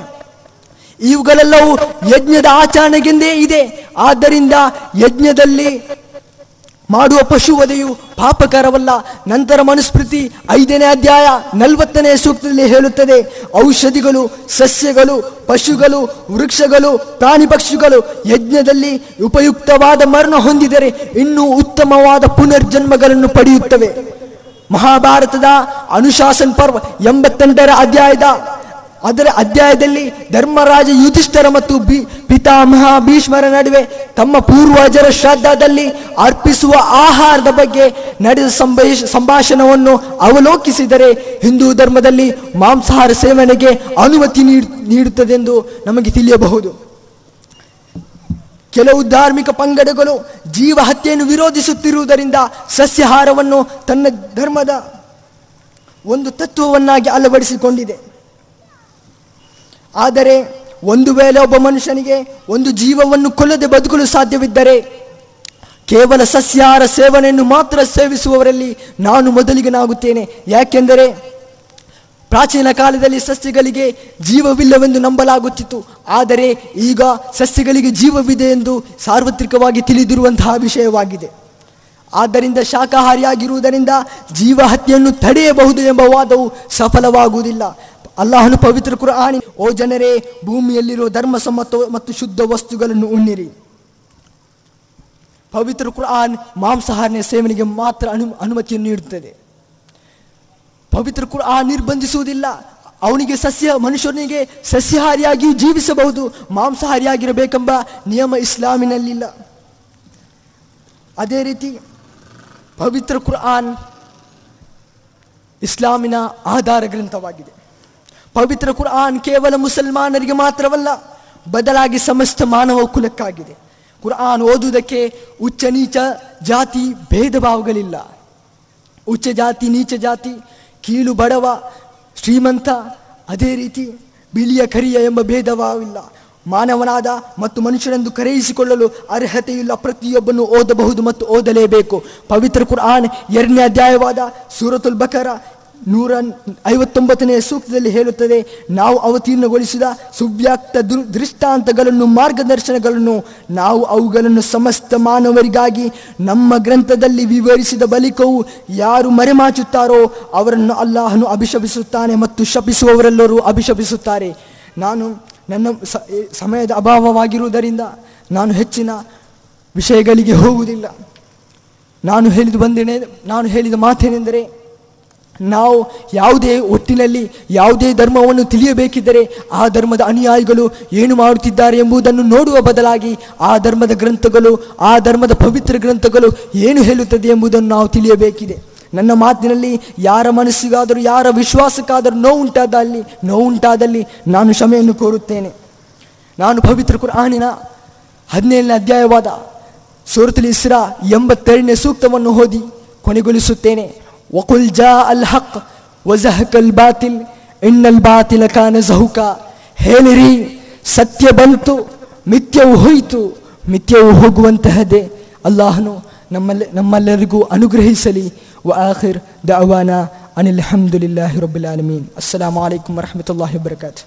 ಇವುಗಳೆಲ್ಲವೂ ಯಜ್ಞದ ಆಚರಣೆಗೆಂದೇ ಇದೆ. ಆದ್ದರಿಂದ ಯಜ್ಞದಲ್ಲಿ ಮಾಡುವ ಪಶುವಧೆಯು ಪಾಪಕರವಲ್ಲ. ನಂತರ ಮನುಸ್ಮೃತಿ ಐದನೇ ಅಧ್ಯಾಯ ನಲವತ್ತನೇ ಸೂಕ್ತದಲ್ಲಿ ಹೇಳುತ್ತದೆ, ಔಷಧಿಗಳು, ಸಸ್ಯಗಳು, ಪಶುಗಳು, ವೃಕ್ಷಗಳು, ಪ್ರಾಣಿ ಪಕ್ಷಿಗಳು ಯಜ್ಞದಲ್ಲಿ ಉಪಯುಕ್ತವಾದ ಮರಣ ಹೊಂದಿದರೆ ಇನ್ನೂ ಉತ್ತಮವಾದ ಪುನರ್ಜನ್ಮಗಳನ್ನು ಪಡೆಯುತ್ತವೆ. ಮಹಾಭಾರತದ ಅನುಶಾಸನ್ ಪರ್ವ ಎಂಬತ್ತೆಂಟರ ಅಧ್ಯಾಯದ ಅದರ ಅಧ್ಯಾಯದಲ್ಲಿ ಧರ್ಮರಾಜ ಯುಧಿಷ್ಠರ ಮತ್ತು ಬಿ ಪಿತಾಮಹ ಭೀಷ್ಮರ ನಡುವೆ ತಮ್ಮ ಪೂರ್ವಜರ ಶ್ರದ್ಧಾದಲ್ಲಿ ಅರ್ಪಿಸುವ ಆಹಾರದ ಬಗ್ಗೆ ನಡೆದ ಸಂಭಾಷ ಸಂಭಾಷಣವನ್ನು ಅವಲೋಕಿಸಿದರೆ ಹಿಂದೂ ಧರ್ಮದಲ್ಲಿ ಮಾಂಸಾಹಾರ ಸೇವನೆಗೆ ಅನುಮತಿ ನೀಡುತ್ತದೆ ನೀಡುತ್ತದೆಂದು ನಮಗೆ ತಿಳಿಯಬಹುದು. ಕೆಲವು ಧಾರ್ಮಿಕ ಪಂಗಡಗಳು ಜೀವ ಹತ್ಯೆಯನ್ನು ವಿರೋಧಿಸುತ್ತಿರುವುದರಿಂದ ಸಸ್ಯಾಹಾರವನ್ನು ತನ್ನ ಧರ್ಮದ ಒಂದು ತತ್ವವನ್ನಾಗಿ ಅಳವಡಿಸಿಕೊಂಡಿದೆ. ಆದರೆ ಒಂದು ವೇಳೆ ಒಬ್ಬ ಮನುಷ್ಯನಿಗೆ ಒಂದು ಜೀವವನ್ನು ಕೊಲ್ಲದೆ ಬದುಕಲು ಸಾಧ್ಯವಿದ್ದರೆ ಕೇವಲ ಸಸ್ಯಾಹಾರ ಸೇವನೆಯನ್ನು ಮಾತ್ರ ಸೇವಿಸುವವರಲ್ಲಿ ನಾನು ಮೊದಲಿಗನಾಗುತ್ತೇನೆ. ಯಾಕೆಂದರೆ ಪ್ರಾಚೀನ ಕಾಲದಲ್ಲಿ ಸಸ್ಯಗಳಿಗೆ ಜೀವವಿಲ್ಲವೆಂದು ನಂಬಲಾಗುತ್ತಿತ್ತು. ಆದರೆ ಈಗ ಸಸ್ಯಗಳಿಗೆ ಜೀವವಿದೆ ಎಂದು ಸಾರ್ವತ್ರಿಕವಾಗಿ ತಿಳಿದಿರುವಂತಹ ವಿಷಯವಾಗಿದೆ. ಆದ್ದರಿಂದ ಶಾಖಾಹಾರಿಯಾಗಿರುವುದರಿಂದ ಜೀವ ಹತ್ಯೆಯನ್ನು ತಡೆಯಬಹುದು ಎಂಬ ವಾದವು ಸಫಲವಾಗುವುದಿಲ್ಲ. ಅಲ್ಲಾಹನು ಪವಿತ್ರ ಕುರಾನಿ ಓ ಜನರೇ, ಭೂಮಿಯಲ್ಲಿರುವ ಧರ್ಮಸಮ್ಮತ ಮತ್ತು ಶುದ್ಧ ವಸ್ತುಗಳನ್ನು ಉಣ್ಣಿರಿ. ಪವಿತ್ರ ಕುರಾನ್ ಮಾಂಸಾಹಾರನ ಸೇವನೆಗೆ ಮಾತ್ರ ಅನು, ಅನುಮತಿಯನ್ನು ನೀಡುತ್ತದೆ. ಪವಿತ್ರ ಕುರಾನ್ ನಿರ್ಬಂಧಿಸುವುದಿಲ್ಲ. ಅವನಿಗೆ ಸಸ್ಯ, ಮನುಷ್ಯನಿಗೆ ಸಸ್ಯಾಹಾರಿಯಾಗಿ ಜೀವಿಸಬಹುದು, ಮಾಂಸಾಹಾರಿಯಾಗಿರಬೇಕೆಂಬ ನಿಯಮ ಇಸ್ಲಾಮಿನಲ್ಲಿಲ್ಲ. ಅದೇ ರೀತಿ ಪವಿತ್ರ ಕುರ್ಆನ್ ಇಸ್ಲಾಮಿನ ಆಧಾರ ಗ್ರಂಥವಾಗಿದೆ. ಪವಿತ್ರ ಕುರ್ಆನ್ ಕೇವಲ ಮುಸಲ್ಮಾನರಿಗೆ ಮಾತ್ರವಲ್ಲ, ಬದಲಾಗಿ ಸಮಸ್ತ ಮಾನವ ಕುಲಕ್ಕಾಗಿದೆ. ಕುರ್ಆನ್ ಓದುವುದಕ್ಕೆ ಉಚ್ಚ ನೀಚ ಜಾತಿ ಭೇದ ಭಾವಗಳಿಲ್ಲ ಉಚ್ಚ ಜಾತಿ, ನೀಚ ಜಾತಿ, ಕೀಳು ಬಡವ, ಶ್ರೀಮಂತ, ಅದೇ ರೀತಿ ಬಿಳಿಯ ಕರಿಯ ಎಂಬ ಭೇದ ಭಾವವಿಲ್ಲ ಮಾನವನಾದ ಮತ್ತು ಮನುಷ್ಯನೆಂದು ಕರೆಯಿಸಿಕೊಳ್ಳಲು ಅರ್ಹತೆಯಿಲ್ಲ ಪ್ರತಿಯೊಬ್ಬನು ಓದಬಹುದು ಮತ್ತು ಓದಲೇಬೇಕು. ಪವಿತ್ರ ಕುರ್ಆನ್ ಎರಡನೇ ಅಧ್ಯಾಯವಾದ ಸೂರತುಲ್ ಬಕರ ನೂರ ಐವತ್ತೊಂಬತ್ತನೆಯ ಸೂಕ್ತದಲ್ಲಿ ಹೇಳುತ್ತದೆ, ನಾವು ಅವತೀರ್ಣಗೊಳಿಸಿದ ಸುವ್ಯಾಕ್ತ ದೃಷ್ಟಾಂತಗಳನ್ನು, ಮಾರ್ಗದರ್ಶನಗಳನ್ನು, ನಾವು ಅವುಗಳನ್ನು ಸಮಸ್ತ ಮಾನವರಿಗಾಗಿ ನಮ್ಮ ಗ್ರಂಥದಲ್ಲಿ ವಿವರಿಸಿದ ಬಳಿಕವು ಯಾರು ಮರೆಮಾಚುತ್ತಾರೋ ಅವರನ್ನು ಅಲ್ಲಾಹನು ಅಭಿಶಪಿಸುತ್ತಾನೆ ಮತ್ತು ಶಪಿಸುವವರೆಲ್ಲರೂ ಅಭಿಶಪಿಸುತ್ತಾರೆ. ನಾನು ನನ್ನ ಸಮಯದ ಅಭಾವವಾಗಿರುವುದರಿಂದ ನಾನು ಹೆಚ್ಚಿನ ವಿಷಯಗಳಿಗೆ ಹೋಗುವುದಿಲ್ಲ. ನಾನು ಹೇಳಿದು ಬಂದೇನೆ, ನಾನು ಹೇಳಿದ ಮಾತೇನೆಂದರೆ ನಾವು ಯಾವುದೇ ಒಟ್ಟಿನಲ್ಲಿ ಯಾವುದೇ ಧರ್ಮವನ್ನು ತಿಳಿಯಬೇಕಿದ್ದರೆ ಆ ಧರ್ಮದ ಅನುಯಾಯಿಗಳು ಏನು ಮಾಡುತ್ತಿದ್ದಾರೆ ಎಂಬುದನ್ನು ನೋಡುವ ಬದಲಾಗಿ ಆ ಧರ್ಮದ ಗ್ರಂಥಗಳು, ಆ ಧರ್ಮದ ಪವಿತ್ರ ಗ್ರಂಥಗಳು ಏನು ಹೇಳುತ್ತದೆ ಎಂಬುದನ್ನು ನಾವು ತಿಳಿಯಬೇಕಿದೆ. ನನ್ನ ಮಾತಿನಲ್ಲಿ ಯಾರ ಮನಸ್ಸಿಗಾದರೂ, ಯಾರ ವಿಶ್ವಾಸಕ್ಕಾದರೂ ನೋವುಂಟಾದಲ್ಲಿ ನೋವುಂಟಾದಲ್ಲಿ ನಾನು ಕ್ಷಮೆಯನ್ನು ಕೋರುತ್ತೇನೆ. ನಾನು ಪವಿತ್ರ ಕುರಾನಿನ ಹದಿನೇಳನೇ ಅಧ್ಯಾಯವಾದ ಸೂರತಲಿ ಇಸ್ರಾ ಎಂಬತ್ತೆರಡನೇ ಸೂಕ್ತವನ್ನು ಓದಿ ಕೊನೆಗೊಳಿಸುತ್ತೇನೆ. ವಕುಲ್ ಜಾ ಅಲ್ ಹಕ್ ವಜಹಕಲ್ ಬಾತಿಲ್ ಇನ್ನಲ್ ಬಾತಿಲ ಕಾನ ಜಹುಕ ಹೇಳಿರಿ ಸತ್ಯ ಬಂತು ಮಿಥ್ಯವು ಹೋಯಿತು ಮಿಥ್ಯವು ಹೋಗುವಂತಹದ್ದೇ ಅಲ್ಲಾಹನು ನಮ್ಮಲ್ಲಿ ನಮ್ಮೆಲ್ಲರಿಗೂ ಅನುಗ್ರಹಿಸಲಿ ವ ಆಖಿರ್ ದಅವಾನ ಅನಿಲ್ ಹಮ್ದುಲಿಲ್ಲಾಹಿ ರಬ್ಬಿಲ್ ಆಲಮೀನ್ ಅಸ್ಸಲಾಮು ಅಲೈಕುಂ ವರಹಮತುಲ್ಲಾಹಿ ವಬರಕಾತು